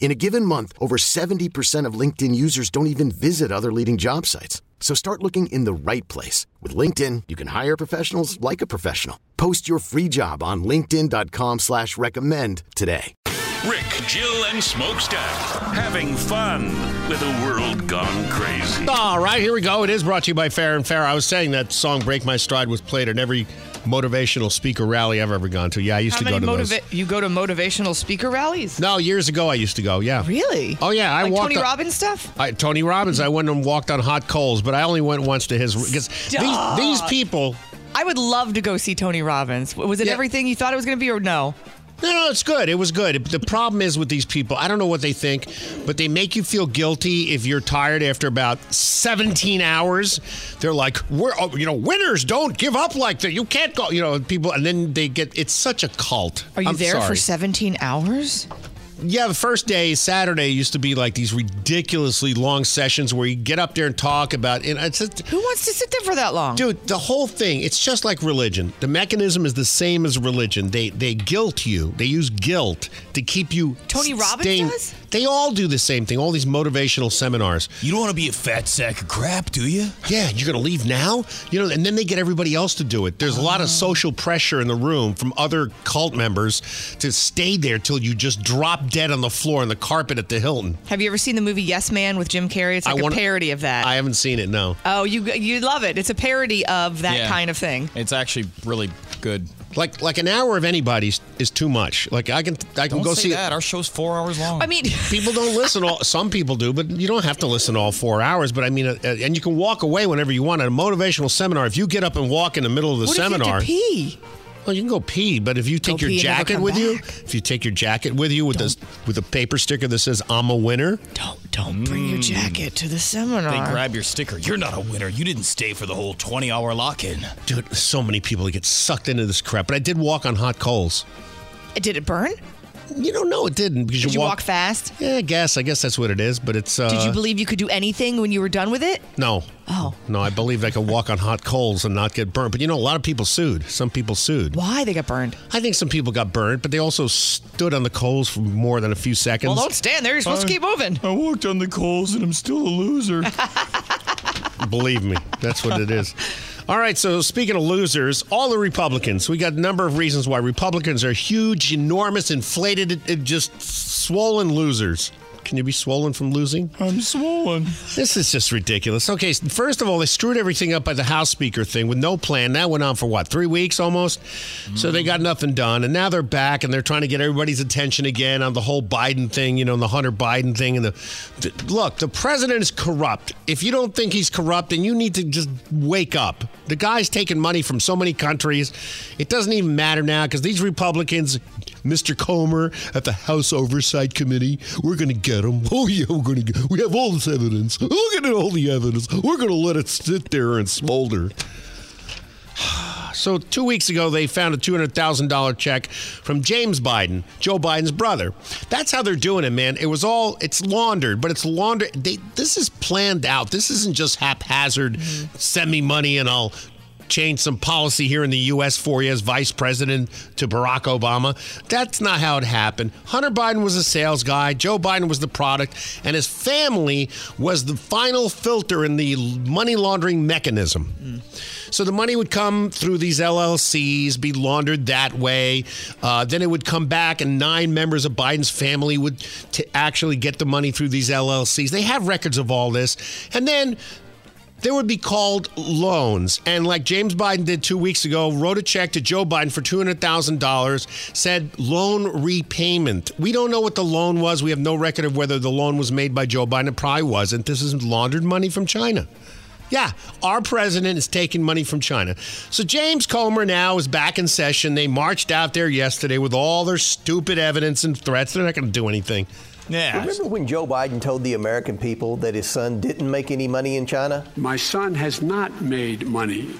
In a given month, over 70% of LinkedIn users don't even visit other leading job sites. So start looking in the right place. With LinkedIn, you can hire professionals like a professional. Post your free job on linkedin.com slash recommend today. Rick, Jill, and Smokestack having fun with a world gone crazy. All right, here we go. It is brought to you by Fair and Fair. I was saying that song "Break My Stride" was played at every motivational speaker rally I've ever gone to. Yeah, I used How to go to those. You go to motivational speaker rallies? No, years ago I used to go. Yeah. Really? Oh yeah, I like walked. Tony on- Robbins stuff? I, Tony Robbins. I went and walked on hot coals, but I only went once to his because these, these people. I would love to go see Tony Robbins. Was it Yeah. everything you thought it was going to be, or no? No, no, it's good. It was good. The problem is with these people, I don't know what they think, but they make you feel guilty if you're tired after about 17 hours. They're like, "We're, oh, you know, winners don't give up like that. You can't go, you know, people." And then they get. It's such a cult. Are you I'm there for 17 hours? Yeah, the first day, Saturday, used to be like these ridiculously long sessions where you get up there and talk about. And it's just, Who wants to sit there for that long? Dude, the whole thing, it's just like religion. The mechanism is the same as religion. They they guilt you. They use guilt to keep you Tony Robbins staying- does? They all do the same thing. All these motivational seminars. You don't want to be a fat sack of crap, do you? Yeah, you're going to leave now? You know, and then they get everybody else to do it. There's a lot of oh. social pressure in the room from other cult members to stay there till you just drop dead on the floor on the carpet at the Hilton. Have you ever seen the movie Yes Man with Jim Carrey? It's like wanna- a parody of that. I haven't seen it, no. oh, you you love it. It's a parody of that Yeah. kind of thing. It's actually really good. Like like an hour of anybody's is too much. Like I can I can Don't go say see that. Our show's four hours long. I mean, people don't listen all some people do but you don't have to listen all four hours but i mean uh, uh, and you can walk away whenever you want at a motivational seminar if you get up and walk in the middle of the what seminar if you have to pee? Well you can go pee but if you take Go your pee and never jacket come with you if you take your jacket with you with this with a paper sticker that says i'm a winner Don't don't bring your mm. jacket to the seminar. they grab your sticker. You're not a winner. You didn't stay for the whole 20 hour lock in. dude so many people get sucked into this crap but i did walk on hot coals Did it burn? You don't know it didn't because Did you walk, walk fast? yeah i guess i guess that's what it is but it's uh Did you believe you could do anything when you were done with it? no Oh. no i believed i could walk on hot coals and not get burnt but you know a lot of people sued some people sued Why they got burned? I think some people got burned, but they also stood on the coals for more than a few seconds. Well, don't stand there. You're supposed to keep moving. I walked on the coals and I'm still a loser. Believe me, that's what it is. All right, so speaking of losers, all the Republicans, we got a number of reasons why Republicans are huge, enormous, inflated, just swollen losers. Can you be swollen from losing? I'm swollen. This is just ridiculous. Okay, first of all, they screwed everything up by the House Speaker thing with no plan. That went on for what, three weeks almost? So they got nothing done. And now they're back and they're trying to get everybody's attention again on the whole Biden thing, you know, and the Hunter Biden thing. And the, the look, the president is corrupt. If you don't think he's corrupt, then you need to just wake up. The guy's taking money from so many countries. It doesn't even matter now because these Republicans, Mr. Comer at the House Oversight Committee, we're going to get him. Oh, yeah, we're going to get We have all this evidence. Look at all the evidence. We're going to let it sit there and smolder. So, two weeks ago, they found a $200,000 check from James Biden, Joe Biden's brother. That's how they're doing it, man. It was all, it's laundered, but it's laundered. They, this is planned out. This isn't just haphazard, mm-hmm. send me money and I'll change some policy here in the U.S. for you as vice president to Barack Obama. That's not how it happened. Hunter Biden was a sales guy, Joe Biden was the product, and his family was the final filter in the money laundering mechanism. So the money would come through these LLCs, be laundered that way. Uh, then it would come back, and nine members of Biden's family would t- actually get the money through these LLCs. They have records of all this. And then They would be called loans. And like James Biden did two weeks ago, wrote a check to Joe Biden for $200,000, said loan repayment. We don't know what the loan was. We have no record of whether the loan was made by Joe Biden. It probably wasn't. This is laundered money from China. Yeah, our president is taking money from China. So James Comer now is back in session. They marched out there yesterday with all their stupid evidence and threats. They're not going to do anything. Yeah. Remember when Joe Biden told the American people that his son didn't make any money in China? My son has not made money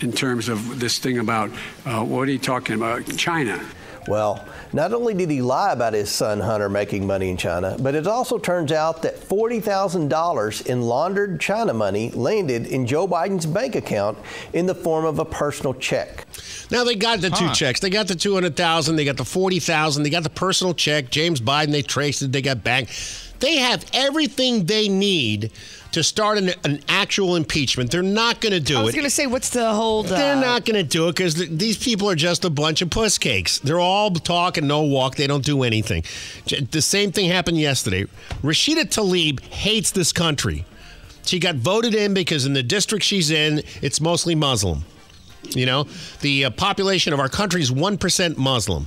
in terms of this thing about uh, what are you talking about? China. Well, not only did he lie about his son Hunter making money in China, but it also turns out that $40,000 in laundered China money landed in Joe Biden's bank account in the form of a personal check. Now they got the two checks. They got the two hundred thousand. They got the forty thousand. They got the personal check. James Biden. They traced it. They got back. They have everything they need to start an, an actual impeachment. They're not going to do it. I was going to say, what's the hold? They're uh, not going to do it because th- these people are just a bunch of puss cakes. They're all talk and no walk. They don't do anything. J- The same thing happened yesterday. Rashida Tlaib hates this country. She got voted in because in the district she's in, it's mostly Muslim. You know, the uh, population of our country is 1% Muslim.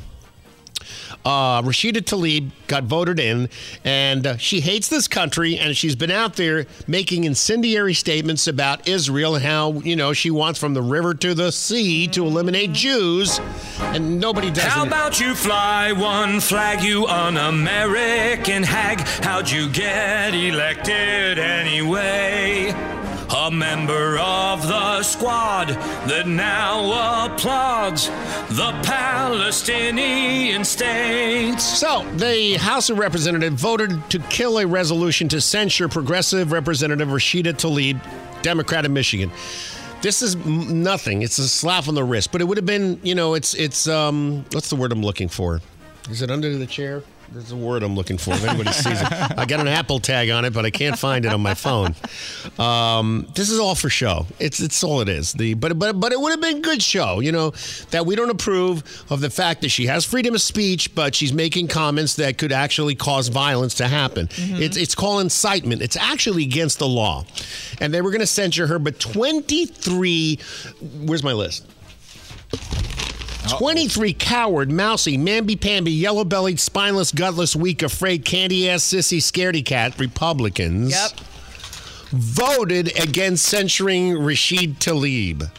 Uh, Rashida Tlaib got voted in, and uh, she hates this country, and she's been out there making incendiary statements about Israel and how, you know, she wants from the river to the sea to eliminate Jews, and nobody does How about you fly one flag, you un-American hag? How'd you get elected anyway? A member of the squad that now applauds the Palestinian state. So, the House of Representatives voted to kill a resolution to censure Progressive Representative Rashida Tlaib, Democrat of Michigan. This is nothing. It's a slap on the wrist, but it would have been, you know, it's it's um, what's the word I'm looking for? Is it under the chair? There's a word I'm looking for. If anybody sees it, I got an Apple tag on it, but I can't find it on my phone. Um, this is all for show. It's it's all it is. The but but but it would have been good show. You know that we don't approve of the fact that she has freedom of speech, but she's making comments that could actually cause violence to happen. It's it's called incitement. It's actually against the law, and they were going to censure her. But 23, where's my list? 23 coward, mousy, mamby-pamby, yellow-bellied, spineless, gutless, weak, afraid, candy-ass, sissy, scaredy cat Republicans Yep. voted against censuring Rashid Tlaib.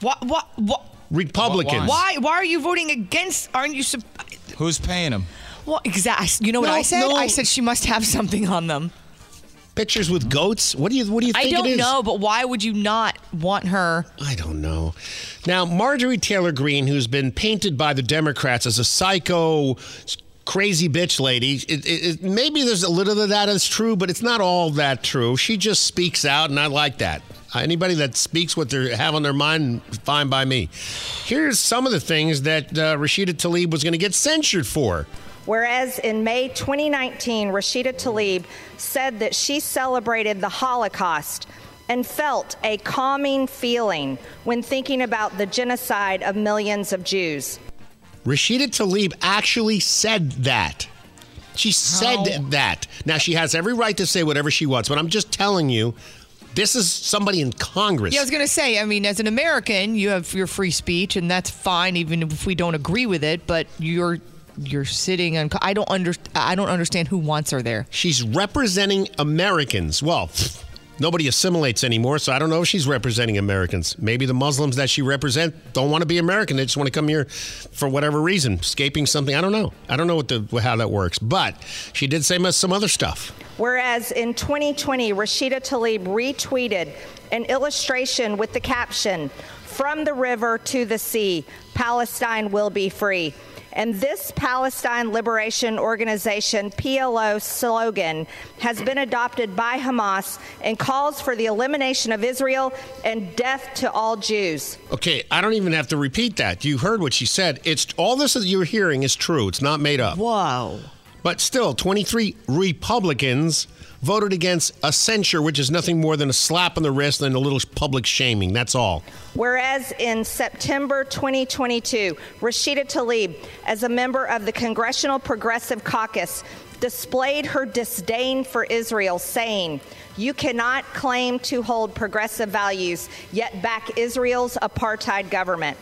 What? What? What? Republicans. Why? Why are you voting against? Aren't you? sup- Who's paying him? Well, exactly. You know what No, I said? no. I said she must have something on them. Pictures with goats? What do you what do you think? I don't know, but why would you not want her? I don't know. Now, Marjorie Taylor Greene, who's been painted by the Democrats as a psycho, crazy bitch lady, it, it, it, maybe there's a little of that is true, but it's not all that true. She just speaks out, and I like that. Anybody that speaks what they have on their mind, fine by me. Here's some of the things that uh, Rashida Tlaib was going to get censured for. Whereas in May 2019, Rashida Tlaib said that she celebrated the Holocaust and felt a calming feeling when thinking about the genocide of millions of Jews. Rashida Tlaib actually said that. She said How? that. Now, she has every right to say whatever she wants, but I'm just telling you, this is somebody in Congress. Yeah, I was gonna say. I mean, as an American, you have your free speech, and that's fine, even if we don't agree with it. But you're you're sitting on. I don't under. I don't understand who wants her there. She's representing Americans. Well, nobody assimilates anymore, so I don't know if she's representing Americans. Maybe the Muslims that she represents don't want to be American. They just want to come here for whatever reason, escaping something. I don't know. I don't know what the how that works. But she did say some other stuff. Whereas in 2020, Rashida Tlaib retweeted an illustration with the caption, From the river to the sea, Palestine will be free. And this Palestine Liberation Organization PLO slogan has been adopted by Hamas and calls for the elimination of Israel and death to all Jews. Okay, I don't even have to repeat that. You heard what she said. It's all this that you're hearing is true. It's not made up. Whoa. But still, 23 Republicans voted against a censure, which is nothing more than a slap on the wrist and a little public shaming. That's all. Whereas in September 2022, Rashida Tlaib, as a member of the Congressional Progressive Caucus, displayed her disdain for Israel, saying, You cannot claim to hold progressive values, yet back Israel's apartheid government.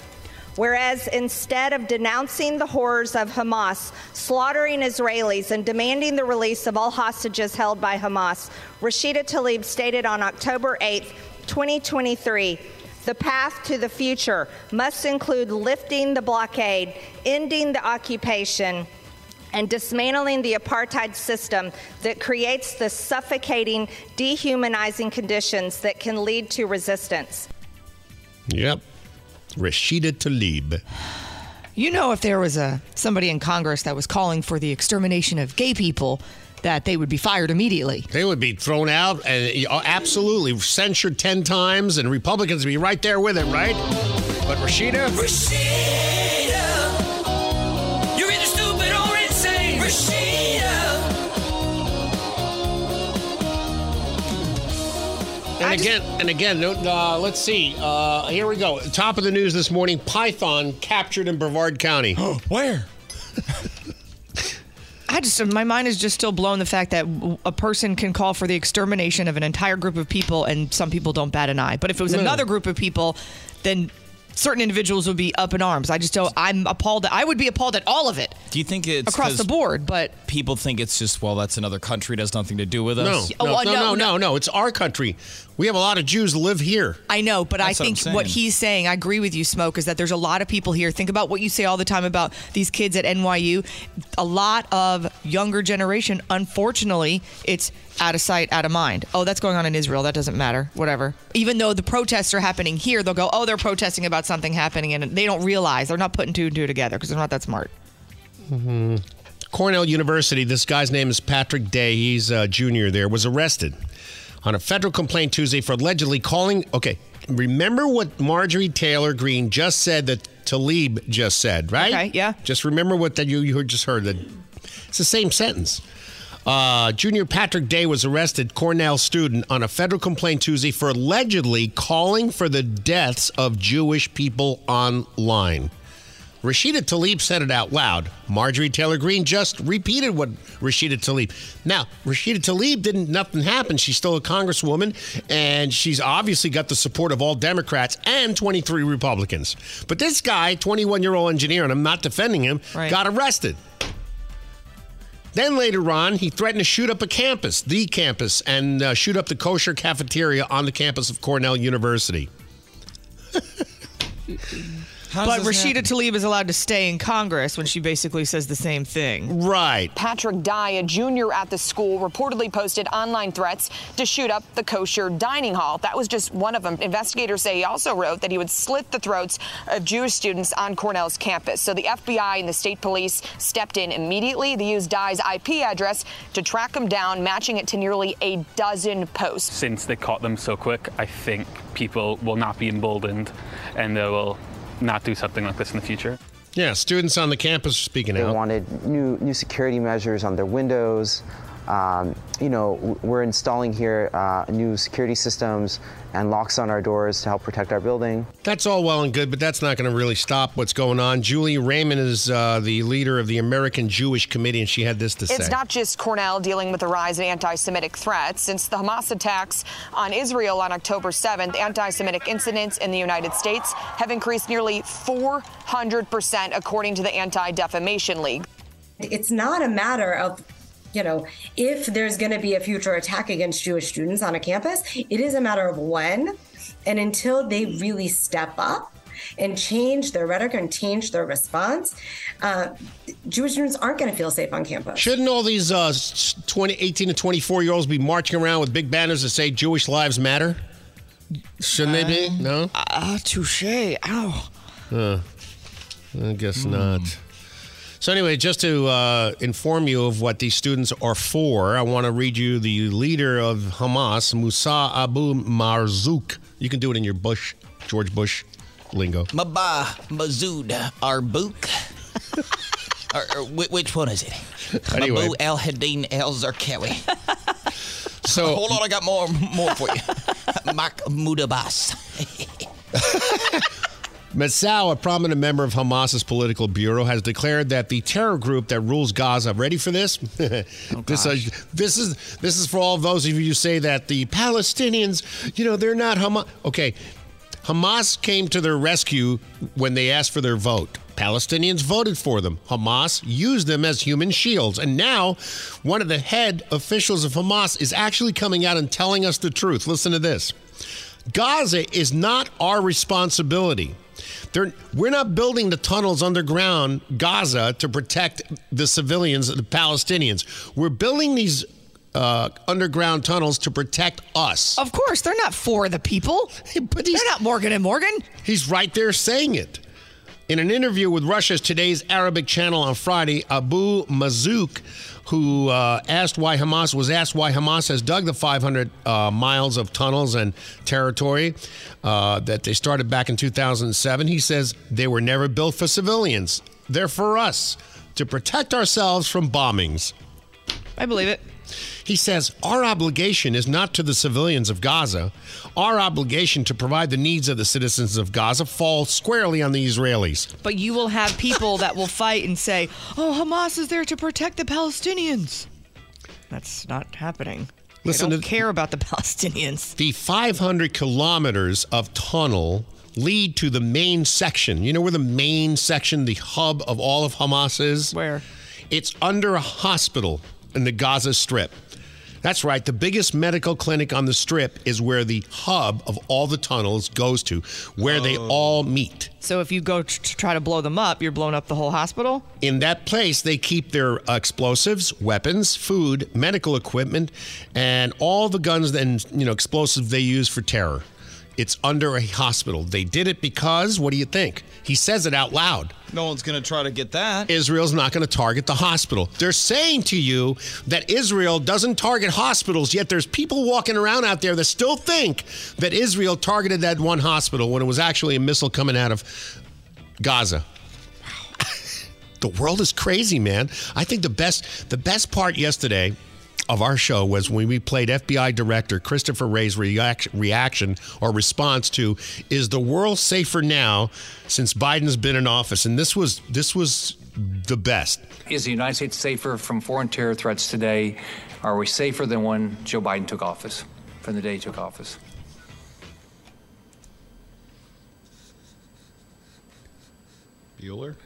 Whereas instead of denouncing the horrors of Hamas, slaughtering Israelis, and demanding the release of all hostages held by Hamas, Rashida Tlaib stated on October 8, 2023, the path to the future must include lifting the blockade, ending the occupation, and dismantling the apartheid system that creates the suffocating, dehumanizing conditions that can lead to resistance. Yep. Rashida Tlaib. You know, if there was a somebody in Congress that was calling for the extermination of gay people, that they would be fired immediately. They would be thrown out and uh, absolutely censured 10 times, and Republicans would be right there with it, right? But Rashida? Rashida, And again, and again, uh, let's see. Uh, here we go. Top of the news this morning Python captured in Brevard County. Where? I just, my mind is just still blown the fact that a person can call for the extermination of an entire group of people and some people don't bat an eye. But if it was No. another group of people, then certain individuals would be up in arms. I just don't, I'm appalled. At, I would be appalled at all of it Do you think it's across the board. But People think it's just well, that's another country. It has nothing to do with No, us. Oh, no, uh, no, no, no, no. no, no. It's our country. We have a lot of Jews live here. I know, but That's I think what, saying. he's saying, I agree with you, Smoke, is that there's a lot of people here. Think about what you say all the time about these kids at NYU. A lot of younger generation, unfortunately, it's out of sight, out of mind. Oh, that's going on in Israel. That doesn't matter. Whatever. Even though the protests are happening here, they'll go, oh, they're protesting about something happening, and they don't realize they're not putting two and two together because they're not that smart. Mm-hmm. Cornell University, this guy's name is Patrick Day. He's a junior there, was arrested on a federal complaint Tuesday for allegedly calling. Okay, remember what Marjorie Taylor Greene just said that Talib just said, right? Okay, yeah. Just remember what that you, you just heard. That it's the same sentence. Uh, junior Patrick Day was arrested, Cornell student, on a federal complaint Tuesday for allegedly calling for the deaths of Jewish people online. Rashida Tlaib said it out loud. Marjorie Taylor Greene just repeated what Rashida Tlaib. Now, Rashida Tlaib didn't nothing happen. She's still a congresswoman, and she's obviously got the support of all Democrats and 23 Republicans. But this guy, 21 year old engineer, and I'm not defending him, Right. got arrested. Then later on, he threatened to shoot up a campus, the campus, and uh, shoot up the kosher cafeteria on the campus of Cornell University. How But Rashida happen? Tlaib is allowed to stay in Congress when she basically says the same thing. Right. Patrick Dai, a junior at the school, reportedly posted online threats to shoot up the kosher dining hall. That was just one of them. Investigators say he also wrote that he would slit the throats of Jewish students on Cornell's campus. So the FBI and the state police stepped in immediately. They used Dai's IP address to track him down, matching it to nearly a dozen posts. since they caught them so quick, I think people will not be emboldened and they will not do something like this in the future. Yeah, students on the campus are speaking They out. They wanted new new security measures on their windows. Um, you know, we're installing here uh, new security systems and locks on our doors to help protect our building. That's all well and good, but that's not going to really stop what's going on. Julie Rayman is uh, the leader of the American Jewish Committee, and she had this to It's say. It's not just Cornell dealing with the rise in anti Semitic threats. Since the Hamas attacks on Israel on October 7th, anti Semitic incidents in the United States have increased nearly 400%, according to the Anti Defamation League. It's not a matter of, you know, if there's going to be a future attack against Jewish students on a campus. It is a matter of when. And until they really step up and change their rhetoric and change their response, uh, Jewish students aren't going to feel safe on campus. Shouldn't all these uh, 20, 18 to 24 year olds be marching around with big banners that say Jewish lives matter? Shouldn't they be? No? Ah, touche. Ow. Uh, I guess not. So anyway, just to uh, inform you of what these students are for, I want to read you the leader of Hamas, Musa Abu Marzouk. You can do it in your Bush, George Bush lingo. Maba, Mazoud, Arbouk. or, or, which one is it? Anyway. Mabu El Hadin El Zarqawi. So Hold on, I got more more for you. Mahmoud Abbas. Massoud, a prominent member of Hamas's political bureau, has declared that the terror group that rules Gaza. Ready for this? this, uh, this is this is for all those of you who say that the Palestinians, you know, they're not Hamas. Okay, Hamas came to their rescue when they asked for their vote. Palestinians voted for them. Hamas used them as human shields. And now, one of the head officials of Hamas is actually coming out and telling us the truth. Listen to this Gaza is not our responsibility. They're, we're not building the tunnels underground Gaza to protect the civilians, the Palestinians. We're building these uh, underground tunnels to protect us. Of course, they're not for the people. but they're not Morgan and Morgan. He's right there saying it. In an interview with Russia's Today's Arabic channel on Friday, Abu Mazouk, who uh, asked why Hamas was asked why Hamas has dug the 500 uh, miles of tunnels and territory uh, that they started back in 2007, he says they were never built for civilians. They're for us to protect ourselves from bombings. I believe it. He says, Our obligation is not to the civilians of Gaza. Our obligation to provide the needs of the citizens of Gaza falls squarely on the Israelis. But you will have people that will fight and say, oh, Hamas is there to protect the Palestinians. That's not happening. Listen they don't to- care about the Palestinians. The 500 kilometers of tunnel lead to the main section. You know where the main section, the hub of all of Hamas is? Where? It's under a hospital in the Gaza Strip. That's right. The biggest medical clinic on the strip is where the hub of all the tunnels goes to, where they oh. all meet. So if you go t- to try to blow them up, you're blowing up the whole hospital? In that place, they keep their explosives, weapons, food, medical equipment, and all the guns and you know explosives they use for terror. It's under a hospital. They did it because what do you think? He says it out loud. No one's going to try to get that. Israel's not going to target the hospital. They're saying to you that Israel doesn't target hospitals, yet there's people walking around out there that still think that Israel targeted that one hospital when it was actually a missile coming out of Gaza. Wow. the world is crazy, man. I think the best the best part yesterday of our show was when we played FBI Director Christopher Wray's react- reaction or response to "Is the world safer now since Biden's been in office?" And this was this was the best. Is the United States safer from foreign terror threats today? Are we safer than when Joe Biden took office, from the day he took office? Bueller?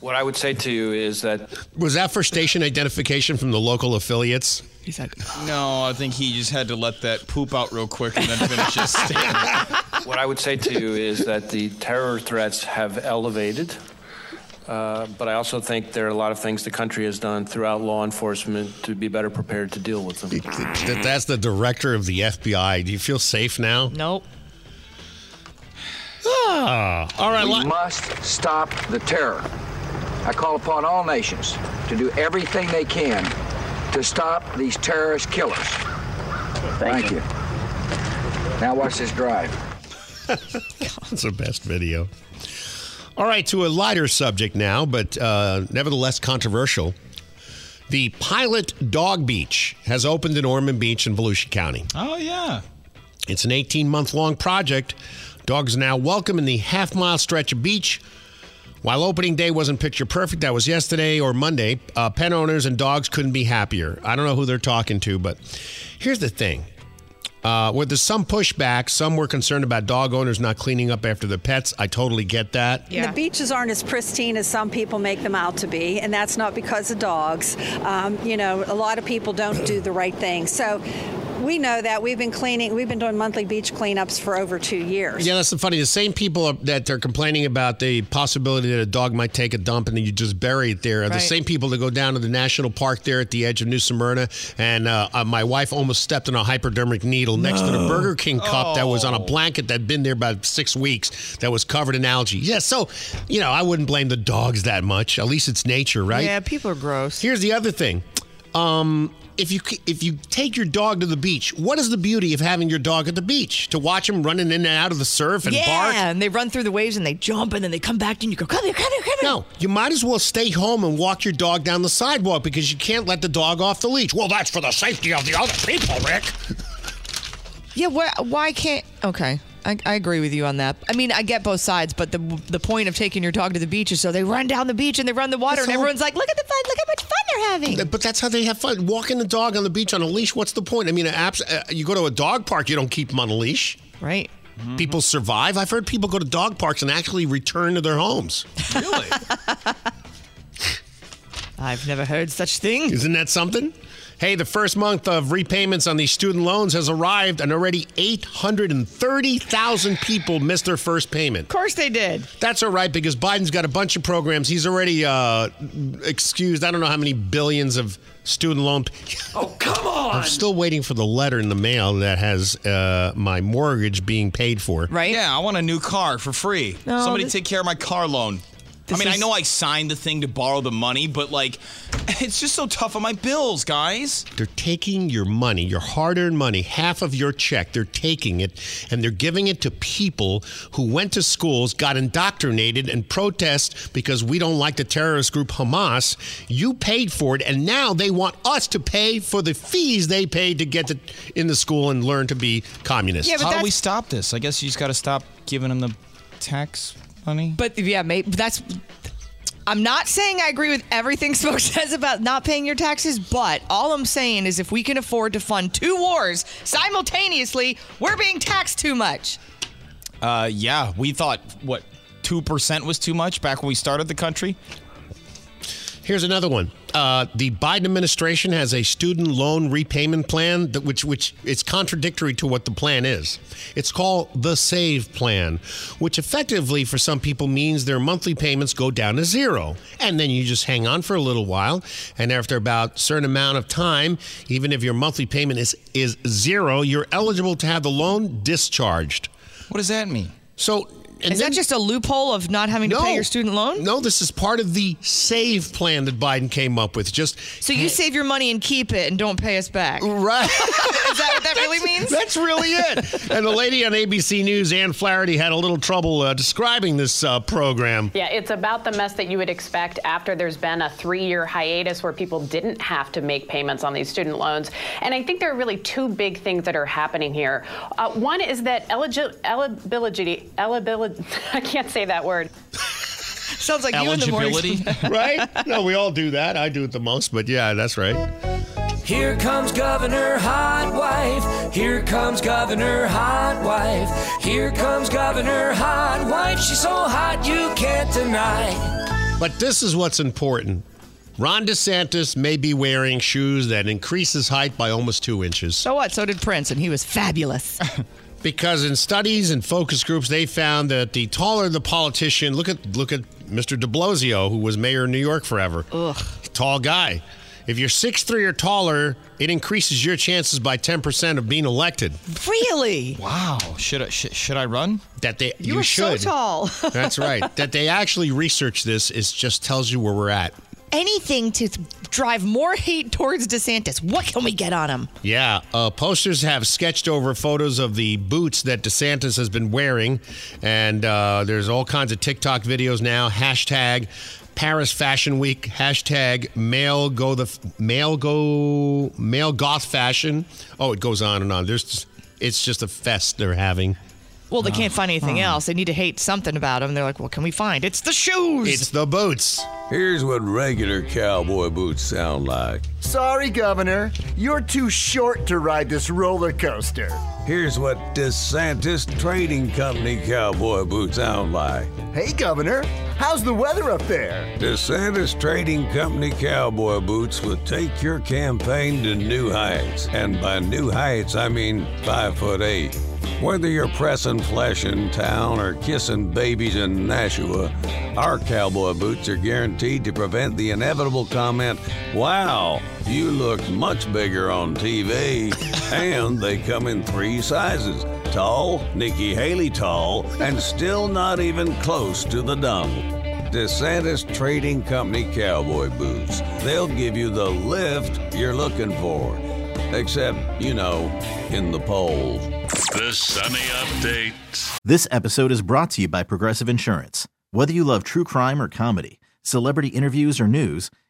What I would say to you is that Was that for station identification from the local affiliates? He said, No, I think he just had to let that poop out real quick and then finish his statement. what I would say to you is that the terror threats have elevated. Uh, but I also think there are a lot of things the country has done throughout law enforcement to be better prepared to deal with them. That that's the director of the FBI. Do you feel safe now? Nope. Ah, all right. We must stop the terror. I call upon all nations to do everything they can to stop these terrorist killers. Thank, you. Now watch this drive. That's the best video. All right, to a lighter subject now, but uh, nevertheless controversial. The Pilot Dog Beach has opened in Ormond Beach in Volusia County. Oh, yeah. It's an 18 month long project. Dogs are now welcome in the half mile stretch of beach. While opening day wasn't picture perfect, that was yesterday or Monday, uh, pet owners and dogs couldn't be happier. I don't know who they're talking to, but here's the thing. Uh, where there's some pushback, some were concerned about dog owners not cleaning up after their pets. I totally get that. The beaches aren't as pristine as some people make them out to be, and that's not because of dogs. Um, you know, a lot of people don't do the right thing. So we know that we've been cleaning, we've been doing monthly beach cleanups for over two years. Yeah, that's the funny. The same people are, that they're complaining about the possibility that a dog might take a dump and then you just bury it there are the same people that go down to the national park there at the edge of New Smyrna. And uh, uh, my wife almost stepped on a hypodermic needle next to the Burger King cup that was on a blanket that'd been there about six weeks that was covered in algae. Yeah, so, you know, I wouldn't blame the dogs that much. At least it's nature, right? Yeah, people are gross. Here's the other thing. Um, if you if you take your dog to the beach, what is the beauty of having your dog at the beach? To watch him running in and out of the surf and yeah, bark? Yeah, and they run through the waves and they jump and then they come back and you go, come here, come here, come here. No, you might as well stay home and walk your dog down the sidewalk because you can't let the dog off the leash. Well, that's for the safety of the other people, Rick. Yeah, why, why can't? Okay, I, I agree with you on that. I mean, I get both sides, but the the point of taking your dog to the beach is so they run down the beach and they run the water, That's and all- everyone's like, "Look at the fun! Look how much fun they're having!" But that's how they have fun. Walking the dog on the beach on a leash. What's the point? I mean, apps, uh, you go to a dog park, you don't keep them on a leash. Right. People survive. I've heard people go to dog parks and actually return to their homes. Really? I've never heard such thing. Isn't that something? Hey, the first month of repayments on these student loans has arrived, and already 830,000 people missed their first payment. Of course they did. That's all right because Biden's got a bunch of programs. He's already uh, excused, I don't know how many billions of student loan. Oh, come on! I'm still waiting for the letter in the mail that has uh, my mortgage being paid for. Right? Yeah, I want a new car for free. No, Somebody this- take care of my car loan. I This mean, I know I signed the thing to borrow the money, but like, it's just so tough on my bills, guys. They're taking your money, your hard earned money, half of your check. They're taking it and they're giving it to people who went to schools, got indoctrinated, and protest because we don't like the terrorist group Hamas. You paid for it, and now they want us to pay for the fees they paid to get to, in the school and learn to be communists. How do we stop this? I guess you just got to stop giving them the tax money. But yeah, mate, that's. I'm not saying I agree with everything Smoke says about not paying your taxes, but all I'm saying is if we can afford to fund two wars simultaneously, we're being taxed too much. Uh, yeah, we thought what two percent was too much back when we started the country. Here's another one. Uh, the Biden administration has a student loan repayment plan that which which is contradictory to what the plan is. It's called the Save Plan, which effectively for some people means their monthly payments go down to zero, and then you just hang on for a little while, and after about a certain amount of time, even if your monthly payment is is zero, you're eligible to have the loan discharged. What does that mean? So. And is that just a loophole of not having to pay your student loan? No, this is part of the save plan that Biden came up with. Just So you save your money and keep it and don't pay us back. Right. is that what that really means? That's really it. and the lady on ABC News, Ann Flaherty, had a little trouble uh, describing this uh, program. Yeah, it's about the mess that you would expect after there's been a three year hiatus where people didn't have to make payments on these student loans. And I think there are really two big things that are happening here. Uh, one is that eligi- eligibility, eligibility, I can't say that word. Sounds like you in the morning. Right? No, we all do that. I do it the most, but yeah, that's right. Here comes Governor Hot Wife. Here comes Governor Hot Wife. Here comes Governor Hot Wife. She's so hot you can't deny. But this is what's important. Ron DeSantis may be wearing shoes that increase his height by almost two inches. So what? So did Prince, and he was fabulous. Because in studies and focus groups, they found that the taller the politician, look at look at Mr. De Blasio, who was mayor of New York forever. Ugh. Tall guy. If you're 6'3 or taller, it increases your chances by 10% of being elected. Really? Wow. Should I sh- should I run? That they You you, are so should. tall. That's right. That they actually research this is just tells you where we're at. Anything to drive more hate towards DeSantis. What can we get on him? Yeah, uh, posters have sketched over photos of the boots that DeSantis has been wearing, and uh, there's all kinds of TikTok videos now. Hashtag Paris Fashion Week. Hashtag male go the male go male goth fashion. Oh, it goes on and on. There's it's just a fest they're having. Well, they can't find anything hmm. else. They need to hate something about him. They're like, what can we find? It's the shoes. It's the boots. Here's what regular cowboy boots sound like. Sorry, Governor. You're too short to ride this roller coaster. Here's what DeSantis Trading Company cowboy boots sound like. Hey, Governor. How's the weather up there? DeSantis Trading Company cowboy boots will take your campaign to new heights. And by new heights, I mean five foot eight. Whether you're pressing flesh in town or kissing babies in Nashua, our cowboy boots are guaranteed to prevent the inevitable comment, Wow, you look much bigger on TV. and they come in three sizes tall, Nikki Haley tall, and still not even close to the dongle. DeSantis Trading Company cowboy boots. They'll give you the lift you're looking for. Except, you know, in the polls. The Sunny Update. This episode is brought to you by Progressive Insurance. Whether you love true crime or comedy, celebrity interviews or news,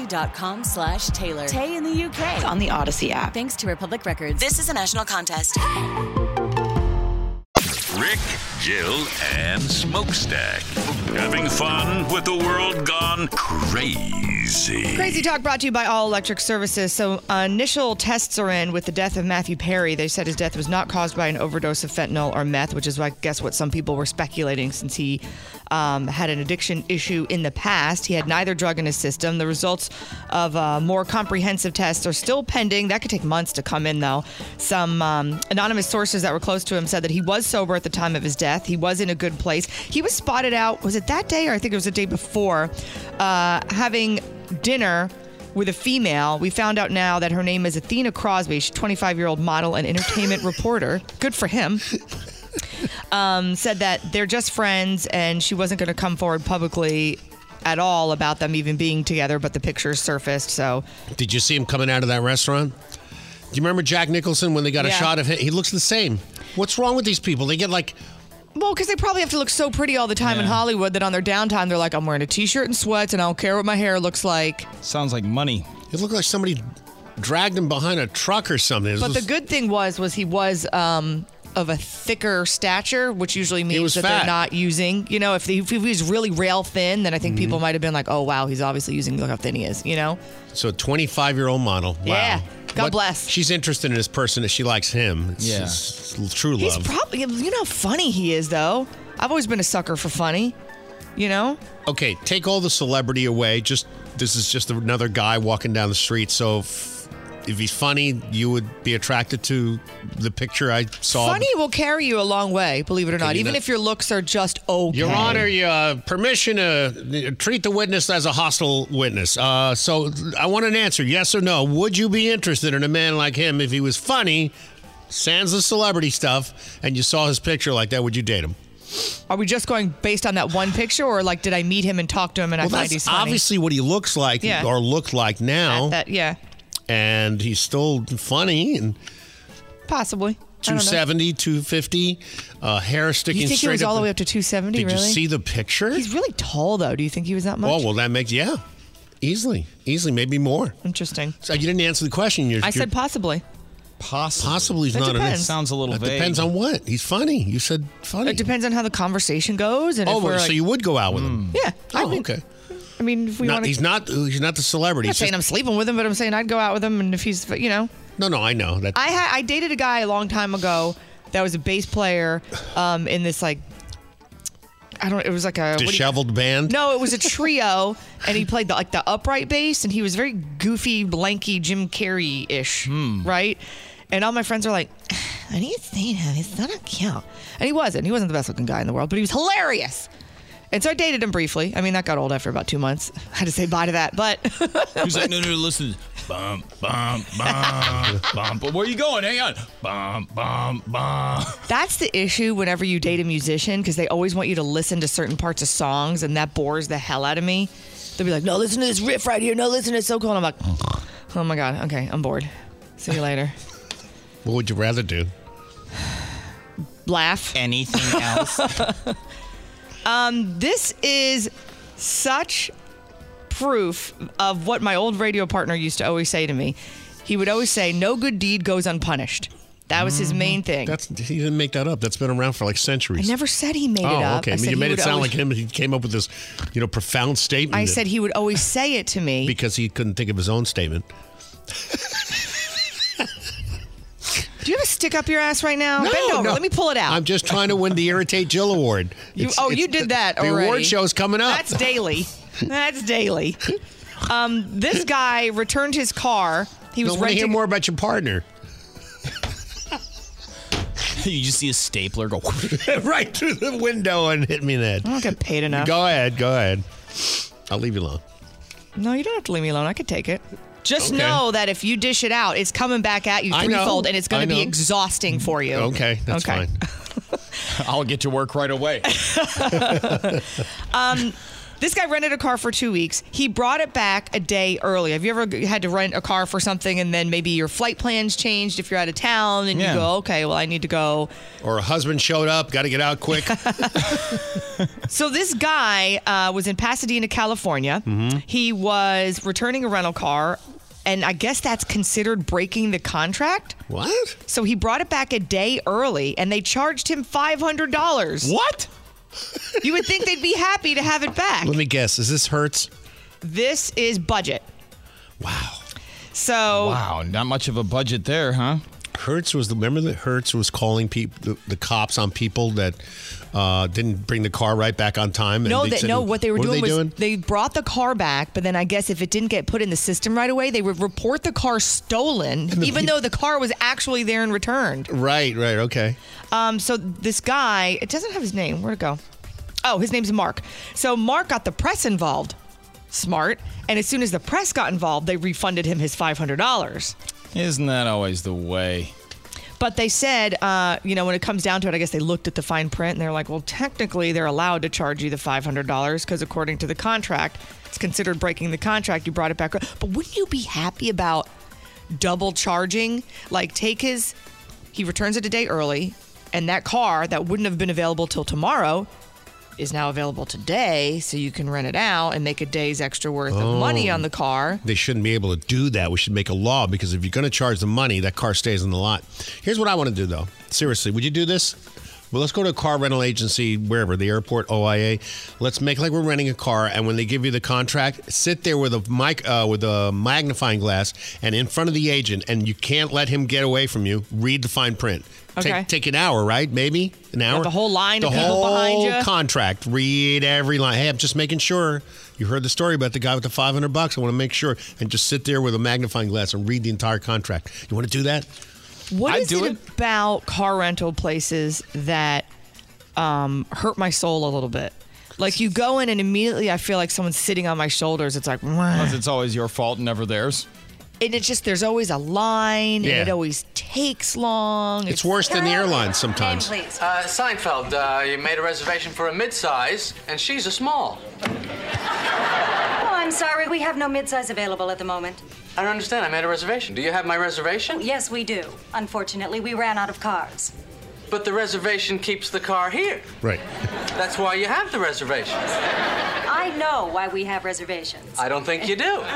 audacy.com slash Taylor. Tay in the UK. It's on the Audacy app. Thanks to Republic Records. This is a national contest. Rick, Jill, and Smokestack. Having fun with the world gone crazy. Crazy Talk brought to you by All Electric Services. So, uh, initial tests are in with the death of Matthew Perry. They said his death was not caused by an overdose of fentanyl or meth, which is, I guess, what some people were speculating since he um, had an addiction issue in the past. He had neither drug in his system. The results of uh, more comprehensive tests are still pending. That could take months to come in, though. Some um, anonymous sources that were close to him said that he was sober at the time of his death. He was in a good place. He was spotted out, was it that day or I think it was the day before, uh, having dinner with a female. We found out now that her name is Athena Crosby. She's 25 year old model and entertainment reporter. Good for him. Um, said that they're just friends and she wasn't going to come forward publicly at all about them even being together, but the pictures surfaced. So Did you see him coming out of that restaurant? Do you remember Jack Nicholson when they got a shot of him? He looks the same. What's wrong with these people? They get like Well, because they probably have to look so pretty all the time in Hollywood that on their downtime they're like, I'm wearing a t-shirt and sweats and I don't care what my hair looks like. Sounds like money. It looked like somebody dragged him behind a truck or something. It But the was- good thing was, was he was um, of a thicker stature, which usually means that fat. they're not using. You know, if, he, if he was really rail thin, then I think people Mhm. might have been like, "Oh wow, he's obviously using. Look how thin he is." You know. so 25 year old model. Wow. Yeah. God bless. She's interested in this person as she likes him. It's, Yeah. it's true He's probably. You know how funny he is, though. I've always been a sucker for funny. You know. okay, take all the celebrity away. Just this is just another guy walking down the street. So if, if he's funny, you would be attracted to the picture I saw. Funny will carry you a long way, believe it or not. Even if your looks are just okay. Your Honor, you, uh, permission to uh, treat the witness as a hostile witness. Uh, so I want an answer, yes or no. Would you be interested in a man like him if he was funny, sans the celebrity stuff, and you saw his picture like that? Would you date him? Are we just going based on that one picture, or like, did I meet him and talk to him and I well, find he's funny? obviously what he looks like Yeah. or looked like now, That, yeah, and he's still funny and possibly. I 270, 250, uh, hair sticking You think he straight was all the way up to 270? Did really? you see the picture? He's really tall, though. Do you think he was that much? Oh well, that makes yeah, easily, easily, maybe more. Interesting. So you didn't answer the question. You're, I you're- said possibly. Possibly. Possibly he's not. depends. An, Sounds a little That vague. depends on what. He's funny. You said funny. It depends on how the conversation goes. And oh, if we're so like, you would go out with him? yeah. I Oh, mean, okay. I mean, if we want he's not. He's not the celebrity. I'm not saying just- I'm sleeping with him, but I'm saying I'd go out with him, and if he's, you know, no, no, I know that. I had I dated a guy a long time ago that was a bass player um, in this like I don't. It was like a what do you- disheveled band. No, it was a trio, and he played the, like the upright bass, and he was very goofy, lanky, Jim Carrey ish, right? And all my friends are like, "I need to see him? He's not a cute." And he wasn't. He wasn't the best looking guy in the world, but he was hilarious. And so I dated him briefly. I mean, that got old after about two months. I had to say bye to that, but He's like, no, no, listen. Bum, bum, bum, bum. But where are you going? Hang on. Bum, bum, bum. That's the issue whenever you date a musician because they always want you to listen to certain parts of songs, and that bores the hell out of me. They'll be like, "No, listen to this riff right here. No, listen to it's so cool." And I'm like, "Oh my god, okay, I'm bored. See you later." What would you rather do? Laugh. Anything else? um, this is such proof of what my old radio partner used to always say to me. he would always say, "No good deed goes unpunished." That was his main thing. That's he didn't make that up. That's been around for like centuries. I never said he made oh, it up. okay. I I mean, said you he made it would sound always- like him. He came up with this, you know, profound statement. I that- said he would always say it to me. because he couldn't think of his own statement. Do you have a stick up your ass right now? No, Bend over. no. Let me pull it out. I'm just trying to win the Irritate Jill award. You, It's- oh, it's you did the- that The already. award show's coming up. That's daily. That's daily. Um, this guy returned his car. He was I want to hear more about your partner. you just see a stapler go right through the window and hit me in the head. I don't get paid enough. Go ahead. Go ahead. I'll leave you alone. No, you don't have to leave me alone. I could take it. Just Okay. know that if you dish it out, it's coming back at you threefold, and it's going to be exhausting for you. Okay, that's Okay. fine. I'll get to work right away. Um, this guy rented a car for two weeks. He brought it back a day early. Have you ever had to rent a car for something and then maybe your flight plans changed if you're out of town and Yeah. you go, okay, well, I need to go. Or a husband showed up, got to get out quick. So this guy uh, was in Pasadena, California. Mhm. He was returning a rental car. And I guess that's considered breaking the contract. What? So he brought it back a day early and they charged him $500. What? You would think they'd be happy to have it back. Let me guess. Is this Hertz? This is budget. Wow. So Wow, not much of a budget there, huh? Hertz was the remember that Hertz was calling people the, the cops on people that uh, didn't bring the car right back on time. and no, they that no. What they were what doing they was doing? they brought the car back, but then I guess if it didn't get put in the system right away, they would report the car stolen, even though the car was actually there and returned. Right, right, okay. Um, so this guy, it doesn't have his name. Where'd it go? Oh, his name's Mark. So Mark got the press involved. Smart. And as soon as the press got involved, they refunded him his five hundred dollars. Isn't that always the way? But they said, uh, you know, when it comes down to it, I guess they looked at the fine print and they're like, well, technically they're allowed to charge you the $500 because according to the contract, it's considered breaking the contract. You brought it back. But wouldn't you be happy about double charging? Like, take his, he returns it a day early, and that car that wouldn't have been available till tomorrow is now available today, so you can rent it out and make a day's extra worth of money Oh. on the car. They shouldn't be able to do that. We should make a law because if you're going to charge the money, that car stays in the lot. Here's what I want to do, though. Seriously, would you do this? Well, let's go to a car rental agency, wherever, the airport, OIA. Let's make like we're renting a car, and when they give you the contract, sit there with a mic, uh, with a magnifying glass, and in front of the agent, and you can't let him get away from you. Read the fine print. Okay. Take, take an hour, right? Maybe an hour. the whole line the of people whole behind you. contract. Read every line. Hey, I'm just making sure. You heard the story about the guy with the 500 bucks. I want to make sure, and just sit there with a magnifying glass and read the entire contract. You want to do that? What I'd is do it, about car rental places that um, hurt my soul a little bit? Like you go in and immediately I feel like someone's sitting on my shoulders. It's like, Because it's always your fault, and never theirs. And it's just there's always a line Yeah. and it always takes long. It's worse than the airlines sometimes. please. Uh, Seinfeld, uh, you made a reservation for a midsize, and she's a small. Oh, I'm sorry. We have no midsize available at the moment. I don't understand. I made a reservation. Do you have my reservation? Yes, we do. Unfortunately, we ran out of cars. But the reservation keeps the car here. Right. That's why you have the reservation. I know why we have reservations. I don't think you do.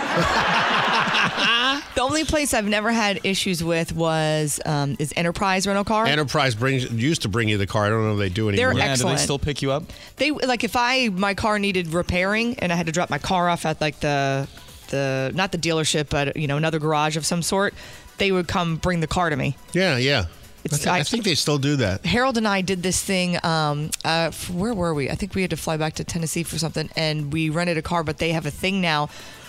The only place I've never had issues with was um, is Enterprise rental car. Enterprise brings used to bring you the car. I don't know if they do anymore. They're anymore. excellent. Yeah, do they still pick you up? They like if I my car needed repairing and I had to drop my car off at like the the not the dealership but you know another garage of some sort, they would come bring the car to me. Yeah, yeah. I, It's- thi- I think they still do that. Harold and I did this thing. Um, uh, where were we? I think we had to fly back to Tennessee for something, and we rented a car. But they have a thing now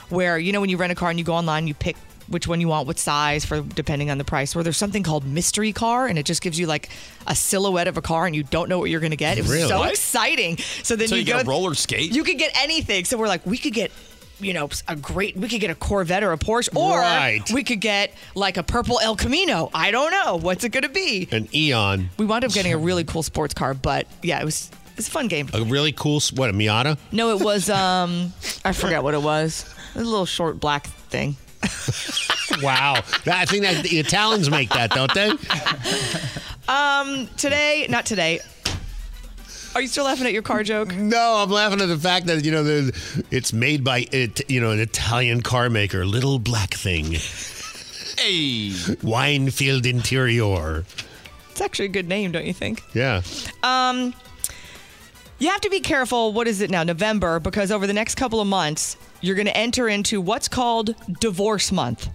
where you know when you rent a car and you go online, you pick which one you want, what size for depending on the price. Where there's something called mystery car, and it just gives you like a silhouette of a car, and you don't know what you're going to get. It was Really? so exciting. So then So you, you go get a roller skate? You could get anything. So we're like, we could get. You know, a great. We could get a Corvette or a Porsche, or Right. we could get like a purple El Camino. I don't know. What's it going to be? An Eon, We wound up getting a really cool sports car, but yeah, it was it's a fun game. a really cool what a Miata. No, it was um I forgot what it was. It was a little short black thing. Wow, That- I think that the Italians make that, don't they? Um today, not today. Are you still laughing at your car joke? No, I'm laughing at the fact that you know the, it's made by it, you know an Italian car maker, little black thing. Hey. Winefield Interior. It's actually a good name, don't you think? Yeah. Um, you have to be careful. What is it now? November, because over the next couple of months, you're going to enter into what's called divorce month.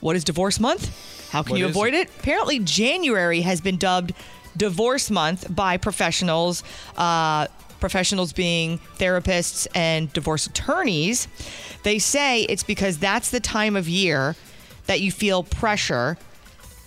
What is divorce month? How can What you is avoid it? Apparently, January has been dubbed divorce month by professionals. Uh, professionals being therapists and divorce attorneys. They say it's because that's the time of year that you feel pressure,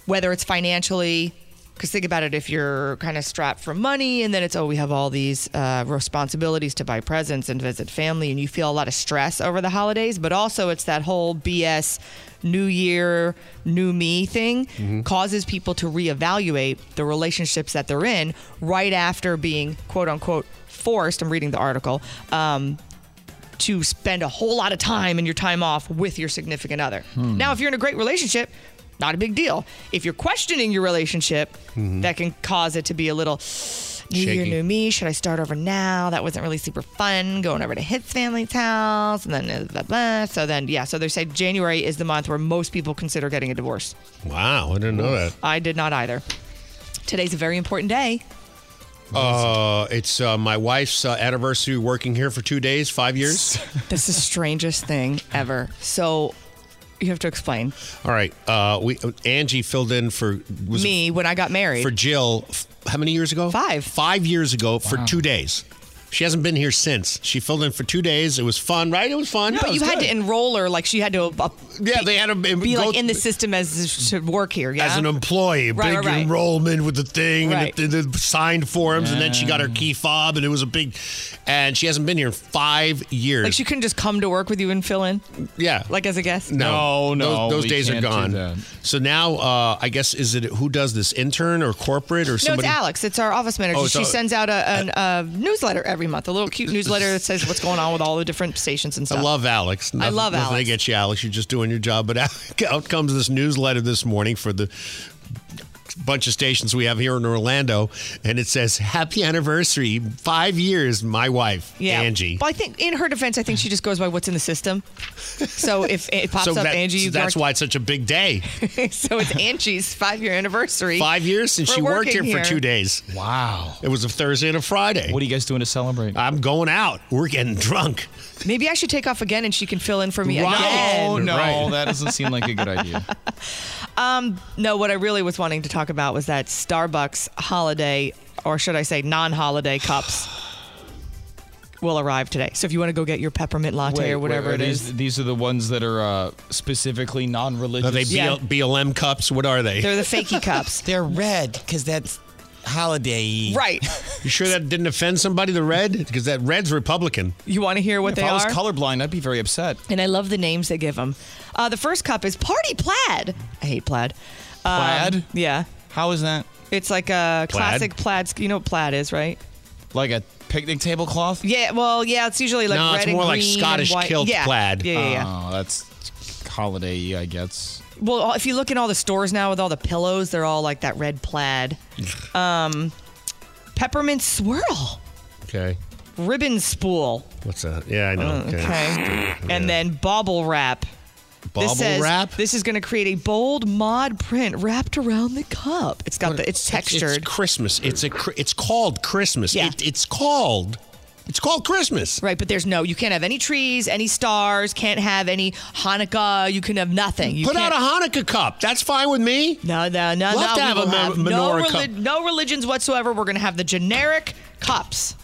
whether it's financially, because think about it if you're kind of strapped for money and then it's, oh, we have all these uh, responsibilities to buy presents and visit family, and you feel a lot of stress over the holidays, but also it's that whole BS new year, new me thing causes people to reevaluate the relationships that they're in right after being quote unquote forced. I'm reading the article. Um, to spend a whole lot of time in your time off with your significant other. Hmm. Now, if you're in a great relationship, not a big deal. If you're questioning your relationship, that can cause it to be a little new year, new me. Should I start over now? That wasn't really super fun. Going over to his family's house, and then uh, blah, blah. so then yeah. So they say January is the month where most people consider getting a divorce. Wow, I didn't know that. I did not either. Today's a very important day. Uh, it's uh, my wife's uh, anniversary working here for two days, five years. This is the strangest thing ever. So you have to explain. All right. Uh, we Angie filled in for was it Me when I got married. for Jill. f- How many years ago? Five. Five years ago for two days. She hasn't been here since. She filled in for two days. It was fun, right? It was fun. but you had to enroll her, like she had to. Uh, yeah, they had to be go- like in the system as to work here. Yeah, as an employee, Right, big right, right. enrollment with the thing Right. and the, the signed forms, and then she got her key fob, and it was a big. And she hasn't been here in five years. Like she couldn't just come to work with you and fill in. yeah, like as a guest. No, no, those, those days are gone. So now, uh, I guess is it who does this? Intern or corporate or No, somebody? it's Alex. It's our office manager. Oh, it's she our- sends out a, an, a newsletter every month, a little cute newsletter that says what's going on with all the different stations and stuff. I love Alex. I love nothing Alex. against you, Alex. You're just doing your job. But out comes this newsletter this morning for the bunch of stations we have here in Orlando, and it says "Happy anniversary, five years, my wife, Yeah, Angie." But I think, in her defense, I think she just goes by what's in the system. So if it pops so up that- Angie, you that's why it's such a big day. so it's Angie's five-year anniversary. Five years since she worked here, working for two days. Wow. It was a Thursday and a Friday. What are you guys doing to celebrate? I'm going out. We're getting drunk. Maybe I should take off again, and she can fill in for me Right. again. Oh no, Right. that doesn't seem like a good idea. Um, no, what I really was wanting to talk about was that Starbucks holiday, or should I say non-holiday cups, will arrive today. So if you want to go get your peppermint latte Wait, or whatever wait, it these, is, These are the ones that are uh, specifically non-religious. Are they Yeah. BLM cups? What are they? they're the fakey cups. They're red because that's holiday. right. You sure that didn't offend somebody? The red, because that red's Republican. You want to hear what if they I was are? colorblind, I'd be very upset. and I love the names they give them. Uh, the first cup is Party Plaid. I hate plaid. Um, Plaid? Yeah. How is that? It's like a classic plaid. You know what plaid is, right? Like a picnic tablecloth? Yeah. Well, yeah. It's usually like No, red it's and more like Scottish and kilt yeah. plaid. Yeah, yeah, yeah. Oh, that's holiday, I guess. Well, if you look in all the stores now with all the pillows, they're all like that red plaid. Um, peppermint swirl, Okay. ribbon spool. What's that? Yeah, I know. Uh, okay. And then bauble wrap. Bauble this says, wrap? This is going to create a bold mod print wrapped around the cup. It's got the it's textured. It's Christmas. It's a. It's called Christmas. Yeah. It, it's called. It's called Christmas. Right, but there's no. You can't have any trees, any stars. Can't have any Hanukkah. You can have nothing. You Put out can't, a Hanukkah cup. That's fine with me. No, no, no, no. to we have a will men- have no, menorah cup. no religions whatsoever. We're going to have the generic cups.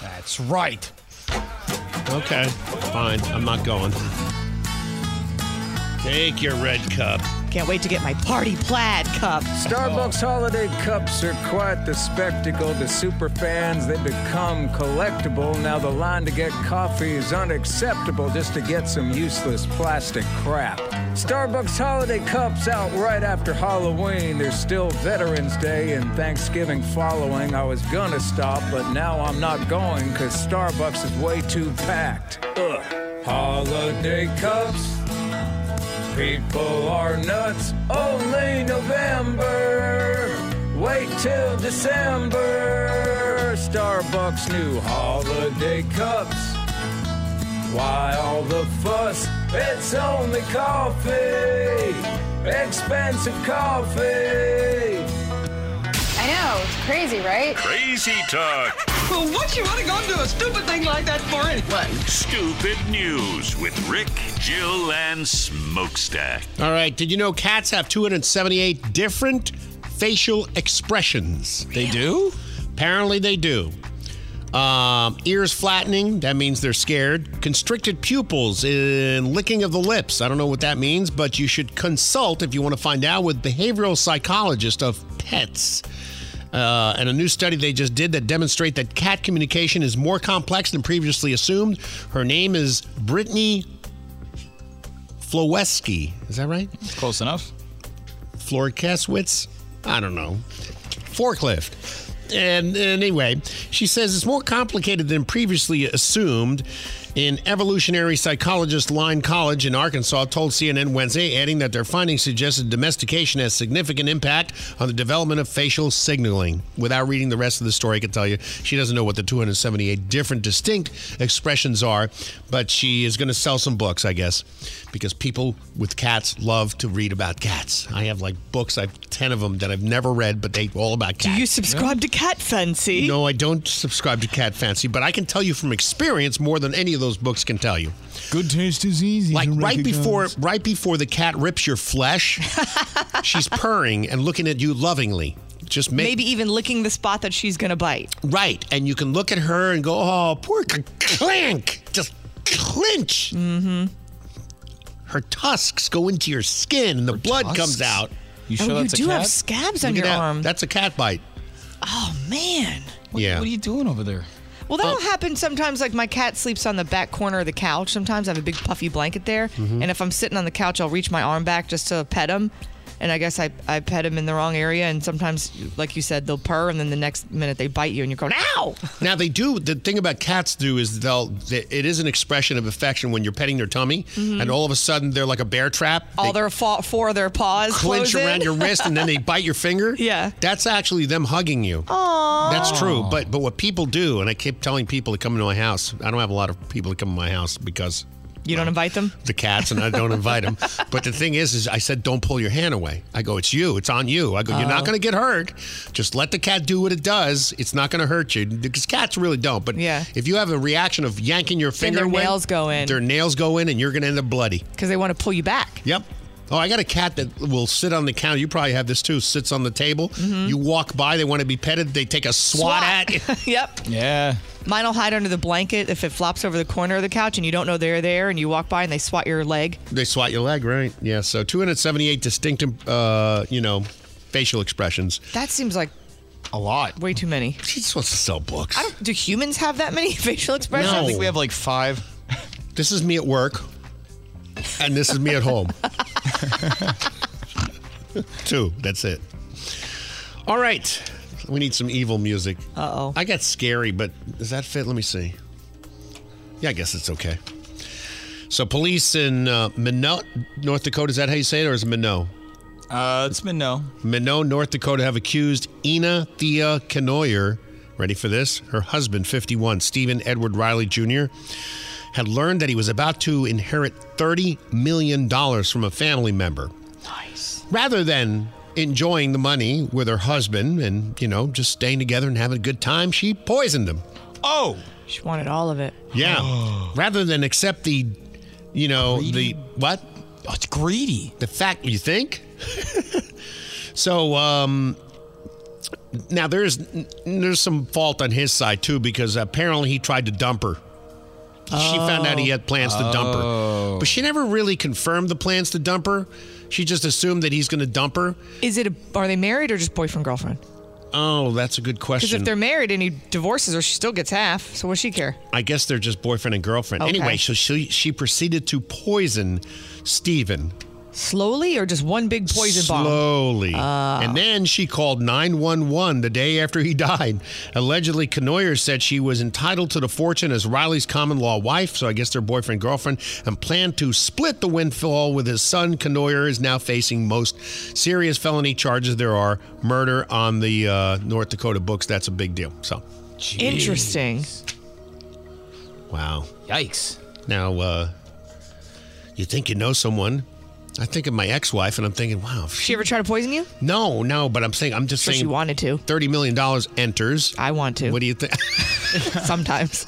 That's right. Okay, fine. I'm not going. Take your red cup. Can't wait to get my party plaid cup. Starbucks holiday cups are quite the spectacle to super fans. They become collectible. Now the line to get coffee is unacceptable just to get some useless plastic crap. Starbucks holiday cups out right after Halloween. There's still Veterans Day and Thanksgiving following. I was gonna stop, but now I'm not going because Starbucks is way too packed. Ugh. Holiday cups. People are nuts. Only November. Wait till December. Starbucks new holiday cups. Why all the fuss? It's only coffee. expensive coffee. I know, it's crazy, right? Crazy talk. Well, what you want to go do a stupid thing like that for anyway? Stupid news with Rick, Jill, and Smokestack. All right. Did you know cats have 278 different facial expressions? They do? Apparently, they do. Um, ears flattening, that means they're scared. Constricted pupils and licking of the lips. I don't know what that means, but you should consult if you want to find out with behavioral psychologist of pets. Uh, and a new study they just did that demonstrate that cat communication is more complex than previously assumed. Her name is Brittany Floweski. Is that right? Close enough. Florkeswitz? I don't know. Forklift. And anyway, she says it's more complicated than previously assumed. An evolutionary psychologist, Lyon College in Arkansas, told CNN Wednesday, adding that their findings suggested domestication has significant impact on the development of facial signaling. Without reading the rest of the story, I can tell you she doesn't know what the 278 different distinct expressions are, but she is going to sell some books, I guess, because people with cats love to read about cats. I have like books, I have 10 of them that I've never read, but they're all about cats. Do you subscribe to Cat Fancy? No, I don't subscribe to Cat Fancy, but I can tell you from experience more than any of those books can tell you. Good taste is easy. Like to right before right before the cat rips your flesh, she's purring and looking at you lovingly. Just make, Maybe even licking the spot that she's going to bite. right, and you can look at her and go, "Oh, poor c- clink!" Just clinch. Mm-hmm. Her tusks go into your skin, and the blood tusks? comes out. You oh, sure you a do have scabs on Look at your that. arm. That's a cat bite. oh, man. What, yeah. what are you doing over there? Well, that'll happen sometimes. Like my cat sleeps on the back corner of the couch. Sometimes I have a big puffy blanket there, Mm-hmm. and if I'm sitting on the couch, I'll reach my arm back just to pet him. And I guess I, I pet him in the wrong area, and sometimes, like you said, they'll purr, and then the next minute they bite you, and you're going, "Ow!" Now they do. The thing about cats do is they'll. They, it is an expression of affection when you're petting their tummy, mm-hmm. and all of a sudden they're like a bear trap. All They their fa- four of their paws clinch around your wrist, and then they bite your finger. Yeah. that's actually them hugging you. Aww. That's true. But but what people do, and I keep telling people to come into my house. I don't have a lot of people to come to my house because You don't invite them. the cats, and I don't invite them. But the thing is, is I said don't pull your hand away. I go, it's you. It's on you. I go, you're not Oh. going to get hurt. Just let the cat do what it does. It's not going to hurt you because cats really don't. But Yeah. if you have a reaction of yanking your finger their away, nails go in. Their nails go in, and you're going to end up bloody. because they want to pull you back. Yep. Oh, I got a cat that will sit on the counter. You probably have this too. Sits on the table. You walk by, they want to be petted. They take a swat, at you. yep. Yeah. Mine will hide under the blanket if it flops over the corner of the couch and you don't know they're there and you walk by and they swat your leg. They swat your leg, right? Yeah. So 278 distinct, uh, you know, facial expressions. That seems like A lot. way too many. She's supposed to sell books. I don't, do humans have that many facial expressions? I think we have like five. This is me at work, and this is me at home. Two. That's it. All right. We need some evil music. Uh oh. I got scary, but does that fit? Let me see. Yeah, I guess it's okay. So, police in uh, Minot, North Dakota, is that how you say it, or is it Minot? Uh, it's been no. Minot, North Dakota, have accused Ina Thea Kenoyer, ready for this? Her husband, 51, Stephen Edward Riley Jr., had learned that he was about to inherit $30 million from a family member. Nice. Rather than enjoying the money with her husband and, you know, just staying together and having a good time, she poisoned him. Oh. She wanted all of it. Yeah. Rather than accept the, you know, the what? Oh, it's greedy. The fact you think? so um now there's there's some fault on his side too because apparently he tried to dump her. She found out he had plans to dump her. Oh. But she never really confirmed the plans to dump her. She just assumed that he's going to dump her. Is it a, are they married or just boyfriend girlfriend? Oh, that's a good question. Because if they're married and he divorces her, she still gets half. So what does she care? I guess they're just boyfriend and girlfriend. Okay. Anyway, so she she proceeded to poison Stephen. Slowly or just one big poison bomb? Slowly. Ah. and then she called 911 the day after he died. Allegedly, Kenoyer said she was entitled to the fortune as Riley's common law wife, so I guess they're boyfriend girlfriend, and planned to split the windfall with his son. Kenoyer is now facing most serious felony charges there are murder on the uh, North Dakota books. That's a big deal. So, Interesting. wow. Yikes. Now, uh, you think you know someone I think of my ex-wife, and I'm thinking, wow. if She ever try to poison you? No, no, but I'm saying I'm just Sure she wanted to. Thirty million dollars enters. I want to. What do you think? Sometimes.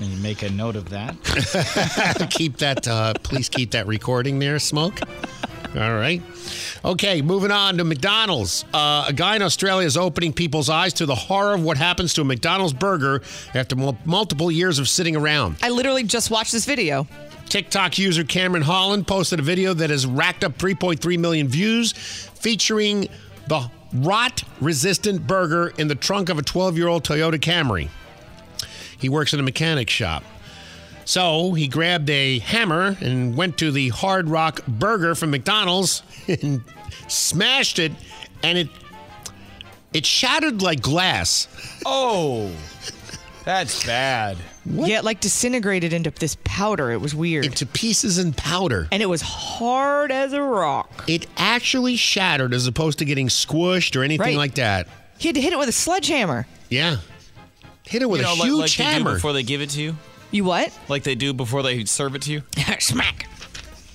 And you make a note of that. keep that. Uh, please keep that recording there, Smoke. All right. Okay, moving on to McDonald's. Uh, a guy in Australia is opening people's eyes to the horror of what happens to a McDonald's burger after mul- multiple years of sitting around. I literally just watched this video. TikTok user Cameron Holland posted a video that has racked up 3.3 million views featuring the rot resistant burger in the trunk of a 12 year old Toyota Camry. He works in a mechanic shop. So he grabbed a hammer and went to the Hard Rock Burger from McDonald's and smashed it, and it it shattered like glass. Oh, that's bad. Yeah, it like disintegrated into this powder. It was weird. Into pieces and powder. And it was hard as a rock. It actually shattered as opposed to getting squished or anything Right. like that. He had to hit it with a sledgehammer. Yeah. Hit it with you know, a like, huge like they do hammer. before they give it to you. You what? Like they do before they serve it to you. Smack.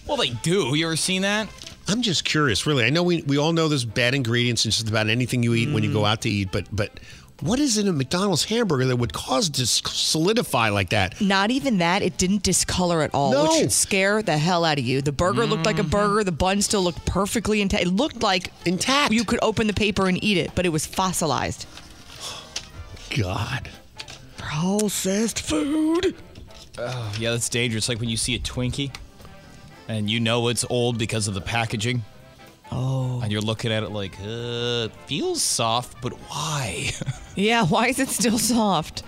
Well, they do. You ever seen that? I'm just curious, really. I know we, we all know there's bad ingredients in just about anything you eat when you go out to eat, but but what is in a McDonald's hamburger that would cause it to solidify like that? Not even that. It didn't discolor at all, No. which should scare the hell out of you. The burger looked like a mm-hmm. burger. The bun still looked perfectly intact. It looked like intact. You could open the paper and eat it, but it was fossilized. God. Processed food. Oh, yeah, that's dangerous. Like when you see a Twinkie and you know it's old because of the packaging. Oh. And you're looking at it like, uh, feels soft, but why? Yeah, why is it still soft?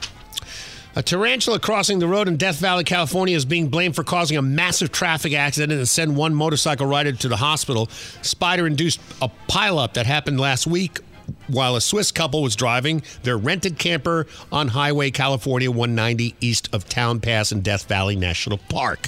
A tarantula crossing the road in Death Valley, California is being blamed for causing a massive traffic accident and send one motorcycle rider to the hospital. Spider induced a pileup that happened last week while a Swiss couple was driving their rented camper on Highway California 190 east of Towne Pass in Death Valley National Park.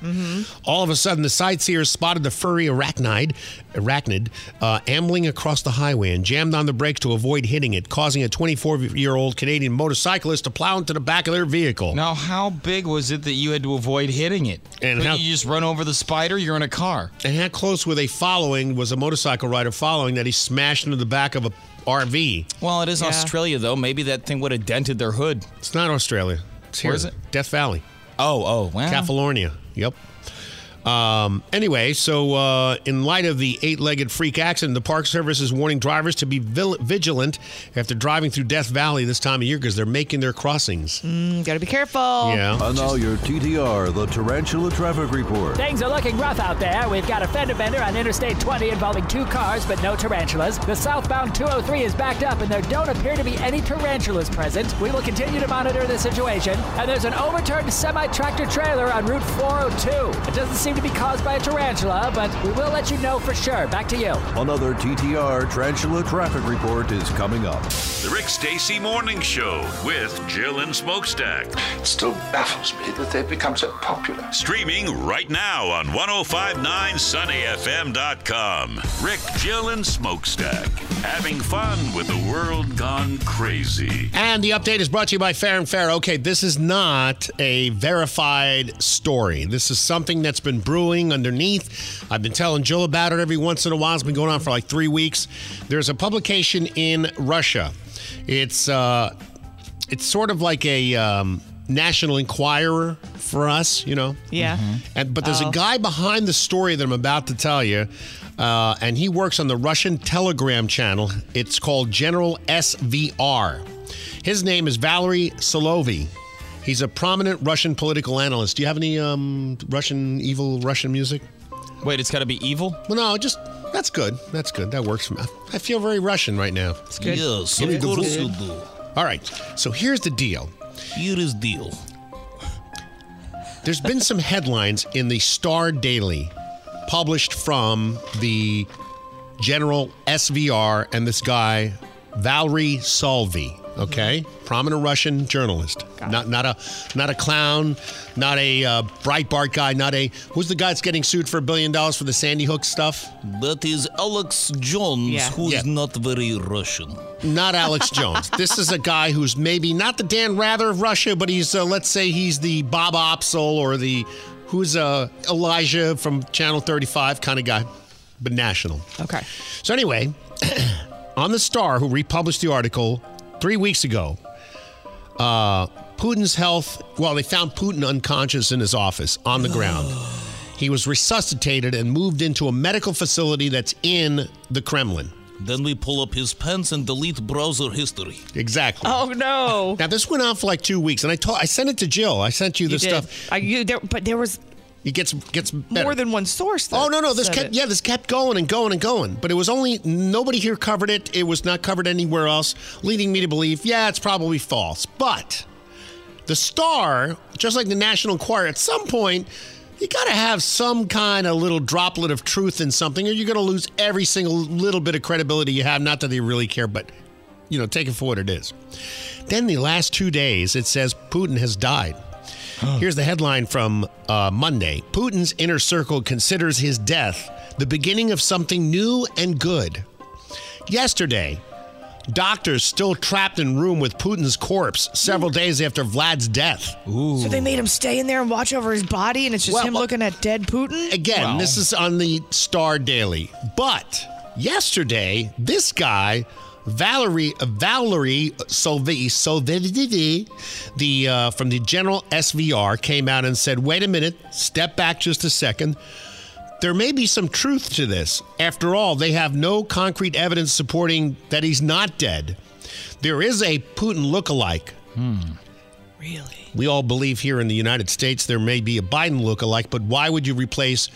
All of a sudden, the sightseers spotted the furry arachnid, arachnid uh, ambling across the highway and jammed on the brakes to avoid hitting it, causing a 24-year-old Canadian motorcyclist to plow into the back of their vehicle. now, how big was it that you had to avoid hitting it? And how- you just run over the spider? You're in a car. And how close were they following? Was a motorcycle rider following that he smashed into the back of a RV? Well, it is Yeah. Australia, though. Maybe that thing would have dented their hood. It's not Australia. It's here. Where is it? Death Valley. Oh, oh, wow. California. Yep. Um, anyway, so uh, in light of the eight legged freak accident, the Park Service is warning drivers to be vil- vigilant after driving through Death Valley this time of year because they're making their crossings. Mm, gotta be careful. Yeah. And now your TTR, the Tarantula Traffic Report. Things are looking rough out there. We've got a fender bender on Interstate 20 involving two cars, but no tarantulas. The southbound 203 is backed up, and there don't appear to be any tarantulas present. We will continue to monitor the situation. And there's an overturned semi tractor trailer on Route 402. It doesn't seem to be caused by a tarantula, but we will let you know for sure. Back to you. Another TTR Tarantula Traffic Report is coming up. The Rick Stacy Morning Show with Jill and Smokestack. It still baffles me that they've become so popular. Streaming right now on 1059sunnyfm.com. Rick, Jill, and Smokestack. Having fun with the world gone crazy. And the update is brought to you by Farah and Farah. Okay, this is not a verified story. This is something that's been brewing underneath. I've been telling Jill about it every once in a while. It's been going on for like three weeks. There's a publication in Russia. It's uh, it's sort of like a um, National Enquirer for us, you know. Yeah. And but there's Oh. a guy behind the story that I'm about to tell you, uh, and he works on the Russian Telegram channel. It's called General SVR. His name is Valery Solovey. He's a prominent Russian political analyst. Do you have any um, Russian evil Russian music? Wait, it's got to be evil? Well, no, just that's good. That's good. That works for me. I feel very Russian right now. It's good. Yes, Give me the course vo- All right. So here's the deal. Here is the deal. There's been some headlines in the Star Daily published from the General SVR and this guy, Valery Salvi. Okay, prominent Russian journalist, not not a not a clown, not a uh, Breitbart guy, not a who's the guy that's getting sued for a billion dollars for the Sandy Hook stuff? That is Alex Jones, Yeah. who's Yeah. not very Russian. Not Alex Jones. this is a guy who's maybe not the Dan Rather of Russia, but he's uh, let's say he's the Bob Opsahl or the who's uh, Elijah from Channel 35 kind of guy, but national. Okay. So anyway, on the Star, who republished the article three weeks ago, uh, Putin's health. Well, they found Putin unconscious in his office on the ground. He was resuscitated and moved into a medical facility that's in the Kremlin. Then we pull up his pants and delete browser history. Exactly. Oh no! Now this went on for like two weeks, and I told I sent it to Jill. I sent you the You did. stuff. I, you, there, but there was It gets gets better. more than one source. Oh no no! This kept it. yeah, this kept going and going and going. But it was only nobody here covered it. It was not covered anywhere else, leading me to believe yeah, it's probably false. But the Star, just like the National Enquirer, at some point. You got to have some kind of little droplet of truth in something, or you're going to lose every single little bit of credibility you have. Not that they really care, but you know, take it for what it is. Then the last two days, it says Putin has died. Here's the headline from uh, Monday Putin's inner circle considers his death the beginning of something new and good. Yesterday, doctors still trapped in room with Putin's corpse several days after Vlad's death. So they made him stay in there and watch over his body, and it's just Well, him looking at dead Putin. Again, this is on the Star Daily. But yesterday, this guy, Valerie Valerie Solvi Solvidity, the uh, from the General SVR, came out and said, "Wait a minute, step back just a second. There may be some truth to this. After all, they have no concrete evidence supporting that he's not dead. There is a Putin look-alike. Really? We all believe here in the United States there may be a Biden look-alike, but why would you replace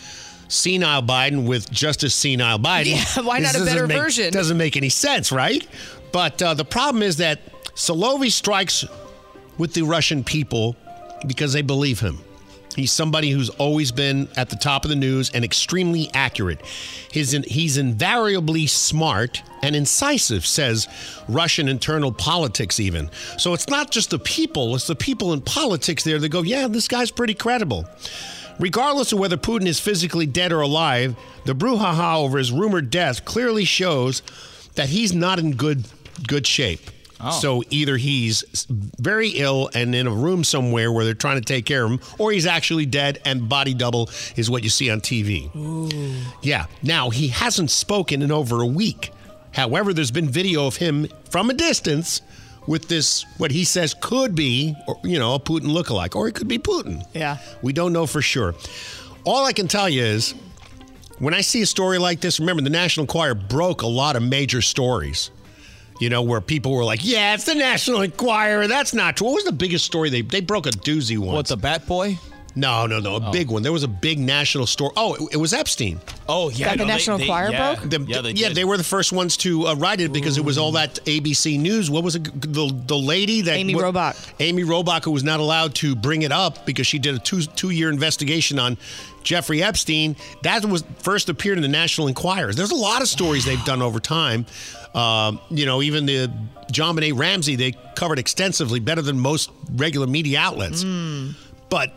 senile Biden with just a senile Biden? Yeah, why not a better make- version? Doesn't make any sense, right? But uh, the problem is that Solovey strikes with the Russian people because they believe him. He's somebody who's always been at the top of the news and extremely accurate. His, he's invariably smart and incisive, says Russian internal politics, even. So it's not just the people, it's the people in politics there that go, yeah, this guy's pretty credible. Regardless of whether Putin is physically dead or alive, the brouhaha over his rumored death clearly shows that he's not in good good shape. Oh. So either he's very ill and in a room somewhere where they're trying to take care of him, or he's actually dead and body double is what you see on TV. Yeah. Now he hasn't spoken in over a week. However, there's been video of him from a distance with this what he says could be, or, you know, a Putin lookalike, or it could be Putin. Yeah. We don't know for sure. All I can tell you is when I see a story like this, remember the National Enquirer broke a lot of major stories. You know, where people were like, "Yeah, it's the National Enquirer. That's not true." What was the biggest story they they broke a doozy once? What the Bat Boy? No, no, no, a big one. There was a big national story. Oh, it, it was Epstein. Oh yeah, That the no, they- National they- Enquirer yeah. broke? The- Yeah, they yeah, did. they were the first ones to uh, write it because it was all that ABC News. What was it? The the lady that Amy what- Robach. Amy Robach, who was not allowed to bring it up because she did a two two year investigation on Jeffrey Epstein. That was first appeared in the National Enquirer. There's a lot of stories they've done over time. Um, you know, even the JonBenét Ramsey they covered extensively, better than most regular media outlets. But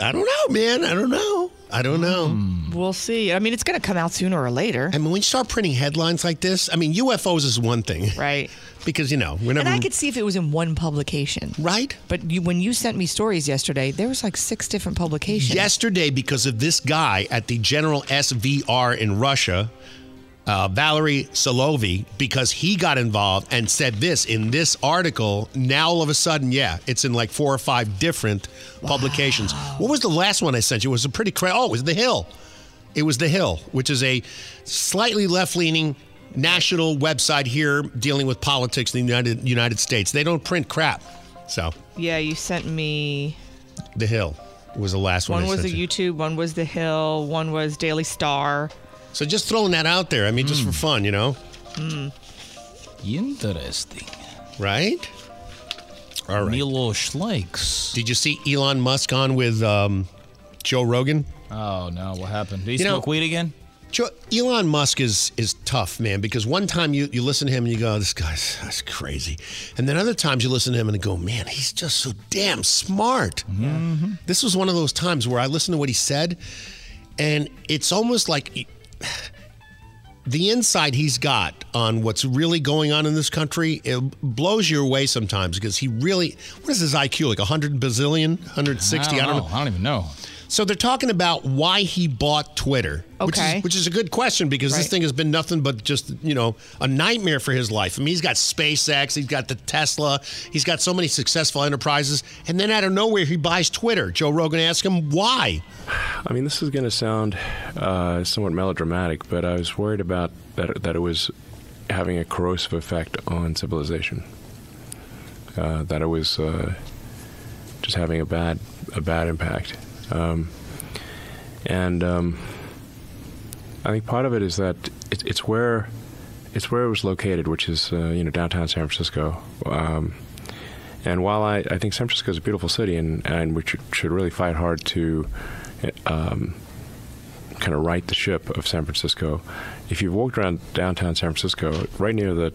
I don't know, man. I don't know. I don't know. Hmm. We'll see. I mean, it's going to come out sooner or later. I mean, when you start printing headlines like this, I mean, UFOs is one thing, right? Because you know, whenever And I could see if it was in one publication. Right. But you, when you sent me stories yesterday, there was like six different publications. yesterday because of this guy at the General SVR in Russia, uh, Valery Solovey, because he got involved and said this in this article. Now all of a sudden, yeah, it's in like four or five different publications. What was the last one I sent you? It was a pretty cra- oh, it was The Hill. It was The Hill, which is a slightly left-leaning national website here dealing with politics in the United United States. They don't print crap, so Yeah, you sent me. The Hill was the last one. One I was sent the you. YouTube, one was The Hill, one was Daily Star. So just throwing that out there. I mean, just for fun, you know. Mm. Interesting. Right? All right. Milos likes. Did you see Elon Musk on with um, Joe Rogan? Oh no, what happened? Did he You know- smoke weed again? Joe, Elon Musk is is tough, man, because one time you, you listen to him and you go, this guy's that's crazy. And then other times you listen to him and go, man, he's just so damn smart. This was one of those times where I listened to what he said, and it's almost like the insight he's got on what's really going on in this country it blows you away sometimes because he really what is his IQ like 100 bazillion 160 I I don't don't know. know I don't even know. So they're talking about why he bought Twitter. Which is, which is a good question because this thing has been nothing but just, you know, a nightmare for his life. I mean, he's got SpaceX, he's got the Tesla, he's got so many successful enterprises. And then out of nowhere, he buys Twitter. Joe Rogan asked him why. I mean, this is going to sound uh, somewhat melodramatic, but I was worried about that, that it was having a corrosive effect on civilization. Uh, that it was uh, just having a bad a bad impact. Um, and um, I think part of it is that it, it's where it's where it was located, which is uh, you know downtown San Francisco. Um, and while I, I think San Francisco is a beautiful city, and, and we should, should really fight hard to um, kind of right the ship of San Francisco, if you've walked around downtown San Francisco, right near the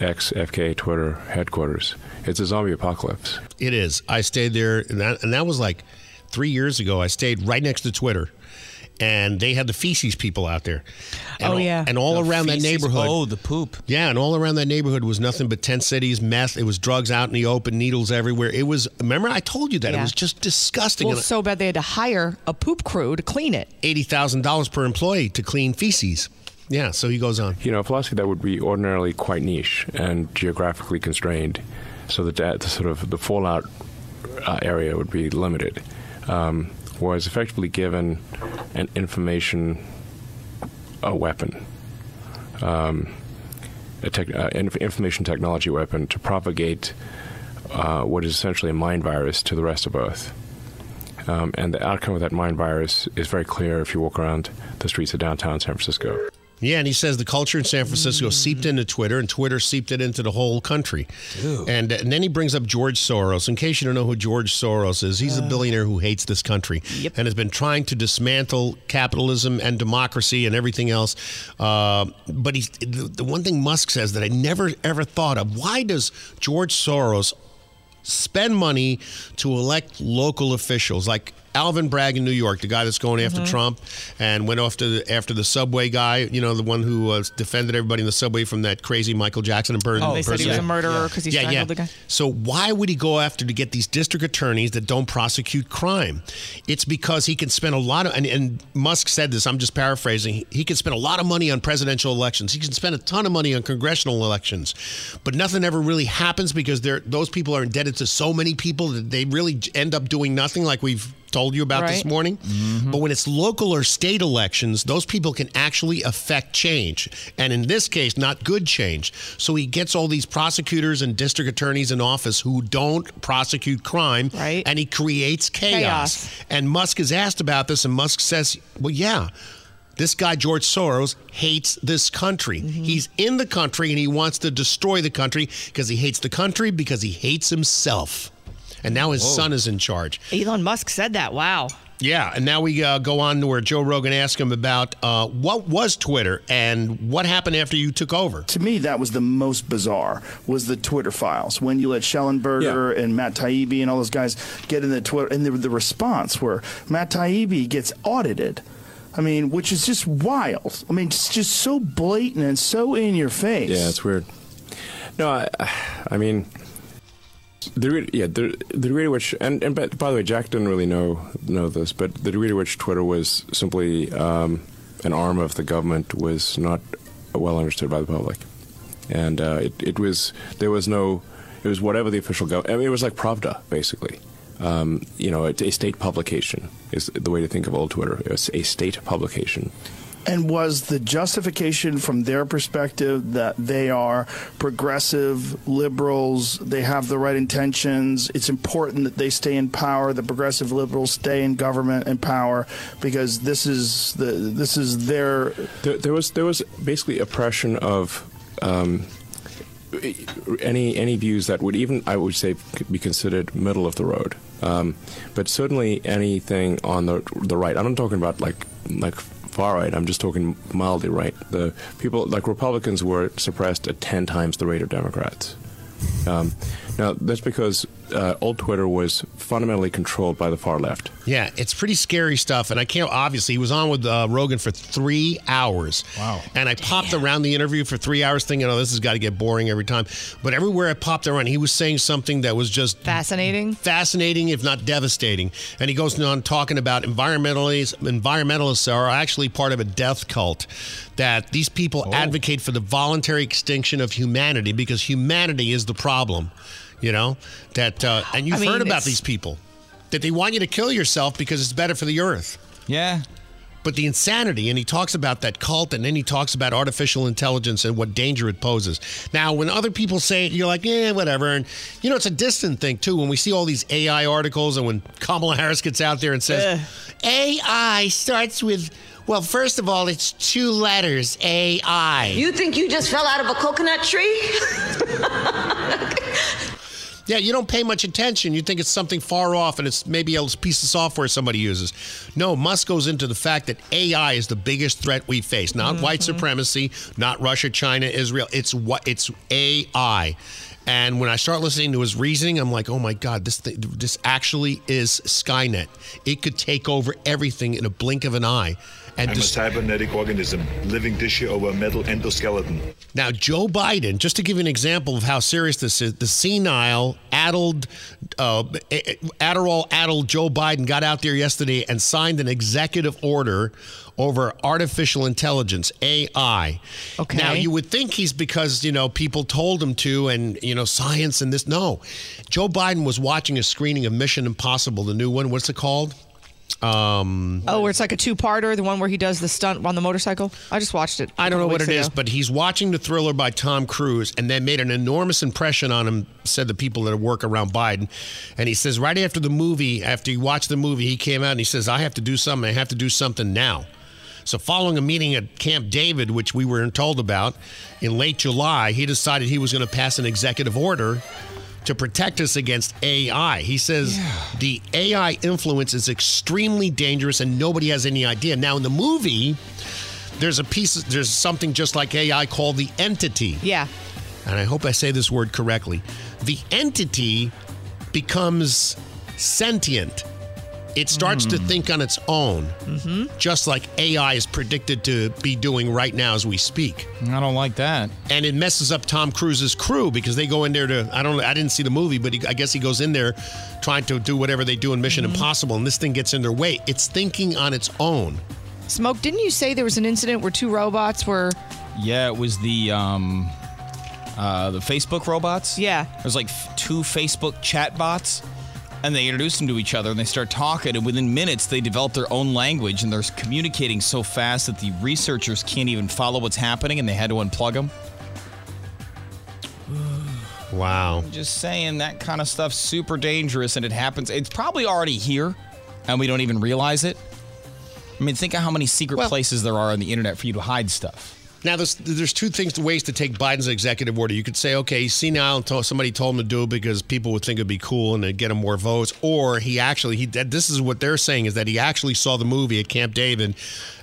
ex FK Twitter headquarters, it's a zombie apocalypse. It is. I stayed there, and that, and that was like three years ago. I stayed right next to Twitter, and they had the feces people out there. And Oh, all, yeah. and all The around that neighborhood. Oh, the poop. Yeah, and all around that neighborhood was nothing but tent cities, meth. It was drugs out in the open, needles everywhere. It was. Remember, I told you that it was just disgusting. Well, And so bad they had to hire a poop crew to clean it. Eighty thousand dollars per employee to clean feces. Yeah. So he goes on. You know, a philosophy that would be ordinarily quite niche and geographically constrained, so that that the sort of the fallout uh, area would be limited, um, was effectively given an information a weapon, um, a tech, uh, inf- information technology weapon to propagate uh, what is essentially a mind virus to the rest of Earth. Um, and the outcome of that mind virus is very clear if you walk around the streets of downtown San Francisco. Yeah, and he says the culture in San Francisco seeped into Twitter, and Twitter seeped it into the whole country. And, and then he brings up George Soros. In case you don't know who George Soros is, he's a billionaire who hates this country and has been trying to dismantle capitalism and democracy and everything else. Uh, but he's, the, the one thing Musk says that I never ever thought of: Why does George Soros spend money to elect local officials like Alvin Bragg in New York, the guy that's going after Mhm. Trump and went after the, after the subway guy, you know, the one who uh, defended everybody in the subway from that crazy Michael Jackson imperson- Oh, they said he was a murderer because he strangled the guy. So why would he go after to get these district attorneys that don't prosecute crime? It's because he can spend a lot of and, and Musk said this. I'm just paraphrasing. He, he can spend a lot of money on presidential elections. He can spend a ton of money on congressional elections, but nothing ever really happens because they're those people are indebted to so many people that they really end up doing nothing. Like we've told you about this Right. morning. Mm-hmm. But when it's local or state elections, those people can actually affect change. And in this case, not good change. So he gets all these prosecutors and district attorneys in office who don't prosecute crime. Right. And he creates chaos. Chaos. And Musk is asked about this, and Musk says, well, yeah. This guy, George Soros, hates this country. Mm-hmm. He's in the country and he wants to destroy the country because he hates the country because he hates himself. And now his Whoa. son is in charge. Elon Musk said that. Wow. Yeah, and now we uh, go on to where Joe Rogan asked him about uh, what was Twitter and what happened after you took over. To me, that was the most bizarre was the Twitter files when you let Shellenberger and Matt Taibbi and all those guys get in the Twitter and the, the response where Matt Taibbi gets audited. I mean, which is just wild. I mean, it's just so blatant and so in your face. Yeah, it's weird. No, I, I mean, the yeah the the degree to which and, and by, by the way, Jack didn't really know know this, but the degree to which Twitter was simply um, an arm of the government was not well understood by the public, and uh, it it was there was no it was whatever the official government. I mean, it was like Pravda basically. Um, you know, it's a state publication is the way to think of old Twitter. It's a state publication. And was the justification from their perspective that they are progressive liberals, they have the right intentions, it's important that they stay in power, the progressive liberals stay in government and power because this is the this is their There, there was there was basically oppression of um, any any views that would even I would say be considered middle of the road. Um, but certainly anything on the the right. I'm not talking about like like far right. I'm just talking mildly right. The people like Republicans were suppressed at ten times the rate of Democrats. Um, Now, that's because uh, old Twitter was fundamentally controlled by the far left. Yeah, it's pretty scary stuff. And I can't, obviously, he was on with uh, Rogan for three hours. Wow. And I popped around the interview for three hours thinking, oh, this has got to get boring every time. But everywhere I popped around, he was saying something that was just Fascinating. fascinating, if not devastating. And he goes on talking about environmentalists. Environmentalists are actually part of a death cult. That these people Oh. advocate for the voluntary extinction of humanity because humanity is the problem. You know that, uh, and you've I mean, heard about these people that they want you to kill yourself because it's better for the earth. Yeah. But the insanity, and he talks about that cult, and then he talks about artificial intelligence and what danger it poses. Now, when other people say it, you're like, yeah, whatever. And, you know, it's a distant thing, too. When we see all these AI articles, and when Kamala Harris gets out there and says, AI starts with, well, first of all, it's two letters, AI. You think you just fell out of a coconut tree? Yeah, you don't pay much attention. You think it's something far off and it's maybe a piece of software somebody uses. No, Musk goes into the fact that AI is the biggest threat we face. Not white mm-hmm. supremacy, not Russia, China, Israel. It's what it's AI. And when I start listening to his reasoning, I'm like, oh my God, this thing, this actually is Skynet. It could take over everything in a blink of an eye. And I'm a cybernetic organism, living tissue over a metal endoskeleton. now, Joe Biden, just to give you an example of how serious this is, the senile, addled, uh, Adderall addled Joe Biden got out there yesterday and signed an executive order over artificial intelligence, AI. Okay. Now, you would think he's because, you know, people told him to and, you know, science and this. No. Joe Biden was watching a screening of Mission Impossible, the new one. What's it called? Um, Oh, where it's like a two-parter, the one where he does the stunt on the motorcycle. I just watched it. I don't know what it is, is, but he's watching the thriller by Tom Cruise and that made an enormous impression on him, said the people that work around Biden. And he says, right after the movie, after he watched the movie, he came out and he says, I have to do something. I have to do something now. So, following a meeting at Camp David, which we were told about in late July, he decided he was going to pass an executive order to protect us against AI. He says the AI influence is extremely dangerous and nobody has any idea. Now, in the movie, there's a piece, there's something just like AI called the entity. Yeah. And I hope I say this word correctly. The entity becomes sentient. It starts to think on its own, just like AI is predicted to be doing right now as we speak. I don't like that. And it messes up Tom Cruise's crew because they go in there to I don't I didn't see the movie, but he, I guess he goes in there trying to do whatever they do in Mission Impossible, and this thing gets in their way. It's thinking on its own. Smoke, didn't you say there was an incident where two robots were? Yeah, it was the um, uh, the Facebook robots. Yeah. There's like f- two Facebook chat bots, and they introduce them to each other, and they start talking, and within minutes they develop their own language, and they're communicating so fast that the researchers can't even follow what's happening, and they had to unplug them. Wow. Just saying that kind of stuff's super dangerous, and it happens. It's probably already here, and we don't even realize it. I mean, think of how many secret places there are on the internet for you to hide stuff. Now, there's there's two things, ways to take Biden's executive order. You could say, okay, he's senile and told, somebody told him to do it because people would think it'd be cool and it'd get him more votes. Or he actually, he this is what they're saying is that he actually saw the movie at Camp David,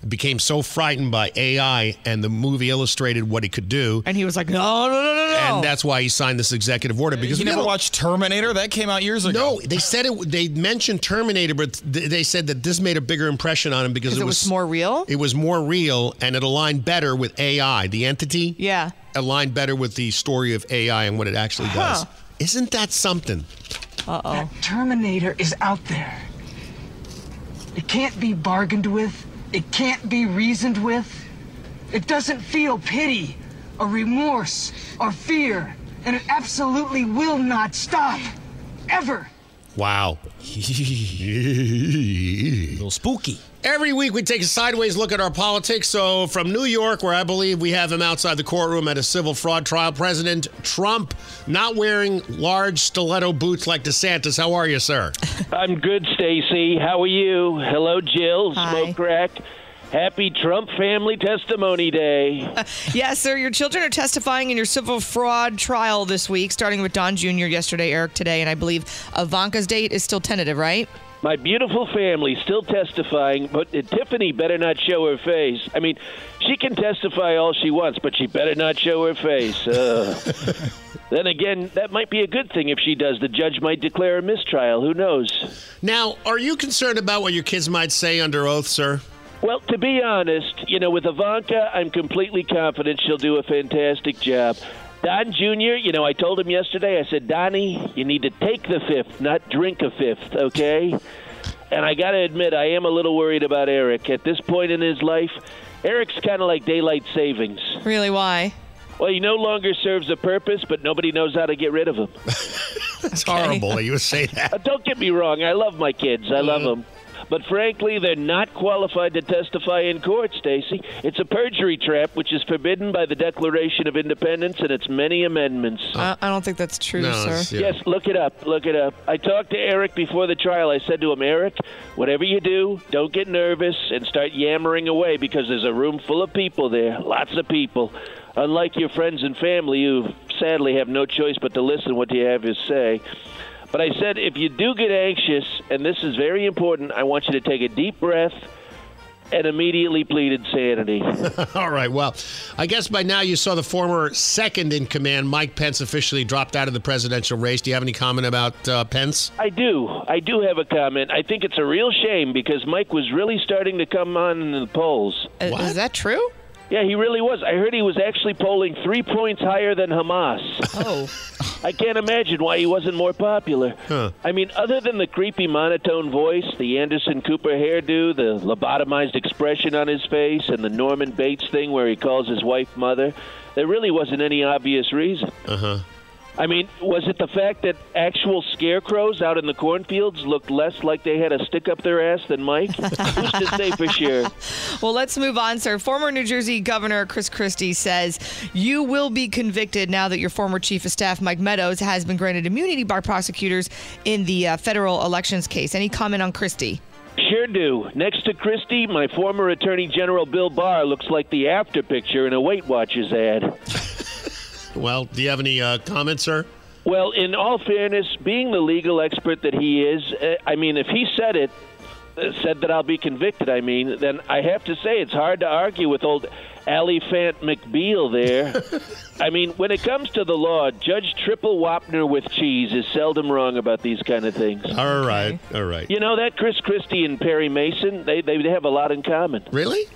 became so frightened by AI and the movie illustrated what he could do. And he was like, no, no, no, no, no. And that's why he signed this executive order because you never gotta- watched Terminator? That came out years ago. No, they said it. They mentioned Terminator, but they said that this made a bigger impression on him because it, it was more real? It was more real, and it aligned better with AI. AI, the entity, Yeah. aligned better with the story of AI and what it actually does. Huh. Isn't that something? Uh oh. That Terminator is out there. It can't be bargained with. It can't be reasoned with. It doesn't feel pity or remorse or fear. And it absolutely will not stop. Ever. Wow. a little spooky. Every week we take a sideways look at our politics. So from New York, where I believe we have him outside the courtroom at a civil fraud trial, President Trump not wearing large stiletto boots like DeSantis. How are you, sir? I'm good, Stacy. How are you? Hello, Jill. Smoke crack. Happy Trump Family Testimony Day. yes, sir. Your children are testifying in your civil fraud trial this week, starting with Don Jr. yesterday, Eric today, and I believe Ivanka's date is still tentative, right? My beautiful family still testifying, but Tiffany better not show her face. I mean, she can testify all she wants, but she better not show her face. Ugh. then again, that might be a good thing if she does. The judge might declare a mistrial. Who knows? Now, are you concerned about what your kids might say under oath, sir? Well, to be honest, you know, with Ivanka, I'm completely confident she'll do a fantastic job. Don Jr., you know, I told him yesterday, I said, Donnie, you need to take the fifth, not drink a fifth, okay? And I got to admit, I am a little worried about Eric. At this point in his life, Eric's kind of like daylight savings. Really? Why? Well, he no longer serves a purpose, but nobody knows how to get rid of him. It's horrible that you would say that. Uh, Don't get me wrong, I love my kids. I love them. But frankly, they're not qualified to testify in court, Stacy. It's a perjury trap, which is forbidden by the Declaration of Independence and its many amendments. I, I don't think that's true, sir. Yes, look it up. Look it up. I talked to Eric before the trial. I said to him, Eric, whatever you do, don't get nervous and start yammering away because there's a room full of people there. Lots of people. Unlike your friends and family who sadly have no choice but to listen what you have to say. But I said, if you do get anxious, and this is very important, I want you to take a deep breath and immediately plead insanity. All right. Well, I guess by now you saw the former second in command, Mike Pence, officially dropped out of the presidential race. Do you have any comment about uh, Pence? I do. I do have a comment. I think it's a real shame because Mike was really starting to come on in the polls. Uh, Is that true? Yeah, he really was. I heard he was actually polling three points higher than Hamas. Oh. I can't imagine why he wasn't more popular. I mean, other than the creepy monotone voice, the Anderson Cooper hairdo, the lobotomized expression on his face, and the Norman Bates thing where he calls his wife mother, there really wasn't any obvious reason. Uh huh. I mean, was it the fact that actual scarecrows out in the cornfields looked less like they had a stick up their ass than Mike? Who's to say for sure? Well, let's move on, sir. Former New Jersey Governor Chris Christie says you will be convicted now that your former chief of staff, Mike Meadows, has been granted immunity by prosecutors in the uh, federal elections case. Any comment on Christie? Sure do. Next to Christie, my former Attorney General Bill Barr looks like the after picture in a Weight Watchers ad. Well, do you have any uh, comments, sir? Well, in all fairness, being the legal expert that he is, uh, I mean, if he said it, uh, said that I'll be convicted, I mean, then I have to say it's hard to argue with old Alifant McBeal there. I mean, when it comes to the law, Judge Triple Wapner with cheese is seldom wrong about these kind of things. All right. All right. You know that Chris Christie and Perry Mason, they they have a lot in common. Really?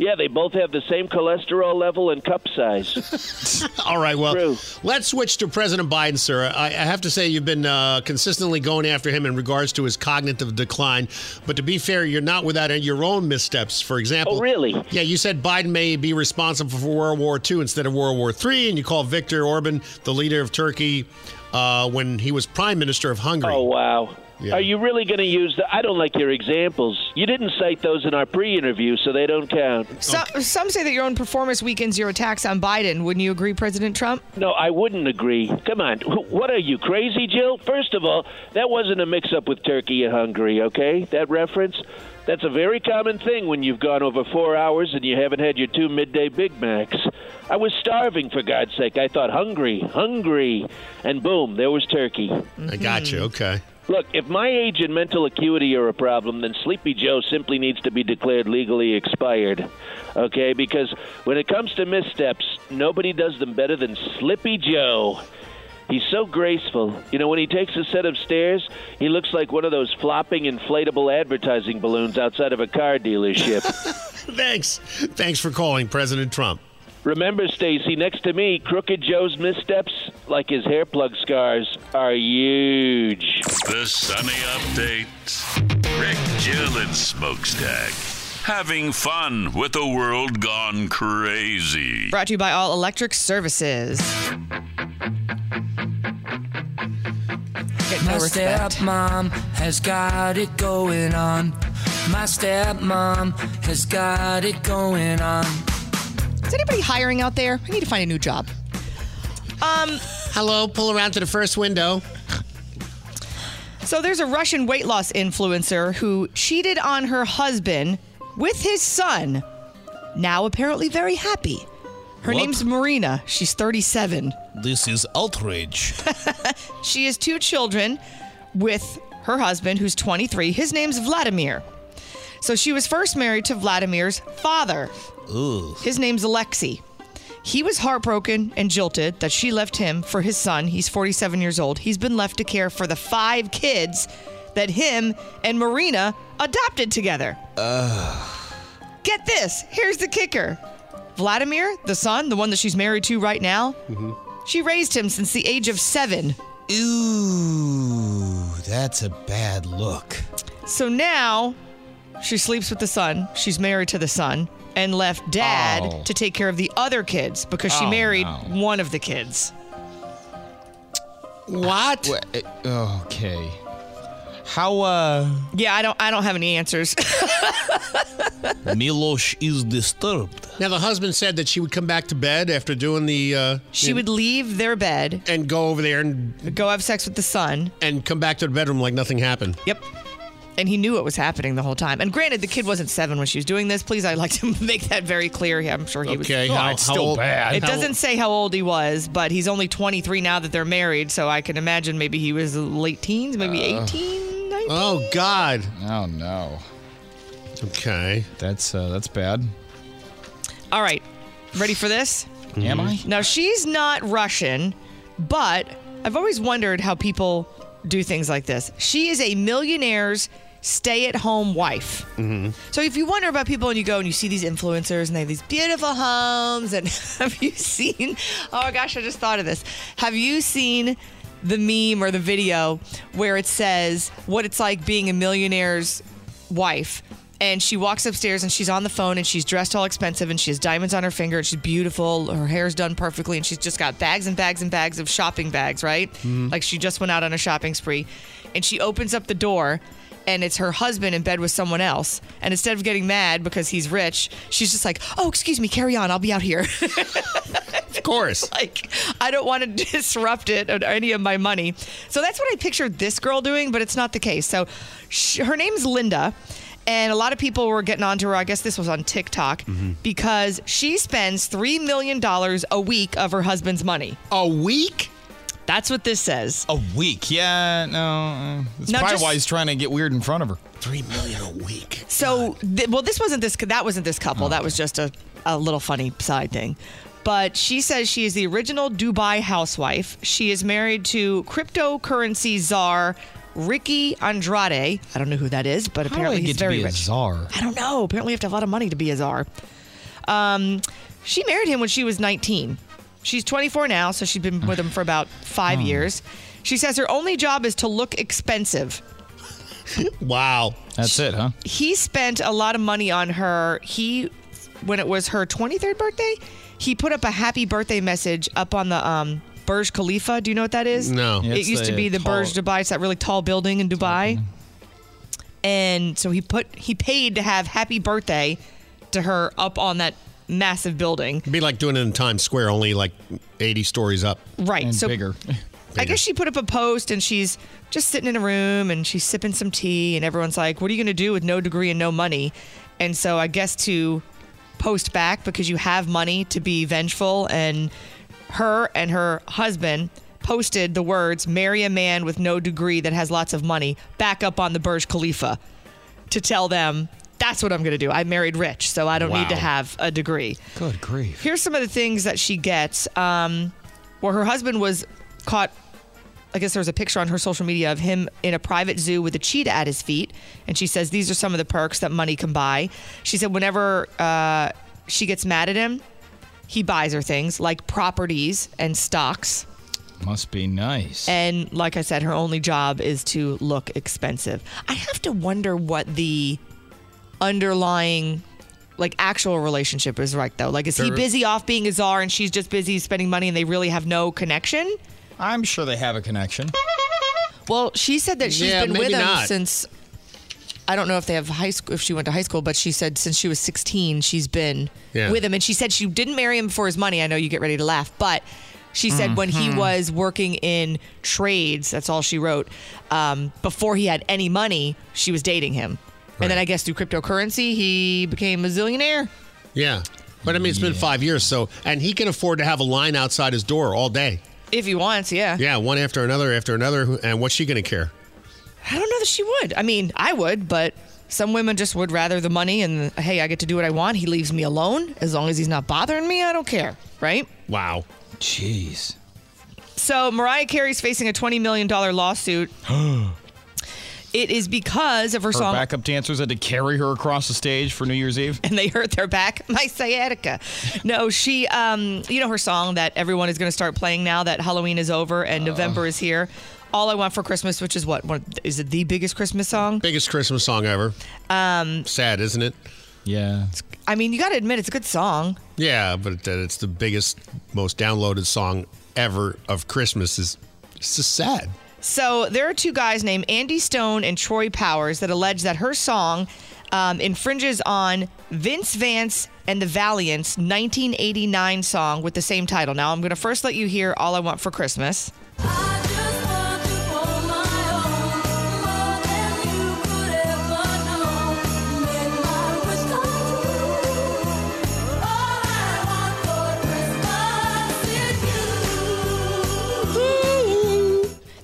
Yeah, they both have the same cholesterol level and cup size. All right. Well, let's switch to President Biden, sir. I, I have to say you've been uh, consistently going after him in regards to his cognitive decline. But to be fair, you're not without your own missteps. For example, Oh, really? Yeah, you said Biden may be responsible for World War II instead of World War III, and you call Viktor Orban the leader of Turkey uh, when he was prime minister of Hungary. Oh wow. Are you really going to use the? I don't like your examples. You didn't cite those in our pre-interview, so they don't count. So, Some say that your own performance weakens your attacks on Biden. Wouldn't you agree, President Trump? No, I wouldn't agree. Come on. What are you, crazy, Jill? First of all, that wasn't a mix up with Turkey and Hungary, okay? That reference? That's a very common thing when you've gone over four hours and you haven't had your two midday Big Macs. I was starving, for God's sake. I thought, hungry, hungry. And boom, there was Turkey. I got you. Mm-hmm. Okay. Look, if my age and mental acuity are a problem, then Sleepy Joe simply needs to be declared legally expired. Okay? Because when it comes to missteps, nobody does them better than Slippy Joe. He's so graceful. You know, when he takes a set of stairs, he looks like one of those flopping inflatable advertising balloons outside of a car dealership. Thanks. Thanks for calling President Trump. Remember, Stacy, next to me, Crooked Joe's missteps, like his hair plug scars, are huge. The Sunny Update. Rick, Jill, and Smokestack. Having fun with a world gone crazy. Brought to you by All Electric Services. Get My no respect. stepmom has got it going on. My stepmom has got it going on. Is anybody hiring out there? I need to find a new job. Um, Hello, pull around to the first window. So there's a Russian weight loss influencer who cheated on her husband with his son. Now apparently very happy. Her What? name's Marina. She's 37. This is outrage. She has two children with her husband, who's 23. His name's Vladimir. So she was first married to Vladimir's father. Ooh. His name's Alexei. He was heartbroken and jilted that she left him for his son. He's 47 years old. He's been left to care for the five kids that him and Marina adopted together. Ugh. Get this. Here's the kicker. Vladimir, the son, the one that she's married to right now, mm-hmm. she raised him since the age of seven. Ooh, that's a bad look. So now she sleeps with the son. She's married to the son and left dad Oh. to take care of the other kids because she Oh, married no. one of the kids. What? Okay. How uh Yeah, I don't I don't have any answers. Milosh is disturbed. Now the husband said that she would come back to bed after doing the. Uh, she would leave their bed and go over there and go have sex with the son and come back to the bedroom like nothing happened. Yep. And he knew it was happening the whole time. And granted, the kid wasn't seven when she was doing this. Please, I'd like to make that very clear. I'm sure he was. Okay, how- it's how still old- bad. It how- doesn't say how old he was, but he's only 23 now that they're married. So I can imagine maybe he was late teens, maybe 18, 19. Oh God. Oh no. Okay. That's uh that's bad. All right. Ready for this? Am I? Now, she's not Russian, but I've always wondered how people do things like this. She is a millionaire's stay at home wife. Mm-hmm. So if you wonder about people and you go and you see these influencers and they have these beautiful homes, and have you seen? Oh my gosh, I just thought of this. Have you seen the meme or the video where it says what it's like being a millionaire's wife? And she walks upstairs and she's on the phone and she's dressed all expensive and she has diamonds on her finger and she's beautiful. Her hair's done perfectly and she's just got bags and bags and bags of shopping bags, right? Mhm. Like she just went out on a shopping spree. And she opens up the door and it's her husband in bed with someone else. And instead of getting mad because he's rich, she's just like, oh, excuse me, carry on. I'll be out here. Of course. like, I don't want to disrupt it or any of my money. So that's what I pictured this girl doing, but it's not the case. So sh- her name's Linda. And a lot of people were getting onto her. I guess this was on TikTok because she spends $3 million a week of her husband's money. A week? That's what this says. A week? Yeah, no. uh, That's Now probably just- why he's trying to get weird in front of her. Three million a week. So, th- well, this wasn't this. That wasn't this couple. That was just a, a little funny side thing. But she says she is the original Dubai housewife. She is married to cryptocurrency czar Ricky Andrade. I don't know who that is, but How apparently he's get to very be a rich. czar? I don't know. Apparently, you have to have a lot of money to be a czar. Um, she married him when she was 19. She's 24 now, so she's been with him for about five Hmm. years. She says her only job is to look expensive. Wow. That's it, huh? he spent a lot of money on her. He, when it was her 23rd birthday, he put up a happy birthday message up on the um, Burj Khalifa. Do you know what that is? No. Yeah, it used to be the tall- Burj Dubai. It's that really tall building in Dubai. And so he put he paid to have happy birthday to her up on that massive building. It'd be like doing it in Times Square, only like 80 stories up. Right. And so bigger. I guess she put up a post and she's just sitting in a room and she's sipping some tea and everyone's like, "What are you going to do with no degree and no money?" And so I guess to post back because you have money to be vengeful and her and her husband posted the words marry a man with no degree that has lots of money back up on the Burj Khalifa to tell them that's what I'm going to do. I married rich, so I don't need to have a degree. Good grief. Here's some of the things that she gets. Um, where her husband was caught. I guess there was a picture on her social media of him in a private zoo with a cheetah at his feet, and she says these are some of the perks that money can buy. She said whenever uh, she gets mad at him, he buys her things like properties and stocks. Must be nice. And like I said, her only job is to look expensive. I have to wonder what the underlying like actual relationship is like though. Like is he busy off being a czar and she's just busy spending money and they really have no connection? I'm sure they have a connection. Well, she said that she's Yeah, been with him not. since I don't know if they have high school if she went to high school, but she said since she was 16 she's been Yeah. with him and she said she didn't marry him for his money. I know you get ready to laugh, but she said when he Mhm. was working in trades, that's all she wrote. Um, before he had any money, she was dating him. And then I guess through cryptocurrency, he became a zillionaire. Yeah. But I mean, it's been five years, so, and he can afford to have a line outside his door all day. If he wants, yeah. Yeah, one after another after another. And what's she going to care? I don't know that she would. I mean, I would, but some women just would rather the money and hey, I get to do what I want. He leaves me alone as long as he's not bothering me. I don't care, right? Wow. Jeez. So Mariah Carey's facing a twenty million dollar lawsuit. it is because of her, Her song. backup dancers had to carry her across the stage for New Year's Eve. and they hurt their back. My sciatica. No, she, um, you know, her song that everyone is going to start playing now that Halloween is over and November is here. All I Want for Christmas, which is what? One, is it the biggest Christmas song? Biggest Christmas song ever. Um, Sad, isn't it? Yeah. I mean, you got to admit, it's a good song. Yeah, but that it's the biggest, most downloaded song ever of Christmas is it's just sad. So there are two guys named Andy Stone and Troy Powers that allege that her song um, infringes on Vince Vance and the Valiants' 1989 song with the same title. Now, I'm going to first let you hear All I Want for Christmas.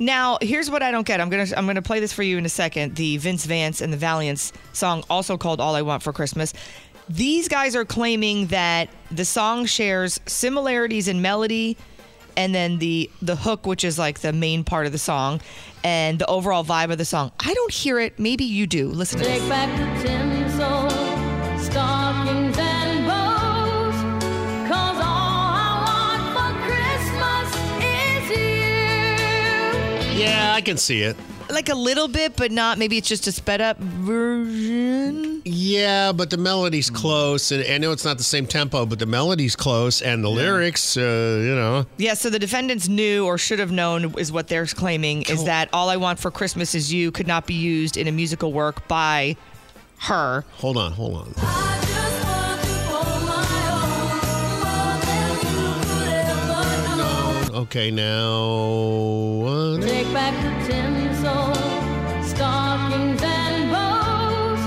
Now, here's what I don't get. I'm gonna I'm gonna play this for you in a second. The Vince Vance and the Valiants song, also called "All I Want for Christmas." These guys are claiming that the song shares similarities in melody, and then the the hook, which is like the main part of the song, and the overall vibe of the song. I don't hear it. Maybe you do. Listen to Take this. Yeah, I can see it. Like a little bit, but not. Maybe it's just a sped up version. Yeah, but the melody's close, and I know it's not the same tempo, but the melody's close, and the lyrics, uh, you know. Yeah, so the defendants knew or should have known is what they're claiming is that All I Want for Christmas Is You could not be used in a musical work by her. Hold on, hold on. Okay, now. uh, Take back the tinsel, stockings and bows.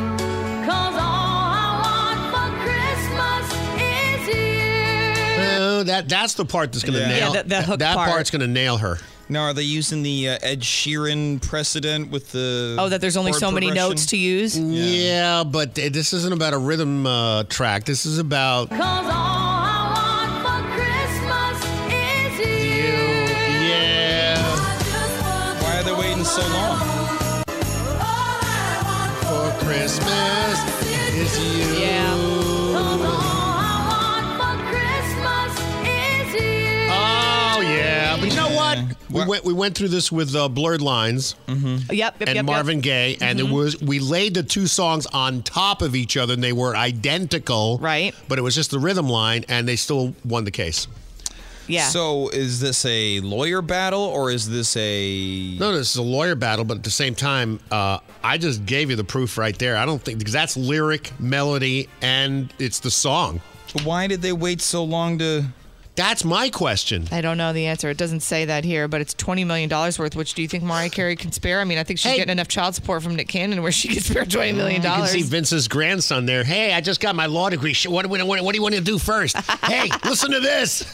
'Cause all I want for Christmas is you. uh, that that's the part that's going to Yeah. nail. Yeah, the- the hook that part. part's going to nail her. Now, are they using the uh, Ed Sheeran precedent with the? Oh, that there's only so many notes to use? Yeah, but th- this isn't about a rhythm uh, track. This is about Christmas is you. Oh yeah, but you know what? We went we went through this with uh, Blurred Lines Yep, yep, and yep, Marvin yep. Gaye, and it was we laid the two songs on top of each other, and they were identical. Right. But it was just the rhythm line, and they still won the case. Yeah. So, is this a lawyer battle or is this a? No, this is a lawyer battle, but at the same time, uh, I just gave you the proof right there. I don't think because that's lyric, melody, and it's the song. Why did they wait so long to? That's my question. I don't know the answer. It doesn't say that here, but it's $20 million worth, which do you think Mariah Carey can spare? I mean, I think she's getting enough child support from Nick Cannon where she can spare $20 million. You can see Vince's grandson there. Hey, I just got my law degree. What, what, what, what do you want to do first? hey, listen to this.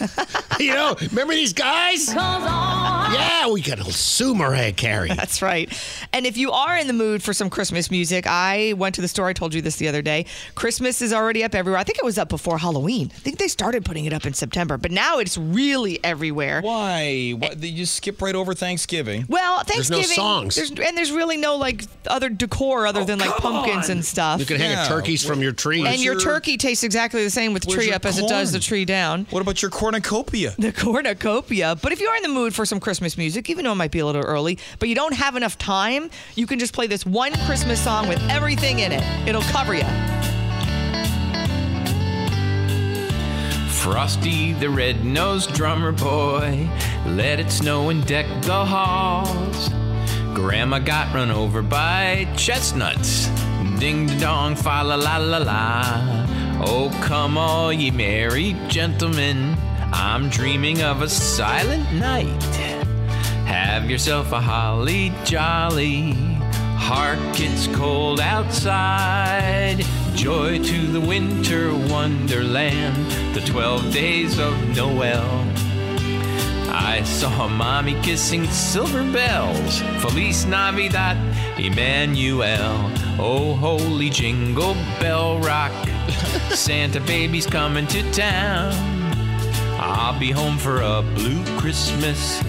you know, remember these guys? Yeah, we got to sue Mariah Carey. That's right. And if you are in the mood for some Christmas music, I went to the store. I told you this the other day. Christmas is already up everywhere. I think it was up before Halloween. I think they started putting it up in September, but now it's really everywhere. Why? Why they just skip right over Thanksgiving? Well, Thanksgiving. There's no Thanksgiving. songs. There's, and there's really no like other decor other oh, than like pumpkins and stuff. You can hang a turkeys from your tree. and your, turkey tastes exactly the same with the tree your up as it does the tree down. What about your cornucopia? The cornucopia. But if you're in the mood for some Christmas music, even though it might be a little early, but you don't have enough time, you can just play this one Christmas song with everything in it. It'll cover you. Frosty the red-nosed drummer boy, let it snow and deck the halls. Grandma got run over by chestnuts. Ding dong, fa la la la la. Oh, come all ye merry gentlemen. I'm dreaming of a silent night. Have yourself a holly jolly. Hark, it's cold outside. Joy to the winter wonderland. The 12 days of Noel. I saw mommy kissing silver bells. Feliz Navidad, Emmanuel. Oh, holy jingle bell rock. Santa baby's coming to town. I'll be home for a blue Christmas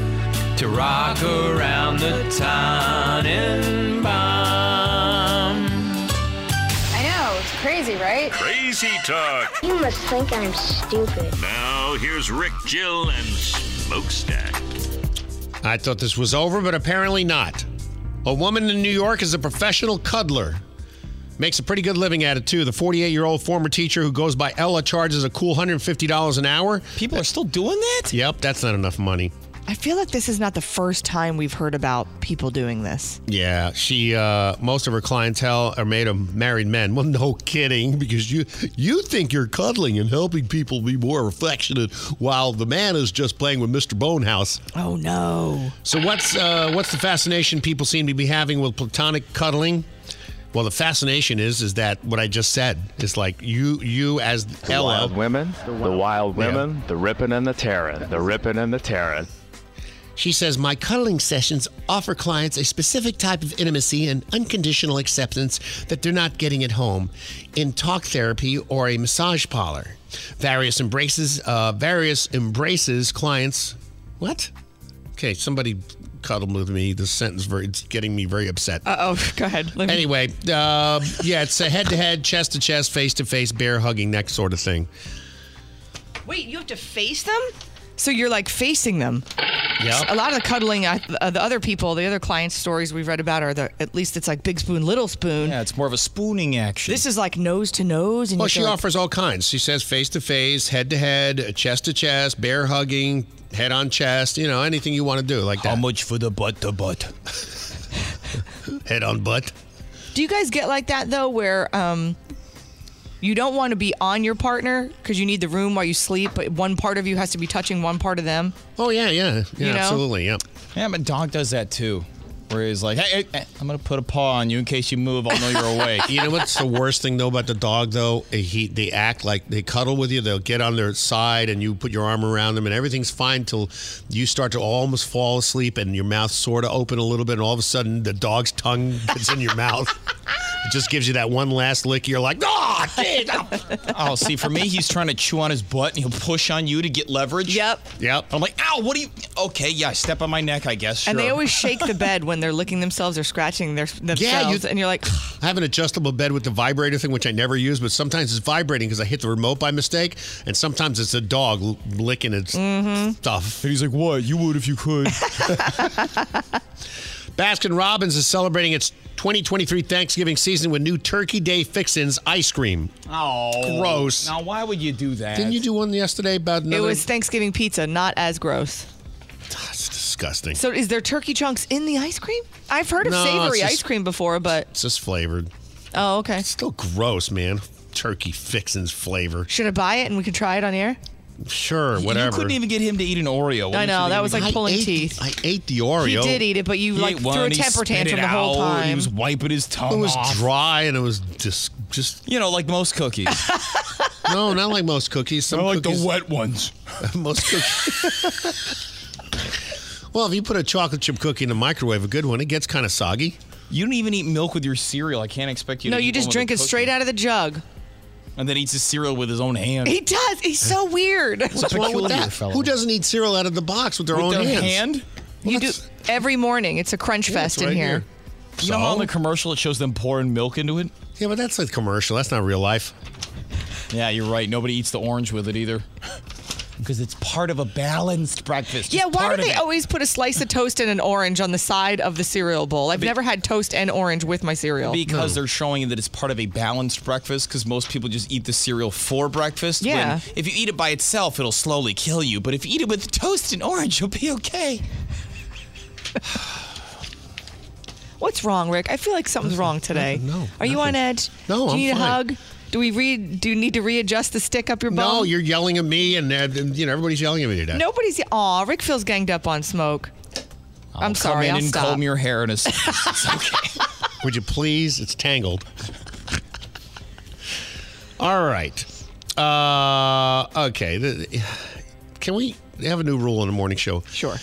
to rock around the Tannenbaum. I know, it's crazy, right? Crazy talk. You must think I'm stupid. Now here's Rick, Jill, and Smokestack. I thought this was over, but apparently not. A woman in New York is a professional cuddler. Makes a pretty good living at it, too. The 48 year old former teacher who goes by Ella charges a cool $150 an hour. People are still doing that? Yep, that's not enough money. I feel like this is not the first time we've heard about people doing this. Yeah, she uh most of her clientele are made of married men. Well, no kidding, because you you think you're cuddling and helping people be more affectionate while the man is just playing with Mr. Bonehouse. Oh no. So what's uh what's the fascination people seem to be having with platonic cuddling? Well, the fascination is is that what I just said is like you you as The Ella wild women, the wild women, the ripping and the tearing, the ripping and the tearing. She says, My cuddling sessions offer clients a specific type of intimacy and unconditional acceptance that they're not getting at home in talk therapy or a massage parlor. Various embraces, uh, various embraces clients. What? Okay, somebody cuddled with me. This sentence very, it's getting me very upset. Uh oh, go ahead. Let me- Anyway, uh, yeah, it's a head to head, chest to chest, face to face, bear hugging, that sort of thing. Wait, you have to face them? So you're like facing them. Yeah. A lot of the cuddling, uh, the other people, the other clients' stories we've read about are the at least it's like big spoon, little spoon. Yeah, it's more of a spooning action. This is like nose to nose, and Well, she feel like- offers all kinds. She says face to face, head to head, chest to chest, bear hugging, head on chest, you know, anything you want to do like that. How much for the butt to butt? head on butt. Do you guys get like that though, where um, you don't want to be on your partner because you need the room while you sleep, but one part of you has to be touching one part of them? Oh yeah, yeah, You know? absolutely, yeah. Yeah, my dog does that too. Where he's like, hey, hey, hey, I'm gonna put a paw on you in case you move. I'll know you're awake. You know what's the worst thing though about the dog though? Eh, he they act like they cuddle with you. They'll get on their side and you put your arm around them and everything's fine till you start to almost fall asleep and your mouth sort of open a little bit and all of a sudden the dog's tongue gets in your mouth. It just gives you that one last lick. You're like, oh, geez, oh." oh, see, for me, he's trying to chew on his butt and he'll push on you to get leverage. Yep. Yep. I'm like, ow, what do you? Okay, yeah, step on my neck, I guess. Sure. And they always shake the bed when they're licking themselves or scratching their, themselves, and you're like, I have an adjustable bed with the vibrator thing, which I never use, but sometimes it's vibrating because I hit the remote by mistake, and sometimes it's a dog l- licking its Mm-hmm. stuff. And he's like, "What? You would if you could." Baskin Robbins is celebrating its 2023 Thanksgiving season with new Turkey Day Fixins ice cream. Oh, Gross. Now, why would you do that? Didn't you do one yesterday about it was Thanksgiving pizza, not as gross. Ah, it's disgusting. So is there turkey chunks in the ice cream? I've heard of No, savory just- ice cream before, but It's just flavored. oh, okay. It's still gross, man. Turkey Fixins flavor. Should I buy it and we can try it on air? Sure, You whatever. couldn't even get him to eat an Oreo. What I know that was like pulling I ate teeth. I ate the Oreo. He did eat it, but you He like threw one, a temper tantrum the whole out, time. He was wiping his tongue It was off. dry and it was just just You know, like most cookies. no, not like most cookies. Some I like cookies, the wet ones. most cookies. well, if you put a chocolate chip cookie in the microwave, a good one, it gets kind of soggy. You don't even eat milk with your cereal. I can't expect you to no, you eat just one drink a it straight out of the jug. And then eats his cereal with his own hand. He does. He's so weird. What's wrong with that? Who doesn't eat cereal out of the box with their With own their hands? hand? You do every morning. It's a crunch Yeah, fest it's in right here. here. You know how in the commercial it shows them pouring milk into it? Yeah, but that's a commercial. That's not real life. Yeah, you're right. Nobody eats the orange with it either. Because it's part of a balanced breakfast. Yeah, why do they it. always put a slice of toast and an orange on the side of the cereal bowl? I've never had toast and orange with my cereal. Because hmm. they're showing that it's part of a balanced breakfast. Because most people just eat the cereal for breakfast. when Yeah. if you eat it by itself, it'll slowly kill you. But if you eat it with toast and orange, you'll be okay. What's wrong, Rick? I feel like something's wrong today. No, Are you on edge? No, Do you I'm need a fine. hug? Do we read? Do you need to readjust the stick up your bum? No, you're yelling at me, and, uh, and, you know everybody's yelling at me today. Nobody's. Aw, Rick feels ganged up on smoke. I'm sorry. Come in I'll and stop. comb your hair in a. It's okay. Would you please? It's tangled. All right. Uh, okay. Can we? have a new rule on the morning show. Sure.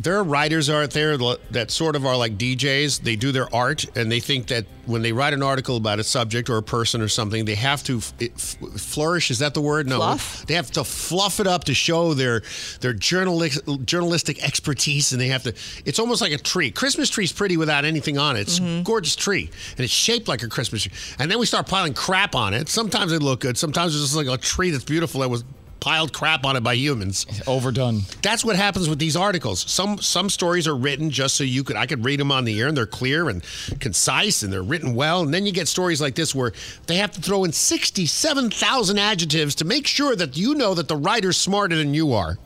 There are writers out there that sort of are like DJs. They do their art, and they think that when they write an article about a subject or a person or something, they have to f- f- flourish. Is that the word? No. Fluff? They have to fluff it up to show their their journalistic journalistic expertise, and they have to. It's almost like a tree. Christmas tree's pretty without anything on it. It's mm-hmm. a gorgeous tree, and it's shaped like a Christmas tree. And then we start piling crap on it. Sometimes they look good. Sometimes it's just like a tree that's beautiful that was piled crap on it by humans. Overdone. That's what happens with these articles. Some some stories are written just so you could I could read them on the air and they're clear and concise and they're written well. And then you get stories like this where they have to throw in 67,000 adjectives to make sure that you know that the writer's smarter than you are.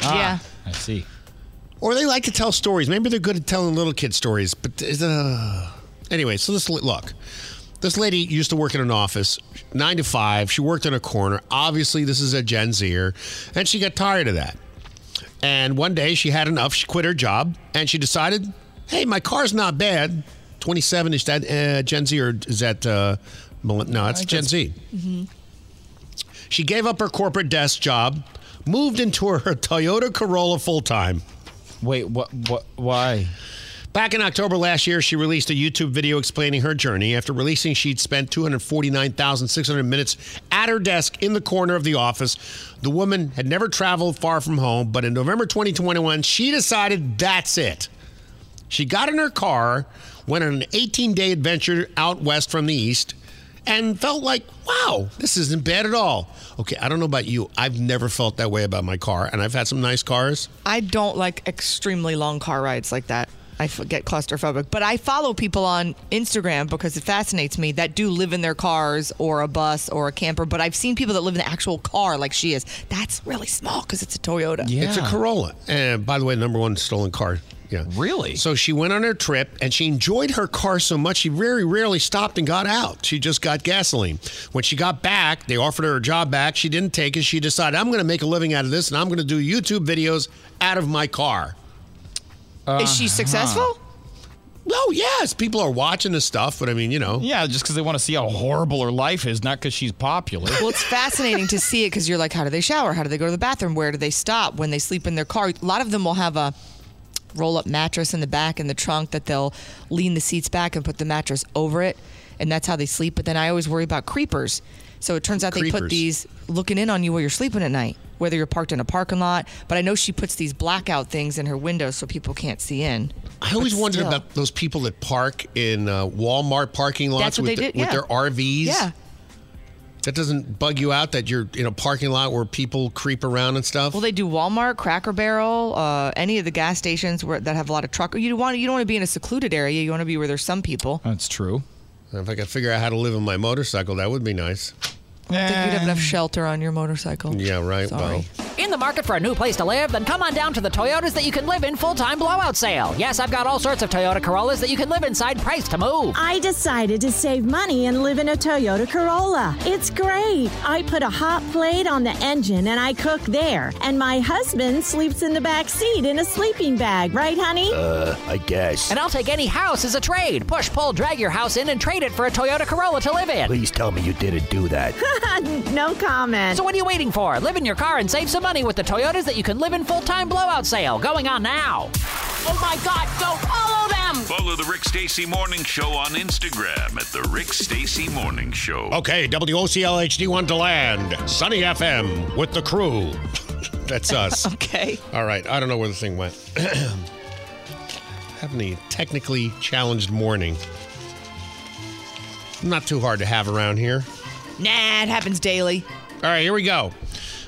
yeah. I see. Or they like to tell stories. Maybe they're good at telling little kid stories. But uh, anyway, so let's look. This lady used to work in an office, nine to five. She worked in a corner. Obviously, this is a Gen Zer, and she got tired of that. And one day she had enough. She quit her job and she decided, hey, my car's not bad. 27, is that uh, Gen Z or is that, uh, no, that's Gen Z. She gave up her corporate desk job, moved into her Toyota Corolla full time. Wait, what? What? Why? Back in October last year, she released a YouTube video explaining her journey. After releasing, she'd spent 249,600 minutes at her desk in the corner of the office. The woman had never traveled far from home, but in November 2021, she decided that's it. She got in her car, went on an 18 day adventure out west from the east, and felt like, wow, this isn't bad at all. Okay, I don't know about you. I've never felt that way about my car, and I've had some nice cars. I don't like extremely long car rides like that. I f- get claustrophobic, but I follow people on Instagram because it fascinates me that do live in their cars or a bus or a camper. But I've seen people that live in the actual car like she is. That's really small because it's a Toyota. Yeah. It's a Corolla. And by the way, number one stolen car. Yeah. Really? So she went on her trip and she enjoyed her car so much she very rarely stopped and got out. She just got gasoline. When she got back, they offered her a job back. She didn't take it. She decided, I'm going to make a living out of this and I'm going to do YouTube videos out of my car. Uh, is she successful? Oh, yes. People are watching this stuff, but I mean, you know. Yeah, just because they want to see how horrible her life is, not because she's popular. Well, it's fascinating to see it because you're like, how do they shower? How do they go to the bathroom? Where do they stop when they sleep in their car? A lot of them will have a roll up mattress in the back in the trunk that they'll lean the seats back and put the mattress over it. And that's how they sleep. But then I always worry about creepers. So it turns out they put these looking in on you while you're sleeping at night, whether you're parked in a parking lot. But I know she puts these blackout things in her window so people can't see in. I always But wondered still. about those people that park in uh, Walmart parking lots That's what with, they the- did, with their RVs. Yeah. That doesn't bug you out that you're in a parking lot where people creep around and stuff? Well, they do Walmart, Cracker Barrel, uh, any of the gas stations where that have a lot of truck. You want you don't want to be in a secluded area. You want to be where there's some people. That's true. If I could figure out how to live on my motorcycle, that would be nice. Think you'd have enough shelter on your motorcycle. Yeah, right. Sorry. In the market for a new place to live? Then come on down to the Toyotas that you can live in full time blowout sale. Yes, I've got all sorts of Toyota Corollas that you can live inside, priced to move. I decided to save money and live in a Toyota Corolla. It's great. I put a hot plate on the engine and I cook there. And my husband sleeps in the back seat in a sleeping bag, right, honey? Uh, I guess. And I'll take any house as a trade. Push, pull, drag your house in and trade it for a Toyota Corolla to live in. Please tell me you didn't do that. no comment. So what are you waiting for? Live in your car and save some money with the Toyotas that you can live in full-time blowout sale going on now. Oh my God, go follow them! Follow the Rick Stacy Morning Show on Instagram at the Rick Stacy Morning Show. Okay, WOCL HD1 to land. Sunny FM with the crew. That's us. okay. All right. I don't know where the thing went. Having a technically challenged morning. Not too hard to have around here. Nah, it happens daily. All right, here we go.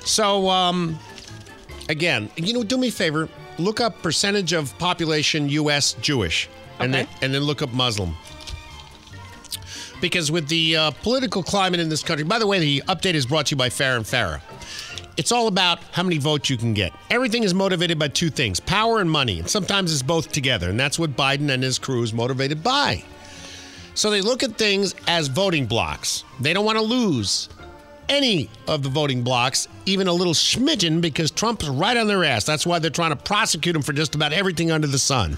So, um, again, you know, do me a favor. Look up percentage of population U.S. Jewish, and then and then look up Muslim. Because with the uh, political climate in this country, by the way, the update is brought to you by Farah and Farah. It's all about how many votes you can get. Everything is motivated by two things: power and money. And sometimes it's both together, and that's what Biden and his crew is motivated by. So they look at things as voting blocks. They don't want to lose any of the voting blocks, even a little smidgen, because Trump's right on their ass. That's why they're trying to prosecute him for just about everything under the sun.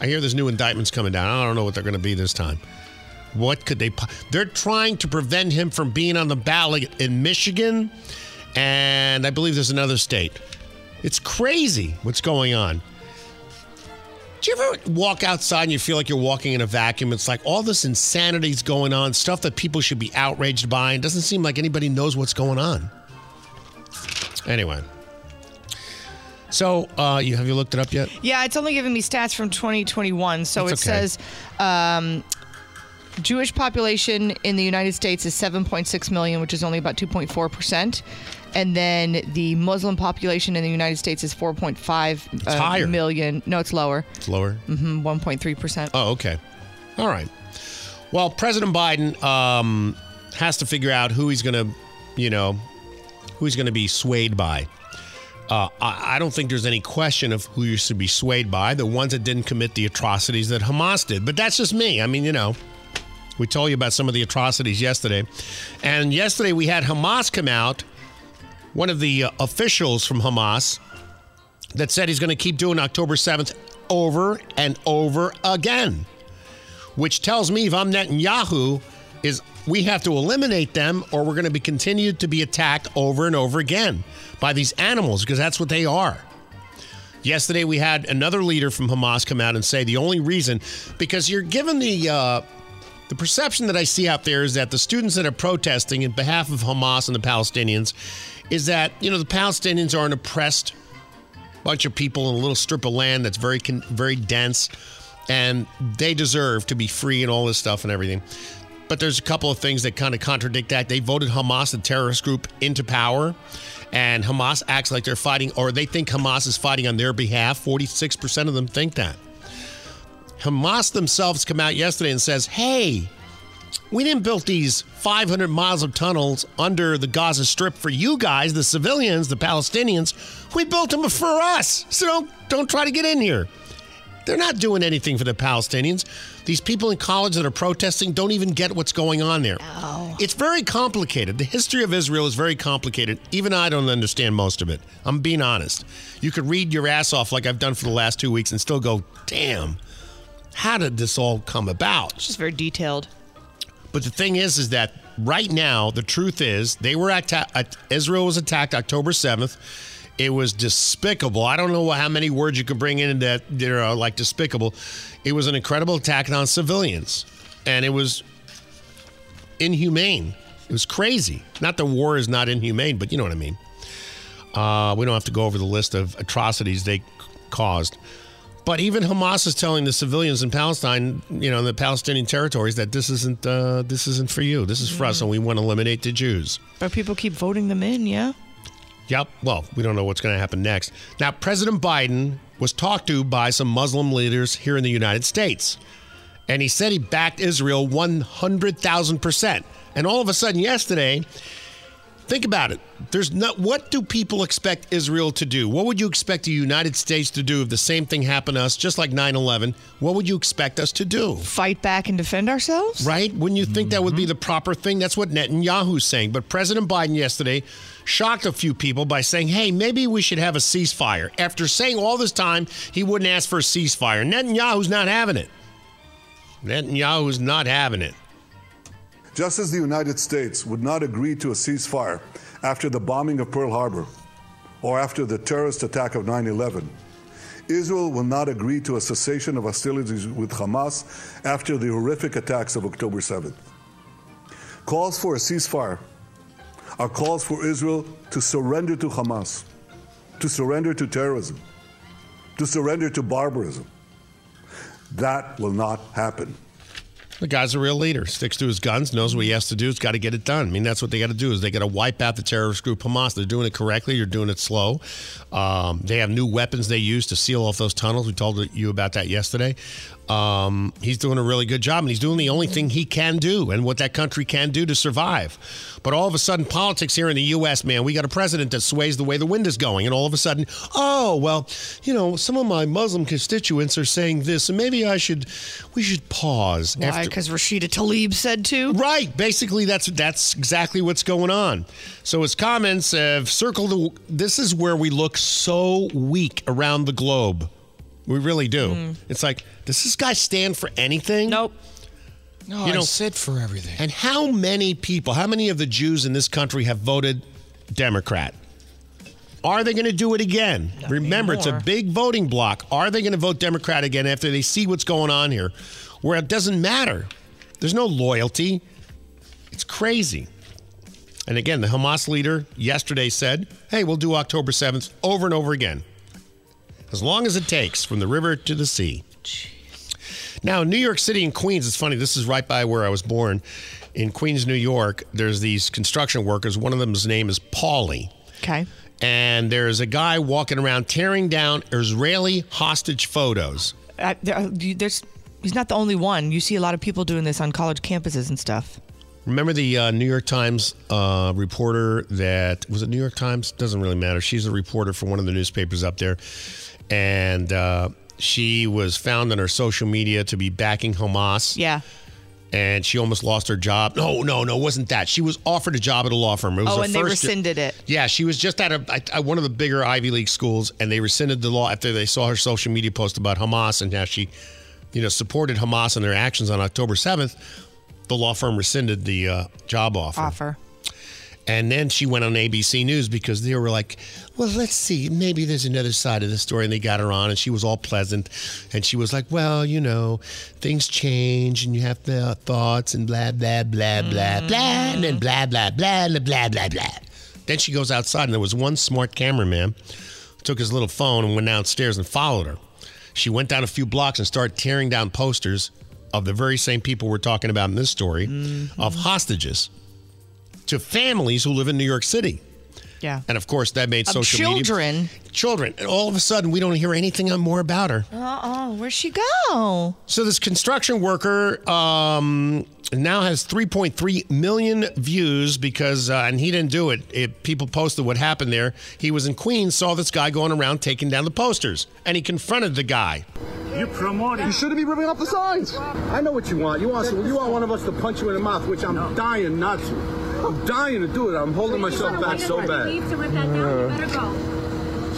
I hear there's new indictments coming down. I don't know what they're going to be this time. What could they? They're trying to prevent him from being on the ballot in Michigan, and I believe there's another state. It's crazy what's going on. Do you ever walk outside and you feel like you're walking in a vacuum? It's like all this insanity is going on, stuff that people should be outraged by, and doesn't seem like anybody knows what's going on. Anyway. So, uh, you have you looked it up yet? Yeah, it's only giving me stats from 2021. So That's it okay. says um, Jewish population in the United States is 7.6 million, which is only about 2.4 percent. And then the Muslim population in the United States is 4.5 uh, higher. million. No, it's lower. It's lower. Mm-hmm, 1.3 percent. Oh, okay. All right. Well, President Biden um, has to figure out who he's going to, you know, who he's going to be swayed by. Uh, I, I don't think there's any question of who you should be swayed by. The ones that didn't commit the atrocities that Hamas did. But that's just me. I mean, you know, we told you about some of the atrocities yesterday. And yesterday we had Hamas come out, one of the uh, officials from Hamas, that said he's going to keep doing October 7th over and over again which tells me if I'm Netanyahu, is we have to eliminate them or we're going to be continued to be attacked over and over again by these animals because that's what they are. Yesterday we had another leader from Hamas come out and say the only reason because you're given the uh, the perception that I see out there is that the students that are protesting in behalf of Hamas and the Palestinians is that you know the Palestinians are an oppressed bunch of people in a little strip of land that's very very dense and they deserve to be free and all this stuff and everything. But there's a couple of things that kind of contradict that. They voted Hamas, the terrorist group, into power, and Hamas acts like they're fighting, or they think Hamas is fighting on their behalf. 46% of them think that. Hamas themselves come out yesterday and says, hey, we didn't build these 500 miles of tunnels under the Gaza Strip for you guys, the civilians, the Palestinians. We built them for us. So don't, don't try to get in here. They're not doing anything for the Palestinians. These people in college that are protesting don't even get what's going on there. Oh. It's very complicated. The history of Israel is very complicated. Even I don't understand most of it. I'm being honest. You could read your ass off like I've done for the last two weeks and still go, damn, how did this all come about? It's just very detailed. But the thing is, is that right now, the truth is, they were attacked. Israel was attacked October 7th. It was despicable. I don't know how many words you can bring in that they're like despicable. It was an incredible attack on civilians, and it was inhumane. It was crazy. Not the war is not inhumane, but you know what I mean. Uh, we don't have to go over the list of atrocities they caused. But even Hamas is telling the civilians in Palestine, you know, the Palestinian territories, that this isn't uh, this isn't for you. This is for us, and we want to eliminate the Jews. But people keep voting them in, yeah? Yep. Well, we don't know what's going to happen next. Now, President Biden was talked to by some Muslim leaders here in the United States, and he said he backed Israel 100,000%. And all of a sudden, yesterday, think about it. There's not. What do people expect Israel to do? What would you expect the United States to do if the same thing happened to us, just like 9 11? What would you expect us to do? Fight back and defend ourselves? Right? Wouldn't you think that would be the proper thing? That's what Netanyahu's saying. But President Biden yesterday shocked a few people by saying, hey, maybe we should have a ceasefire. After saying all this time he wouldn't ask for a ceasefire. Netanyahu's not having it. Netanyahu's not having it. Just as the United States would not agree to a ceasefire after the bombing of Pearl Harbor or after the terrorist attack of 9 11, Israel will not agree to a cessation of hostilities with Hamas after the horrific attacks of October 7th. Calls for a ceasefire are calls for Israel to surrender to Hamas, to surrender to terrorism, to surrender to barbarism. That will not happen. The guy's a real leader. Sticks to his guns, knows what he has to do. He's got to get it done. I mean, that's what they got to do. Is they got to wipe out the terrorist group Hamas. They're doing it correctly. You're doing it slow. Um, they have new weapons they use to seal off those tunnels. We told you about that yesterday. Um, he's doing a really good job, and he's doing the only thing he can do and what that country can do to survive. But all of a sudden, politics here in the U.S., man, we got a president that sways the way the wind is going, and all of a sudden, oh well, you know, some of my Muslim constituents are saying this, and maybe I should, we should pause. Why? Because Rashida Tlaib said to? Right. Basically, that's that's exactly what's going on. So his comments have circled. The, this is where we look so weak around the globe. We really do. Mm. It's like, does this guy stand for anything? Nope. No, You I know- sit for everything. And how many people, how many of the Jews in this country have voted Democrat? Are they going to do it again? Remember, it's a big voting block. Are they going to vote Democrat again after they see what's going on here, where it doesn't matter? There's no loyalty. It's crazy. And again, the Hamas leader yesterday said, hey, we'll do October 7th over and over again, as long as it takes from the river to the sea. Now, New York City and Queens, it's funny, this is right by where I was born. In Queens, New York, there's these construction workers. One of them's name is Paulie. Okay. And there's a guy walking around tearing down Israeli hostage photos. Uh, there, uh, there's, he's not the only one. You see a lot of people doing this on college campuses and stuff. Remember the uh, New York Times uh, reporter that was it New York Times? Doesn't really matter. She's a reporter for one of the newspapers up there, and uh, she was found on her social media to be backing Hamas. Yeah. And she almost lost her job. No, no, no, it wasn't that. She was offered a job at a law firm. It was Oh, and they jo- rescinded it. Yeah, she was just at, a, at- one of the bigger Ivy League schools, and they rescinded the law after they saw her social media post about Hamas and how she, you know, supported Hamas and their actions on October seventh. The law firm rescinded the uh, job offer. Offer. And then she went on ABC News because they were like, well, let's see, maybe there's another side of the story. And they got her on, and she was all pleasant. And she was like, well, you know, things change, and you have uh, thoughts, and blah, blah, blah, blah, blah, and then blah, blah, blah, blah, blah, blah. Then she goes outside, and there was one smart cameraman took his little phone and went downstairs and followed her. She went down a few blocks and started tearing down posters of the very same people we're talking about in this story of hostages to families who live in New York City. Yeah. And of course, that made Of social children. media. Children. And all of a sudden, we don't hear anything more about her. Uh-oh, where'd she go? So this construction worker um, now has 3.3 million views because, uh, and he didn't do it. it. People posted what happened there. He was in Queens, saw this guy going around taking down the posters, and he confronted the guy. You're promoting. You shouldn't be ripping up the signs. I know what you want. You want you want one of us to punch you in the mouth, which I'm dying not to. I'm dying to do it. I'm holding myself back so bad.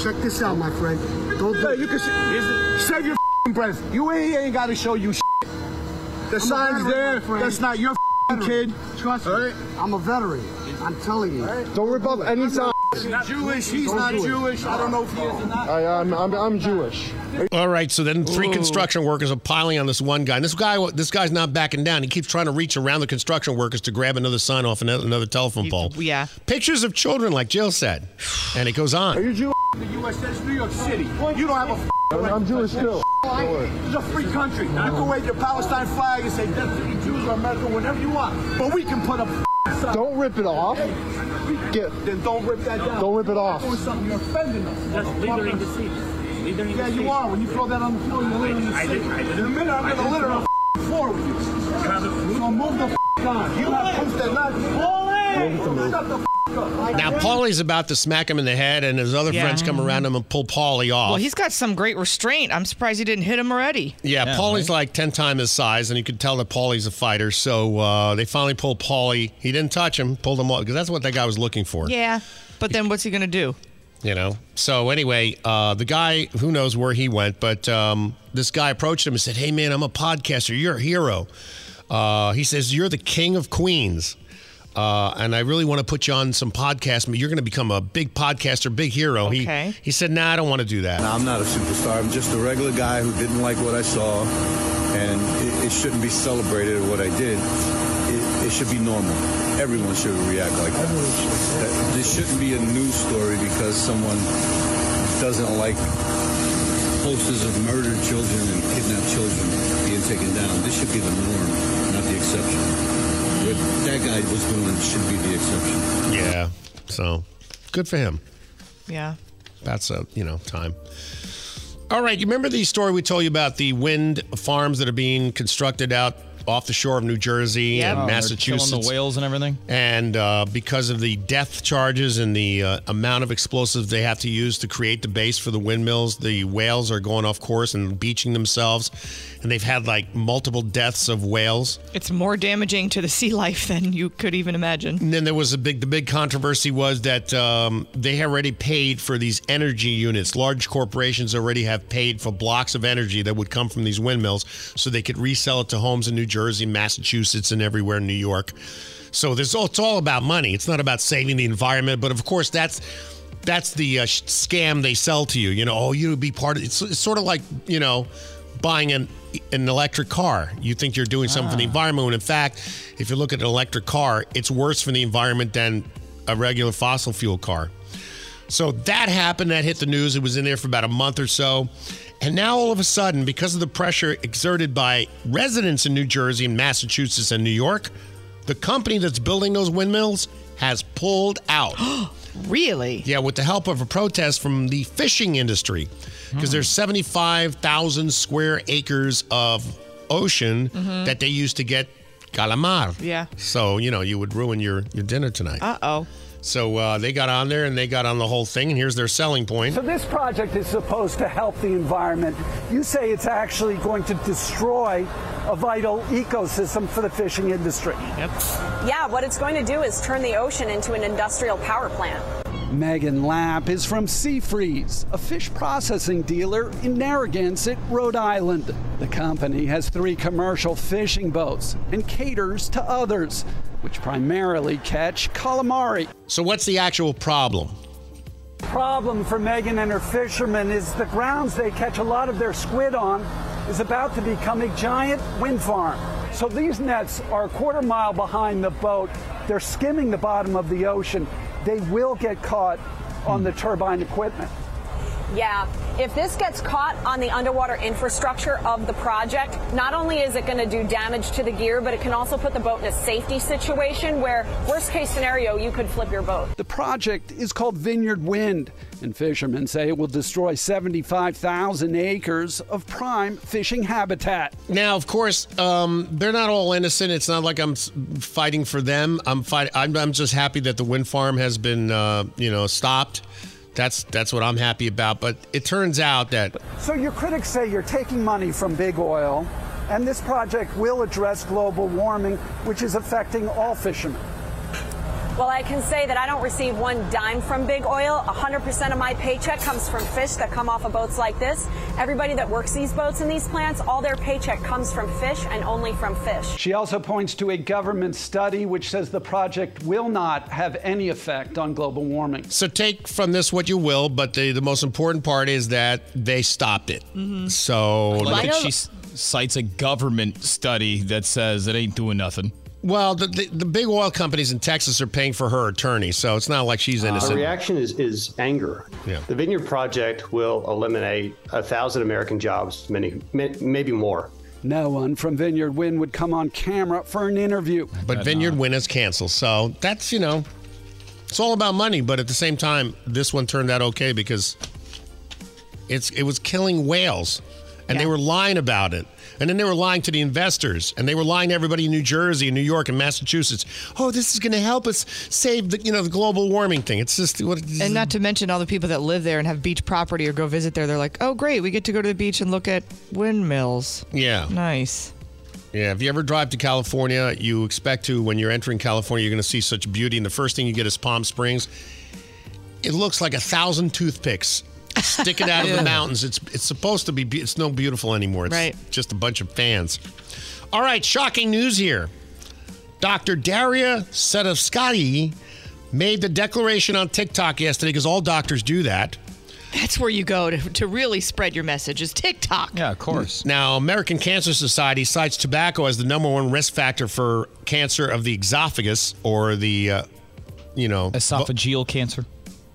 Check this out, my friend. Don't do you can s- save your f***ing breath. You ain't, ain't got to show you shit. The sign's there. That's not your f***ing kid. Trust me. I'm a veteran. I'm telling you. Don't rip up any signs. Jewish. He's not Jewish. I don't know if he is or not. I, I'm, I'm, I'm Jewish. All right, so then three Ooh. construction workers are piling on this one guy. And this guy, this guy's not backing down. He keeps trying to reach around the construction workers to grab another sign off another, another telephone pole. Yeah. Pictures of children, like Jill said, and it goes on. Are you Jewish? The U.S. That's New York City. You don't have a. F- I'm Jewish too. It's a free country. You can wave your Palestine flag and say death to the Jews or America, whatever you want. But we can put a. Don't rip it off. Get, then don't rip that down. Don't rip it off. Doing something, you're offending us. That's littering the seat. Littering yeah, you are. When you throw that on the floor, you're littering the seat. In a minute, I'm going to litter on the floor with you. So move the f- on. You have proof that not. Shut the f- up. Now, Paulie's about to smack him in the head, and his other Yeah. friends come around him and pull Paulie off. Well, he's got some great restraint. I'm surprised he didn't hit him already. Yeah, Paulie's like 10 times his size, and you could tell that Paulie's a fighter. So uh, they finally pulled Paulie. He didn't touch him, pulled him off, because that's what that guy was looking for. Yeah. But then what's he going to do? You know? So anyway, uh, the guy, who knows where he went, but um, this guy approached him and said, Hey, man, I'm a podcaster. You're a hero. Uh, he says, You're the king of Queens. Uh, and I really want to put you on some podcast. You're going to become a big podcaster, big hero. Okay. He, he said, Nah, I don't want to do that. No, I'm not a superstar. I'm just a regular guy who didn't like what I saw, and it, it shouldn't be celebrated what I did. It, it should be normal. Everyone should react like that. That- This shouldn't be a news story because someone doesn't like posters of murdered children and kidnapped children being taken down. This should be the norm, not the exception. What that guy was doing should be the exception. Yeah. So good for him. Yeah. That's a you know time. All right, you remember the story we told you about the wind farms that are being constructed out off the shore of New Jersey Yep. and Oh, Massachusetts, the whales and everything. And uh, because of the death charges and the uh, amount of explosives they have to use to create the base for the windmills, the whales are going off course and beaching themselves, and they've had like multiple deaths of whales. It's more damaging to the sea life than you could even imagine. And then there was a big, the big controversy was that um, they already paid for these energy units. Large corporations already have paid for blocks of energy that would come from these windmills so they could resell it to homes in New Jersey, Massachusetts, and everywhere in New York. So there's all, it's all about money. It's not about saving the environment. But of course, that's that's the uh, scam they sell to you. You know, oh, you'll be part of. It's, it's sort of like you know, buying an an electric car. You think you're doing something for the environment, when in fact, if you look at an electric car, it's worse for the environment than a regular fossil fuel car. So that happened. That hit the news. It was in there for about a month or so. And now all of a sudden, because of the pressure exerted by residents in New Jersey and Massachusetts and New York, the company that's building those windmills has pulled out. really? Yeah, with the help of a protest from the fishing industry. Because there's 75,000 square acres of ocean Mhm. that they used to get calamar. Yeah. So, you know, you would ruin your, your dinner tonight. Uh oh. So uh, they got on there and they got on the whole thing, and here's their selling point. So this project is supposed to help the environment. You say it's actually going to destroy a vital ecosystem for the fishing industry. Yep. Yeah, what it's going to do is turn the ocean into an industrial power plant. Meghan Lapp is from Seafreeze, a fish processing dealer in Narragansett, Rhode Island. The company has three commercial fishing boats and caters to others, which primarily catch calamari. So, what's the actual problem? The problem for Meghan and her fishermen is the grounds they catch a lot of their squid on is about to become a giant wind farm. So these nets are a quarter mile behind the boat. They're skimming the bottom of the ocean. They will get caught on the turbine equipment. Yeah, if this gets caught on the underwater infrastructure of the project, not only is it going to do damage to the gear, but it can also put the boat in a safety situation where, worst case scenario, you could flip your boat. The project is called Vineyard Wind, and fishermen say it will destroy 75,000 acres of prime fishing habitat. Now, of course, um, they're not all innocent. It's not like I'm fighting for them. I'm fight- I'm, I'm just happy that the wind farm has been, uh, you know, stopped. That's that's what I'm happy about. But it turns out that So your critics say you're taking money from big oil, and this project will address global warming, which is affecting all fishermen. Well, I can say that I don't receive one dime from big oil. 100% of my paycheck comes from fish that come off of boats like this. Everybody that works these boats in these plants, all their paycheck comes from fish and only from fish. She also points to a government study which says the project will not have any effect on global warming. so take from this what you will. But the the most important part is that they stopped it. Mm-hmm. So I like like- that she cites a government study that says it ain't doing nothing. Well, the, the the big oil companies in Texas are paying for her attorney, so it's not like she's innocent. The innocent. reaction is, is anger. Yeah. The Vineyard Project will eliminate a thousand American jobs, many, may- maybe more. No one from Vineyard Wind would come on camera for an interview. But Vineyard Wind is canceled. So that's, you know, it's all about money. But at the same time, this one turned out okay because it's it was killing whales. And they were lying about it. And then they were lying to the investors. And they were lying to everybody in New Jersey and New York and Massachusetts. Oh, this is going to help us save the, you know, the global warming thing. It's just what It's, And not to mention all the people that live there and have beach property or go visit there. They're like, oh, great, we get to go to the beach and look at windmills. Yeah. Nice. Yeah, if you ever drive to California, you expect to, when you're entering California, you're going to see such beauty. And the first thing you get is Palm Springs. It looks like a thousand toothpicks sticking out of the mountains. It's it's supposed to be, be- it's no beautiful anymore. It's Right. just a bunch of fans. All right, shocking news here. Dr. Daria Sadovskaya made the declaration on TikTok yesterday because all doctors do that. That's where you go to, to really spread your message is TikTok. Yeah, of course. Now, American Cancer Society cites tobacco as the number one risk factor for cancer of the esophagus or the, uh, you know, esophageal cancer.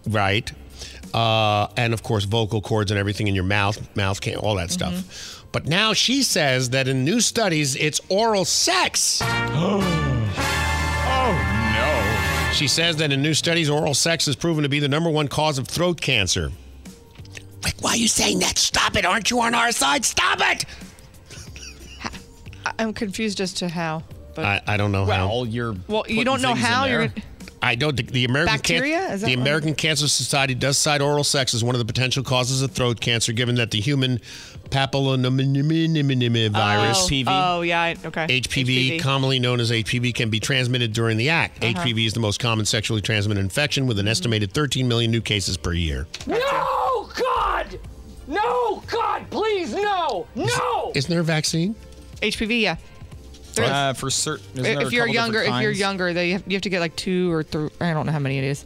Right. Uh, and of course, vocal cords and everything in your mouth, mouth can all that stuff. But now she says that in new studies, it's oral sex. Oh no. She says that in new studies, oral sex is proven to be the number one cause of throat cancer. Like, why are you saying that? Stop it. Aren't you on our side? Stop it. I- I'm confused as to how. But I, I don't know how. Well, you're. Well, you don't know how you're. I know the, the American Bacteria? Can- Is the what- American Cancer Society does cite oral sex as one of the potential causes of throat cancer, given that the human papillomavirus Oh, Oh, yeah. Okay. HPV, commonly known as HPV, can be transmitted during the act. Uh-huh. HPV is the most common sexually transmitted infection, with an estimated 13 million new cases per year. No, God! No, God, please, no! No! Isn't there a vaccine? HPV, yeah. There is. Uh, for certain. if you're younger, if you're younger, they have, you have to get like two or three. I don't know how many it is.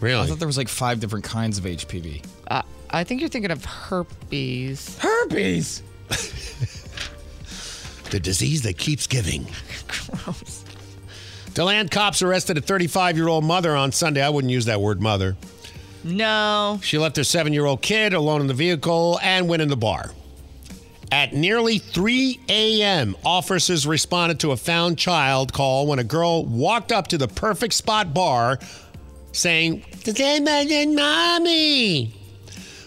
Really? I thought there was like five different kinds of HPV. Uh, I think you're thinking of herpes. Herpes. The disease that keeps giving. DeLand cops arrested a 35 year old mother on Sunday. I wouldn't use that word mother. No. She left her seven year old kid alone in the vehicle and went in the bar. At nearly 3 a.m., officers responded to a found child call when a girl walked up to the perfect spot bar saying, Mommy.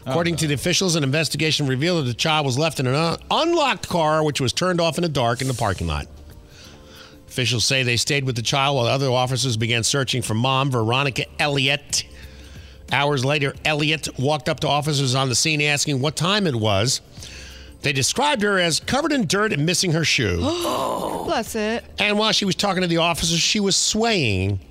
According to the officials, an investigation revealed that the child was left in an un- unlocked car, which was turned off in the dark in the parking lot. Officials say they stayed with the child while other officers began searching for mom, Veronica Elliott. Hours later, Elliott walked up to officers on the scene asking what time it was. They described her as covered in dirt and missing her shoe. Oh. Bless it. And while she was talking to the officers, she was swaying.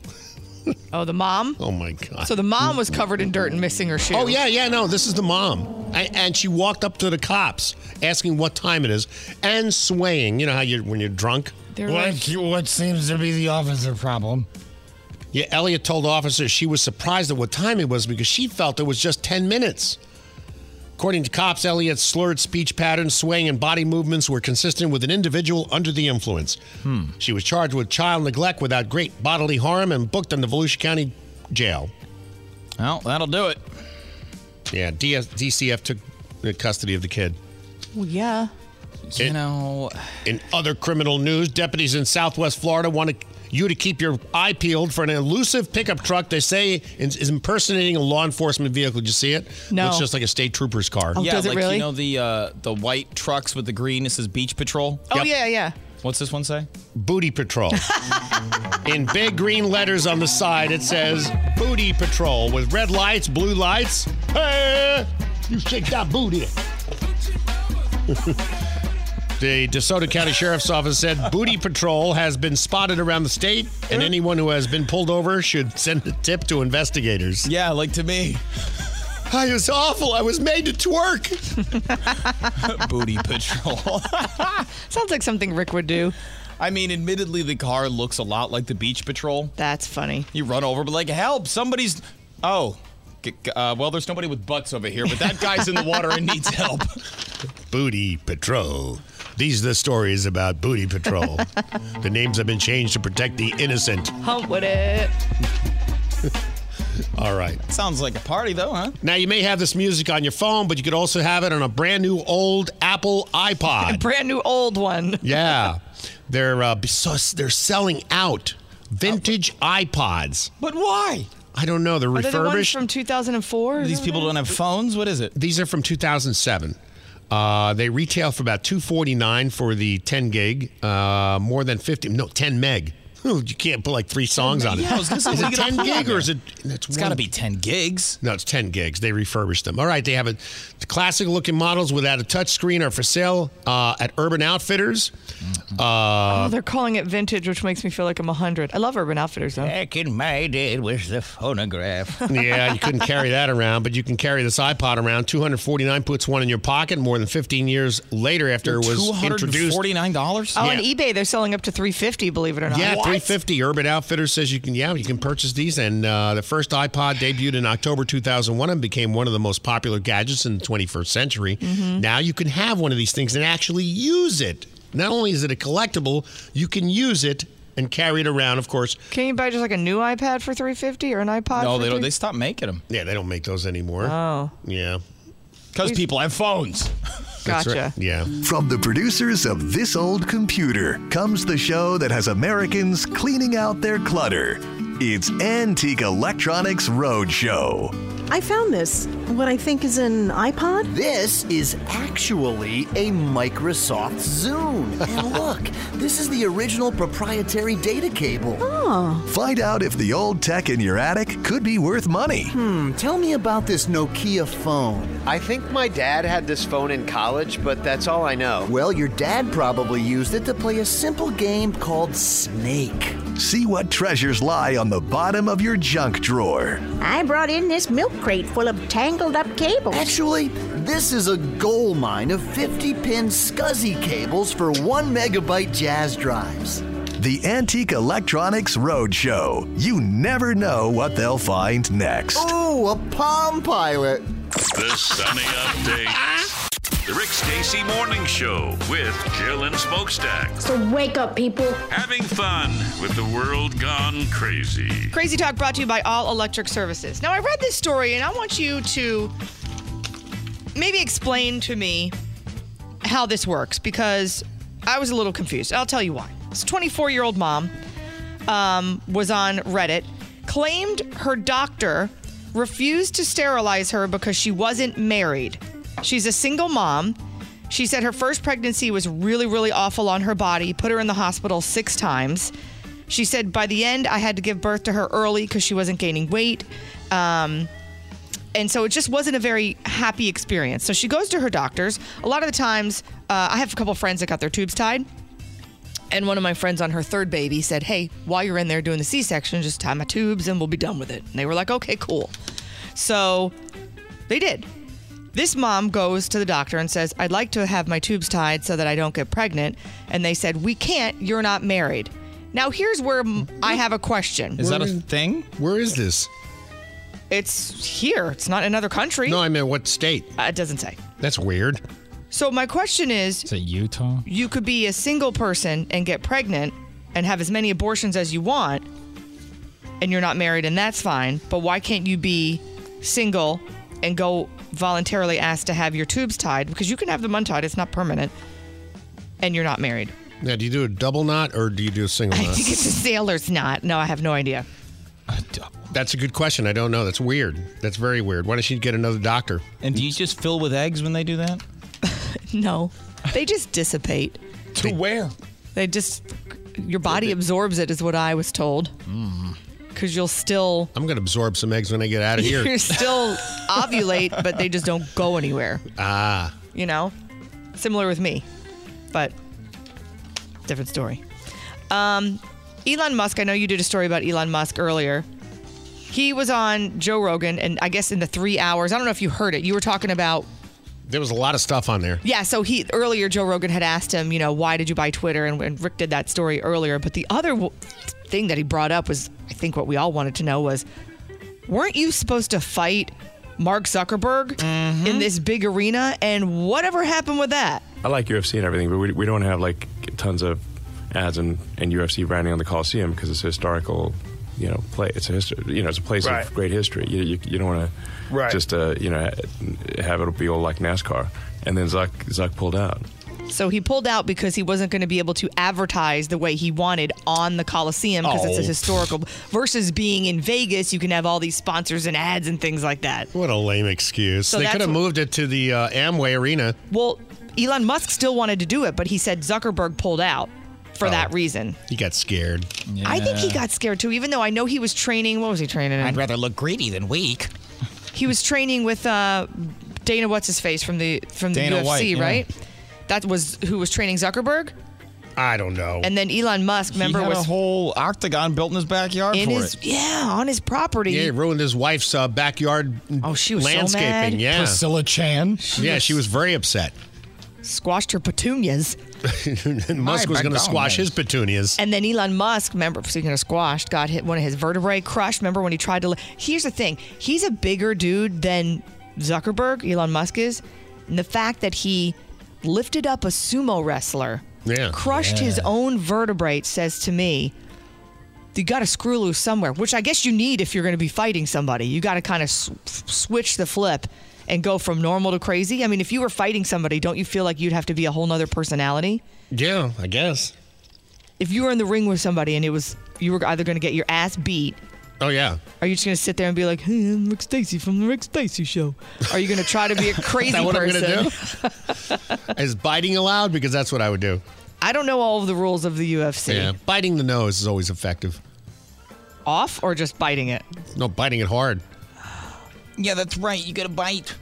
Oh, the mom? Oh my God. So the mom was covered in dirt and missing her shoe. Oh yeah, yeah. No, this is the mom, A- and she walked up to the cops asking what time it is, and swaying. You know how you when you're drunk. What, what seems to be the officer problem? Yeah, Elliott told officers she was surprised at what time it was because she felt it was just 10 minutes. According to cops, Elliott's slurred speech patterns, swaying, and body movements were consistent with an individual under the influence. Hmm. She was charged with child neglect without great bodily harm and booked in the Volusia County Jail. Well, that'll do it. Yeah, DS, DCF took the custody of the kid. Well, yeah. You know, in other criminal news, deputies in Southwest Florida want to, you to keep your eye peeled for an elusive pickup truck they say is is impersonating a law enforcement vehicle. Did you see it? No. Looks just like a state trooper's car. yeah, like you know the uh, the white trucks with the green. It says Beach Patrol. Oh, yeah, yeah. What's this one say? Booty Patrol. in big green letters on the side, it says Booty Patrol with red lights, blue lights. Hey, you shake that booty. The DeSoto County Sheriff's Office said Booty Patrol has been spotted around the state, and anyone who has been pulled over should send a tip to investigators. Yeah, like to me. I was awful. I was made to twerk. Booty Patrol. Sounds like something Rick would do. I mean, admittedly, the car looks a lot like the Beach Patrol. That's funny. You run over, but like, help! Somebody's. Oh, G- g- uh, well, there's nobody with butts over here, but that guy's in the water and needs help. Booty Patrol. These are the stories about Booty Patrol. the names have been changed to protect the innocent. Hump with it. All right. Sounds like a party, though, huh? Now, you may have this music on your phone, but you could also have it on a brand new old Apple iPod. A brand new old one. yeah. They're, uh, so they're selling out vintage iPods. But why? I don't know. They're Are they the ones refurbished. from 2004? These people don't have phones. What is it? These are from 2007. Uh, they retail for about 249 for the 10 gig, uh, more than 50, no, 10 meg. Ooh, You can't put like three songs on it. Yeah, I was gonna say, is it 10 phone gig or is there. it? It's gotta be 10 gigs. No, it's 10 gigs. They refurbished them. All right, they have a, The classic looking models without a touch screen are for sale uh, at Urban Outfitters. Uh, Oh, they're calling it vintage, which makes me feel like I'm 100. I love Urban Outfitters, though. Back in my day, it was the phonograph. yeah, you couldn't carry that around, but you can carry this iPod around. 249 puts one in your pocket more than 15 years later after it was introduced. $249? Oh, on eBay, they're selling up to 350 believe it or not. Yeah, 350. Urban Outfitters says you can. Yeah, you can purchase these. And uh, the first iPod debuted in October 2001 and became one of the most popular gadgets in the 21st century. Mhm. Now you can have one of these things and actually use it. Not only is it a collectible, you can use it and carry it around. Of course, Can you buy just like a new iPad for 350 or an iPod? No, for they don't. They stopped making them. Yeah, they don't make those anymore. Oh. Yeah. Because people have phones. That's right. Yeah. From the producers of This Old Computer comes the show that has Americans cleaning out their clutter. It's Antique Electronics Roadshow. I found this. What I think is an iPod? This is actually a Microsoft Zune. And look, this is the original proprietary data cable. Oh. Find out if the old tech in your attic could be worth money. Hmm, tell me about this Nokia phone. I think my dad had this phone in college, but that's all I know. Well, your dad probably used it to play a simple game called Snake. See what treasures lie on the bottom of your junk drawer. I brought in this milk crate full of tangled up cables. Actually, this is a gold mine of 50 pin SCSI cables for 1 megabyte Jaz drives. The Antique Electronics Roadshow. You never know what they'll find next. Ooh, a Palm Pilot. The Sunny Update. The Rick Stacy Morning Show with Jill and Smokestack. So wake up, people. Having fun with the world gone crazy. Crazy Talk brought to you by All Electric Services. Now, I read this story and I want you to maybe explain to me how this works because I was a little confused. I'll tell you why. This 24 year old mom um, was on Reddit, claimed her doctor refused to sterilize her because she wasn't married. She's a single mom. She said her first pregnancy was really, really awful on her body, put her in the hospital six times. She said by the end, I had to give birth to her early because she wasn't gaining weight. Um, and so it just wasn't a very happy experience. So she goes to her doctors. A lot of the times, uh, I have a couple friends that got their tubes tied. And one of my friends on her third baby said, Hey, while you're in there doing the C section, just tie my tubes and we'll be done with it. And they were like, Okay, cool. So they did. This mom goes to the doctor and says, I'd like to have my tubes tied so that I don't get pregnant. And they said, We can't, you're not married. Now, here's where I have a question. Is that a thing? Where is this? It's here. It's not another country. No, I mean what state? Uh, it doesn't say. That's weird. So my question is, Is it Utah? you could be a single person and get pregnant and have as many abortions as you want and you're not married and that's fine but why can't you be single and go voluntarily ask to have your tubes tied because you can have them untied it's not permanent and you're not married Now, do you do a double knot or do you do a single i knot? think it's a sailor's knot no i have no idea That's a good question. I don't know. That's weird. That's very weird. Why don't she get another doctor? And do you just fill with eggs when they do that? no they just dissipate To where? they just your body absorbs it is what i was told mm. Because you'll still I'm going to absorb some eggs when I get out of here. You're still ovulate, but they just don't go anywhere. ah. You know, similar with me, but different story. Um, Elon Musk. I know you did a story about Elon Musk earlier. He was on Joe Rogan, and I guess in the three hours, I don't know if you heard it. You were talking about There was a lot of stuff on there. yeah, so he earlier Joe Rogan had asked him, you know, why did you buy Twitter? And, and Rick did that story earlier. But the other thing that he brought up was, I think, what we all wanted to know was, weren't you supposed to fight Mark Zuckerberg Mm-hmm. in this big arena? And whatever happened with that? I like UFC and everything, but we, we don't have like tons of ads and, and UFC branding on the Coliseum because it's a historical, you know, play. It's a history, you know, it's a place Right. of great history. You, you, you don't want to Right. just, uh, you know, have it be all like NASCAR. And then Zuck, Zuck pulled out. So he pulled out because he wasn't going to be able to advertise the way he wanted on the Coliseum because it's a Oh. historical. Versus being in Vegas, you can have all these sponsors and ads and things like that. What a lame excuse. So they could have moved it to the uh, Amway Arena. Well, Elon Musk still wanted to do it, but he said Zuckerberg pulled out for that reason. He got scared. I think he got scared too, even though I know he was training. What was he training in? I'd rather look greedy than weak. He was training with uh, Dana, what's his face from the from the Dana UFC, White, yeah. right? That was who was training Zuckerberg, I don't know. and then Elon Musk. Remember he had was a whole octagon built in his backyard in for his it. yeah on his property. yeah, he ruined his wife's uh, backyard Oh, she was so landscaping. mad. Yeah. Priscilla Chan. yeah, she was very upset. Squashed her petunias. and Musk was going to squash his petunias. And then Elon Musk, remember, speaking of squashed, got hit one of his vertebrae crushed. Remember when he tried to? li- Here's the thing: he's a bigger dude than Zuckerberg. Elon Musk is, and the fact that he lifted up a sumo wrestler, Yeah. crushed his own vertebrae, says to me. You got to screw loose somewhere, which I guess you need if you're going to be fighting somebody. You got to kind of s- switch the flip and go from normal to crazy. I mean, if you were fighting somebody, don't you feel like you'd have to be a whole nother personality? Yeah, I guess. if you were in the ring with somebody and it was you were either going to get your ass beat Oh yeah. are you just going to sit there and be like hey i'm rick stacy from the rick stacy show are you going to try to be a crazy Is that what I'm person gonna do? Is biting allowed? Because that's what I would do. i don't know all of the rules of the ufc Yeah, biting the nose is always effective. off or just biting it No, biting it hard. Yeah, that's right. You got to bite.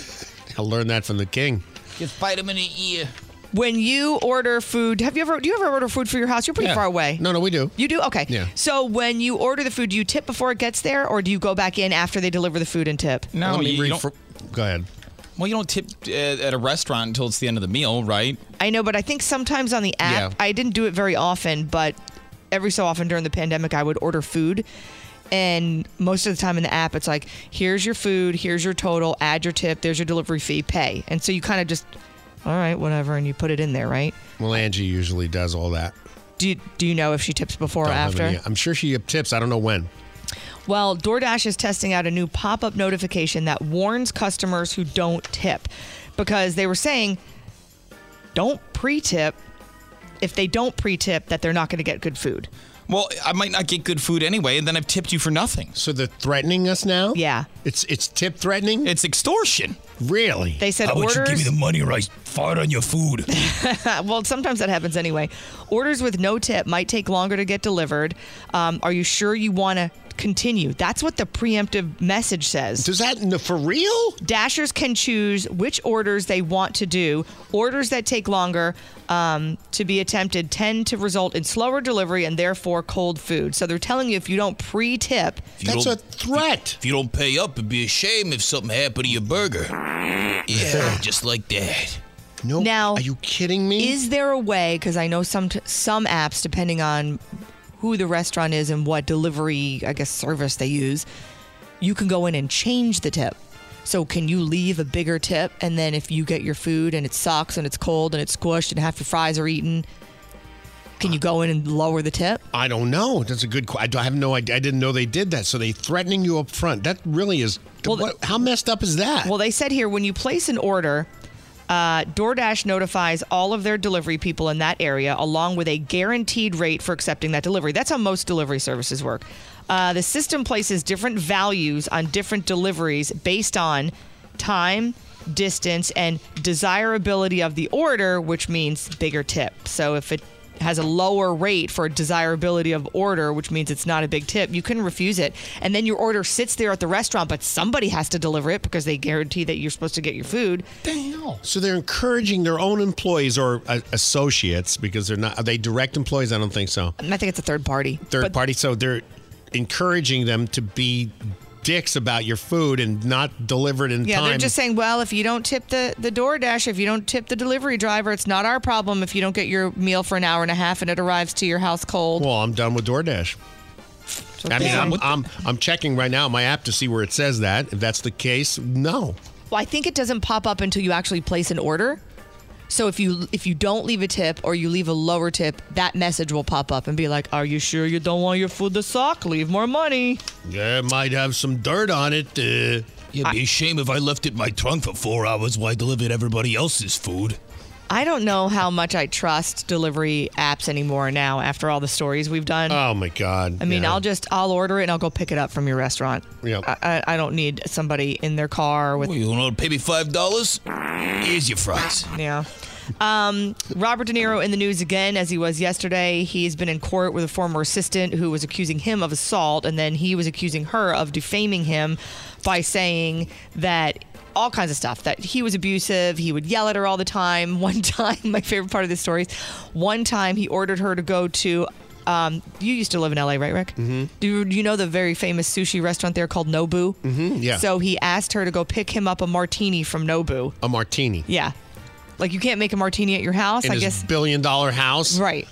I learned that from the king. Just bite him in the ear. When you order food have you ever do you ever order food for your house you're pretty Yeah. far away No, no, we do. you do okay Yeah. so when you order the food do you tip before it gets there or do you go back in after they deliver the food and tip No, Let me you, you read don't, for- Go ahead. well, you don't tip uh, at a restaurant until it's the end of the meal, right? I know, but I think sometimes on the app, Yeah. I didn't do it very often, but every so often during the pandemic, I would order food. And most of the time in the app, it's like, here's your food, here's your total, add your tip, there's your delivery fee, pay. And so you kind of just, all right, whatever, and you put it in there, right? Well, Angie usually does all that. Do you, do you know if she tips before or Don't have after? any- I'm sure she tips. I don't know when. Well, DoorDash is testing out a new pop up notification that warns customers who don't tip because they were saying don't pre tip if they don't pre tip that they're not going to get good food. Well, I might not get good food anyway, and then I've tipped you for nothing. So they're threatening us now? Yeah. It's it's tip threatening? It's extortion. Really? They said orders. Would you give me the money or I fart on your food. well, sometimes that happens anyway. Orders with no tip might take longer to get delivered. Um, are you sure you want to continue? That's what the preemptive message says. Does that for real? Dashers can choose which orders they want to do. Orders that take longer um, to be attempted tend to result in slower delivery and therefore cold food. So they're telling you if you don't pre-tip, That's a threat. If you don't pay up, it'd be a shame if something happened to your burger. Yeah, just like that. No. Now, are you kidding me? Is there a way? Because I know some some apps, depending on who the restaurant is and what delivery, I guess, service they use, you can go in and change the tip. So can you leave a bigger tip, and then if you get your food and it sucks and it's cold and it's squished and half your fries are eaten, can you go in and lower the tip? I don't know. That's a good. I, have no idea. I didn't know they did that. So they threatening you up front. That really is. what, how messed up is that? Well, they said here when you place an order, uh, DoorDash notifies all of their delivery people in that area along with a guaranteed rate for accepting that delivery. That's how most delivery services work. Uh, the system places different values on different deliveries based on time, distance, and desirability of the order, which means bigger tip. So if it has a lower rate for desirability of order, which means it's not a big tip, you can refuse it. And then your order sits there at the restaurant, but somebody has to deliver it because they guarantee that you're supposed to get your food. Damn. So they're encouraging their own employees or uh, associates because they're not. Are they direct employees? I don't think so. I think it's a third party. Third But- party. So they're encouraging them to be dicks about your food and not deliver it in Yeah, time. they're just saying, well, if you don't tip the, the DoorDash, if you don't tip the delivery driver, it's not our problem if you don't get your meal for an hour and a half and it arrives to your house cold. Well, I'm done with DoorDash. I mean, I'm, I'm I'm checking right now my app to see where it says that. If that's the case, no. Well, I think it doesn't pop up until you actually place an order. So if you if you don't leave a tip or you leave a lower tip, that message will pop up and be like, "Are you sure you don't want your food to suck? Leave more money." Yeah, it might have some dirt on it. Uh, It'd be a shame if I left it in my trunk for four hours while I delivered everybody else's food. I don't know how much I trust delivery apps anymore now after all the stories we've done. oh my god. I mean, Yeah. I'll just I'll order it and I'll go pick it up from your restaurant. Yeah. I, I, I don't need somebody in their car with. you want to pay me five dollars? Here's your fries. Yeah. Um, Robert De Niro in the news again, as he was yesterday. He's been in court with a former assistant who was accusing him of assault, and then he was accusing her of defaming him by saying that all kinds of stuff that he was abusive. He would yell at her all the time. One time, my favorite part of this story, is one time he ordered her to go to. Um, you used to live in LA, right, Rick? Mm-hmm. Do, you- do you know the very famous sushi restaurant there called Nobu? Mm-hmm, yeah. So he asked her to go pick him up a martini from Nobu. a martini Yeah. Like you can't make a martini at your house, in I his guess. billion dollar house. Right.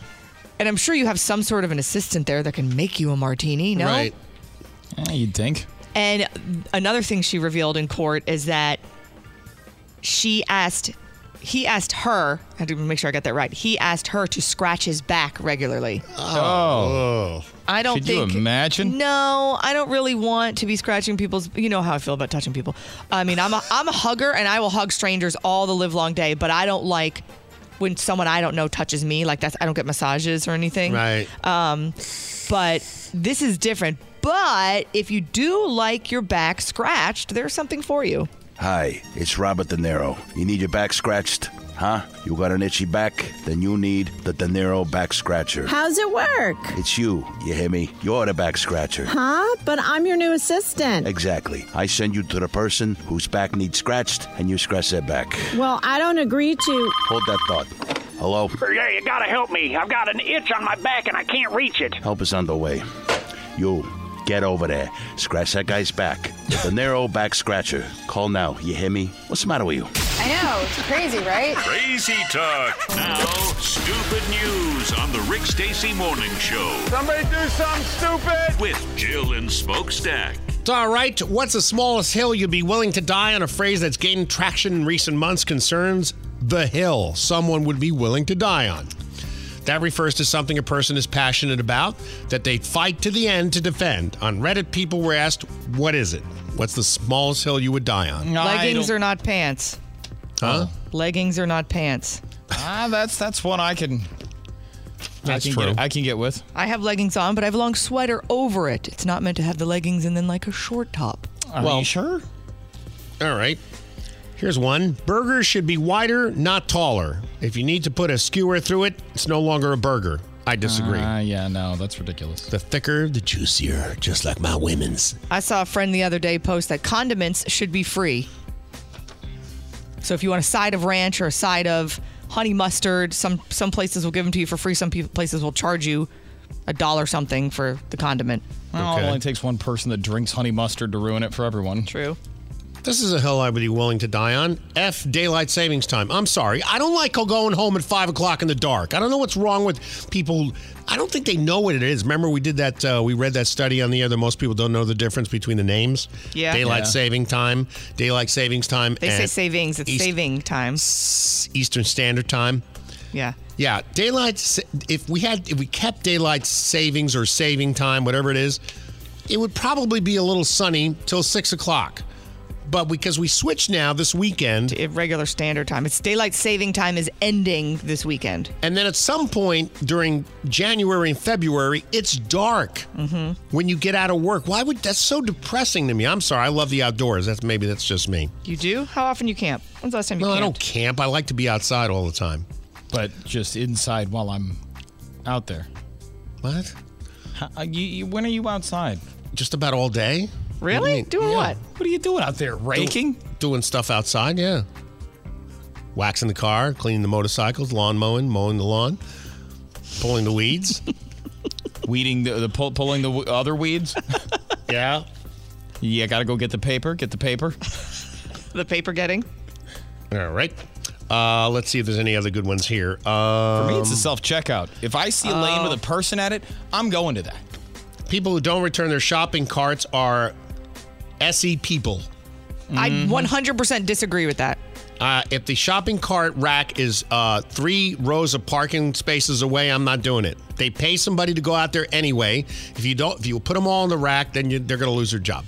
And I'm sure you have some sort of an assistant there that can make you a martini, no? Right. you'd think. And another thing she revealed in court is that she asked, he asked her, I had to make sure I got that right. He asked her to scratch his back regularly. Oh. I don't Could you think. imagine? No, I don't really want to be scratching people's. You know how I feel about touching people. I mean, I'm a I'm a hugger, and I will hug strangers all the live long day. But I don't like when someone I don't know touches me. Like that's I don't get massages or anything. Right. Um, but this is different. But if you do like your back scratched, there's something for you. Hi, it's Robert De Niro. You need your back scratched? Huh? You got an itchy back? Then you need the De Niro back scratcher. How's it work? It's you, you hear me? You're the back scratcher. Huh? But I'm your new assistant. Exactly. I send you to the person whose back needs scratched, and you scratch their back. Well, I don't agree to. Hold that thought. Hello? Yeah, you gotta help me. I've got an itch on my back and I can't reach it. Help is on the way. You, get over there. Scratch that guy's back. The De Niro back scratcher. Call now. You hear me? What's the matter with you? I know, it's crazy, right? Crazy talk. Now, stupid news on the Rick Stacy Morning Show. Somebody do something stupid. With Jill and Smokestack. It's all right. What's the smallest hill you'd be willing to die on? A phrase that's gained traction in recent months concerns the hill someone would be willing to die on. That refers to something a person is passionate about that they fight to the end to defend. On Reddit, people were asked, What is it? What's the smallest hill you would die on? Leggings are not pants. Huh? Leggings are not pants. Ah, that's that's one I can. That's I can true. Get, I can get with. I have leggings on, but I have a long sweater over it. It's not meant to have the leggings and then like a short top. Are you sure? All right. Here's one. Burgers should be wider, not taller. If you need to put a skewer through it, it's no longer a burger. I disagree. Ah, yeah, no, that's ridiculous. the thicker, the juicier, just like my women's. I saw a friend the other day post that condiments should be free. So if you want a side of ranch or a side of honey mustard, some some places will give them to you for free. Some pe- places will charge you a dollar something for the condiment. Well, it only takes one person that drinks honey mustard to ruin it for everyone. True. This is a hill I would be willing to die on. F daylight savings time. I'm sorry. I don't like going home at five o'clock in the dark. I don't know what's wrong with people. I don't think they know what it is. Remember, we did that. Uh, we read that study on the other. most people don't know the difference between the names. Yeah. Daylight Yeah. saving time, daylight savings time. They say savings. It's East- saving time. Eastern Standard Time. Yeah. Yeah, daylight. If we had, if we kept daylight savings or saving time, whatever it is, it would probably be a little sunny till six o'clock. But because we switched now this weekend, regular standard time. It's daylight saving time is ending this weekend. and then at some point during January and February, it's dark Mm-hmm. when you get out of work. Why would that's so depressing to me? I'm sorry. I love the outdoors. That's maybe that's just me. You do? How often you camp? When's the last time you No, I don't camp. I like to be outside all the time. But just inside while I'm out there. What? How, uh, you, you, when are you outside? Just about all day. Really? What do? Doing Yeah. what? What are you doing out there? Raking? doing stuff outside, yeah. Waxing the car, cleaning the motorcycles, lawn mowing, mowing the lawn, pulling the weeds. Weeding the, the pull, pulling the w- other weeds? yeah. Yeah, gotta go get the paper. Get the paper. The paper getting? All right. Uh, let's see if there's any other good ones here. For Um, me, it's a self checkout. If I see a lane with a person at it, I'm going to that. people who don't return their shopping carts are SE people. I Mm-hmm. 100% disagree with that. Uh, if the shopping cart rack is uh, three rows of parking spaces away, I'm not doing it. They pay somebody to go out there anyway. If you don't, if you put them all in the rack, then you, they're going to lose their job.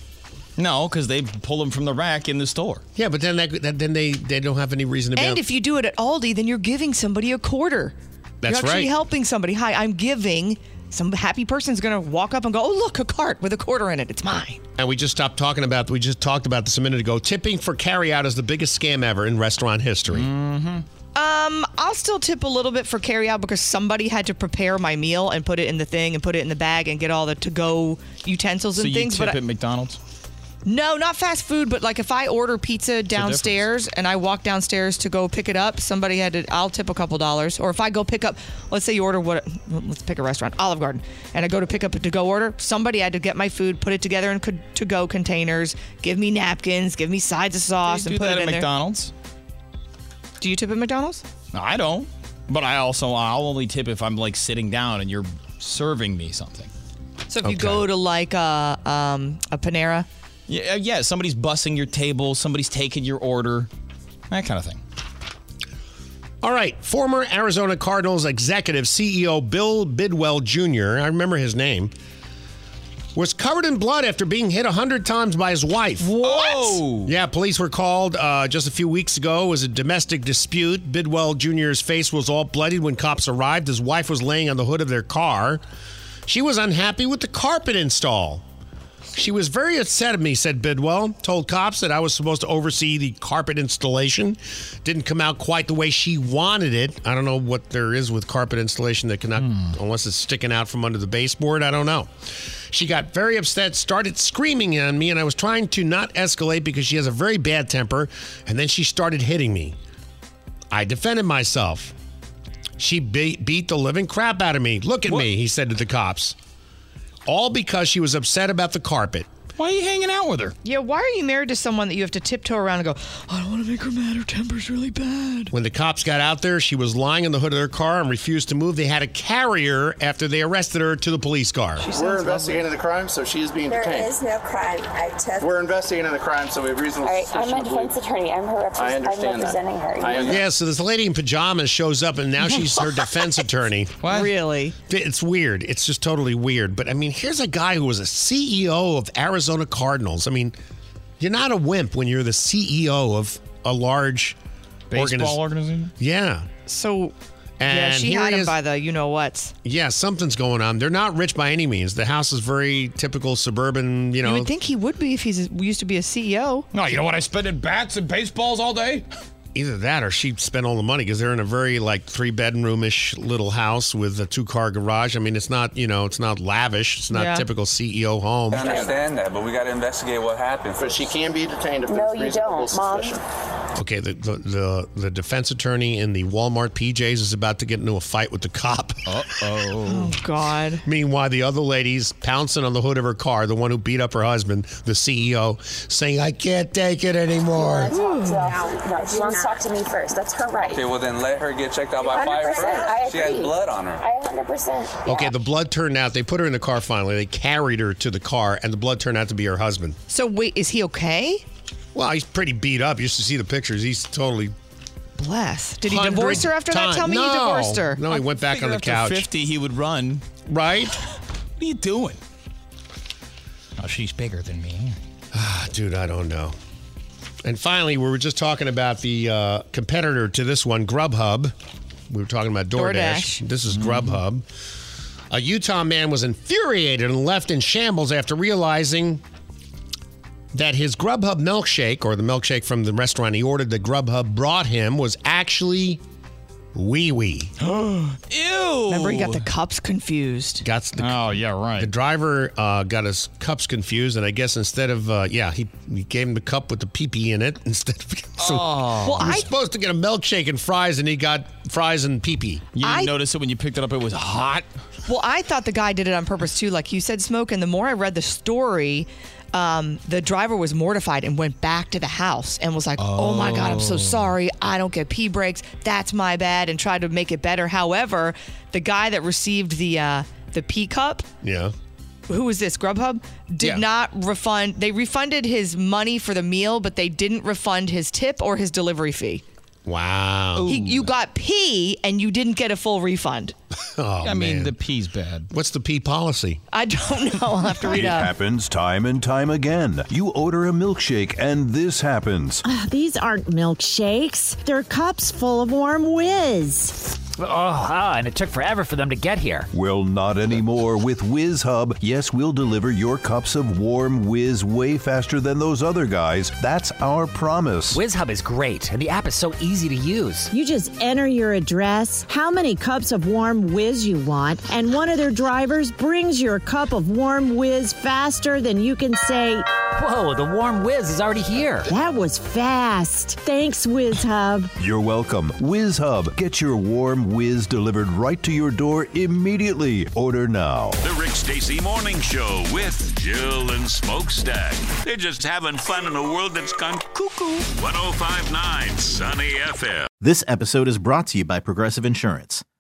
No, because they pull them from the rack in the store. Yeah, but then that, that, then they they don't have any reason to be. And if you do it at Aldi, then you're giving somebody a quarter. That's you're actually right. helping somebody. Hi, I'm giving. Some happy person's going to walk up and go, oh, look, a cart with a quarter in it. It's mine. And we just stopped talking about. We just talked about this a minute ago. Tipping for carryout is the biggest scam ever in restaurant history. Mm-hmm. Um, I'll still tip a little bit for carryout because somebody had to prepare my meal and put it in the thing and put it in the bag and get all the to-go utensils So and you things. tip but I- at McDonald's? No, not fast food, but like if I order pizza downstairs and I walk downstairs to go pick it up, somebody had to. I'll tip a couple dollars. Or if I go pick up, let's say you order what? Let's pick a restaurant, Olive Garden, and I go to pick up a to-go order. Somebody had to get my food, put it together in co- to-go containers, give me napkins, give me sides of sauce, They and do put that it at in McDonald's. there. Do you tip at McDonald's? No, I don't. But I also I'll only tip if I'm like sitting down and you're serving me something. So if you go to like a um, a Panera, Yeah, uh, yeah. Somebody's bussing your table. Somebody's taking your order. That kind of thing. All right, former Arizona Cardinals executive CEO Bill Bidwell Jr. I remember his name. Was covered in blood after being hit a hundred times by his wife. Whoa! Yeah, police were called uh, just a few weeks ago. It was a domestic dispute. Bidwell Jr.'s face was all bloodied when cops arrived. His wife was laying on the hood of their car. She was unhappy with the carpet install. She was very upset at me, said Bidwell. Told cops that I was supposed to oversee the carpet installation. Didn't come out quite the way she wanted it. I don't know what there is with carpet installation that cannot, hmm. unless it's sticking out from under the baseboard. I don't know. She got very upset, started screaming at me, and I was trying to not escalate because she has a very bad temper. And then she started hitting me. I defended myself. She beat, beat the living crap out of me. Look at me, he said to the cops. All because she was upset about the carpet. Why are you hanging out with her? Yeah, why are you married to someone that you have to tiptoe around and go, I don't want to make her mad. Her temper's really bad. When the cops got out there, she was lying in the hood of their car and refused to move. They had to carry her after they arrested her to the police car. We're investigating the crime, so she is being There detained. is no crime. I took. We're investigating the crime, so we have reasonable All right, I'm suspicion a defense attorney. I'm her repres- I I'm understand that. representing her. I understand. Yeah, so this lady in pajamas shows up, and now she's her defense attorney. What? Really? It's weird. It's just totally weird. But I mean, here's a guy who was a CEO of Arizona Cardinals. I mean, you're not a wimp when you're the CEO of a large Baseball organiz- organization? Yeah. So, yeah, she had he him is- by the you know what's. Yeah, something's going on. They're not rich by any means. The house is very typical suburban, you You know. would think he would be if he's used to be a CEO. No, you know what I spend in bats and baseballs all day? Either that or she spent all the money because they're in a very like three bedroom ish little house with a two car garage. I mean, it's not, you know, it's not lavish. It's not Yeah. typical CEO home. I understand that, but we got to investigate what happened. But she can be detained if No, there's you reasonable don't, Mom. Suspicion. Okay, the, the the the defense attorney in the Walmart PJs is about to get into a fight with the cop. Uh oh. Oh God. Meanwhile, the other lady's pouncing on the hood of her car, the one who beat up her husband, the CEO, saying, "I can't take it anymore." Talk to- No, she wants to talk to me first. That's her right. Okay, well then let her get checked out by fire 100%. I first. She has blood on her. I 100%. Okay, the blood turned out. They put her in the car finally. They carried her to the car, and the blood turned out to be her husband. So wait, is he okay? Well, he's pretty beat up. You should see the pictures. He's totally. Bless. Did he divorce her after that? Tell me no. he divorced her. No, he went back on the After couch. 50, he would run. Right? What are you doing? Oh, she's bigger than me. Ah, Dude, I don't know. And finally, we were just talking about the uh, competitor to this one, Grubhub. We were talking about DoorDash. DoorDash. This is Grubhub. A Utah man was infuriated and left in shambles after realizing that his Grubhub milkshake, or the milkshake from the restaurant he ordered that Grubhub brought him, was actually wee wee. Ew. Remember, he got the cups confused. Got the, oh yeah, right. The driver uh, got his cups confused, and I guess instead of uh, yeah, he, he gave him the cup with the pee pee in it instead of. So Oh. Well, he was I- supposed to get a milkshake and fries, and he got fries and pee pee. You didn't notice it when you picked it up. It was hot. Well, I thought the guy did it on purpose too, like you said, smoke. And the more I read the story, um, the driver was mortified and went back to the house and was like, "Oh, my god, I'm so Oh. sorry. I don't get pee breaks. That's my bad," and tried to make it better. However, the guy that received the uh, the pee cup Yeah. who was this grubhub did Yeah. not refund they refunded his money for the meal but they didn't refund his tip or his delivery fee Wow. he, you got pee and you didn't get a full refund Oh, I mean, man. the pee's bad. What's the pee policy? i don't know i'll have to read It up happens time and time again. You order a milkshake and this happens. Ah, These aren't milkshakes. They're cups full of warm whiz. Oh, ah, and it took forever for them to get here. Well, not anymore with Whiz Hub. Yes, we'll deliver your cups of warm whiz way faster than those other guys. That's our promise. WizHub is great, and the app is so easy to use. You just enter your address, how many cups of warm whiz you want, and one of their drivers brings your cup of warm whiz faster than you can say, Whoa, the warm whiz is already here. That was fast. Thanks, Whiz Hub. You're welcome. Whiz Hub. Get your warm whiz delivered right to your door immediately. Order now. The Rick Stacy Morning Show with Jill and Smokestack. They're just having fun in a world that's gone cuckoo. 1059 Sunny FM. This episode is brought to you by Progressive Insurance.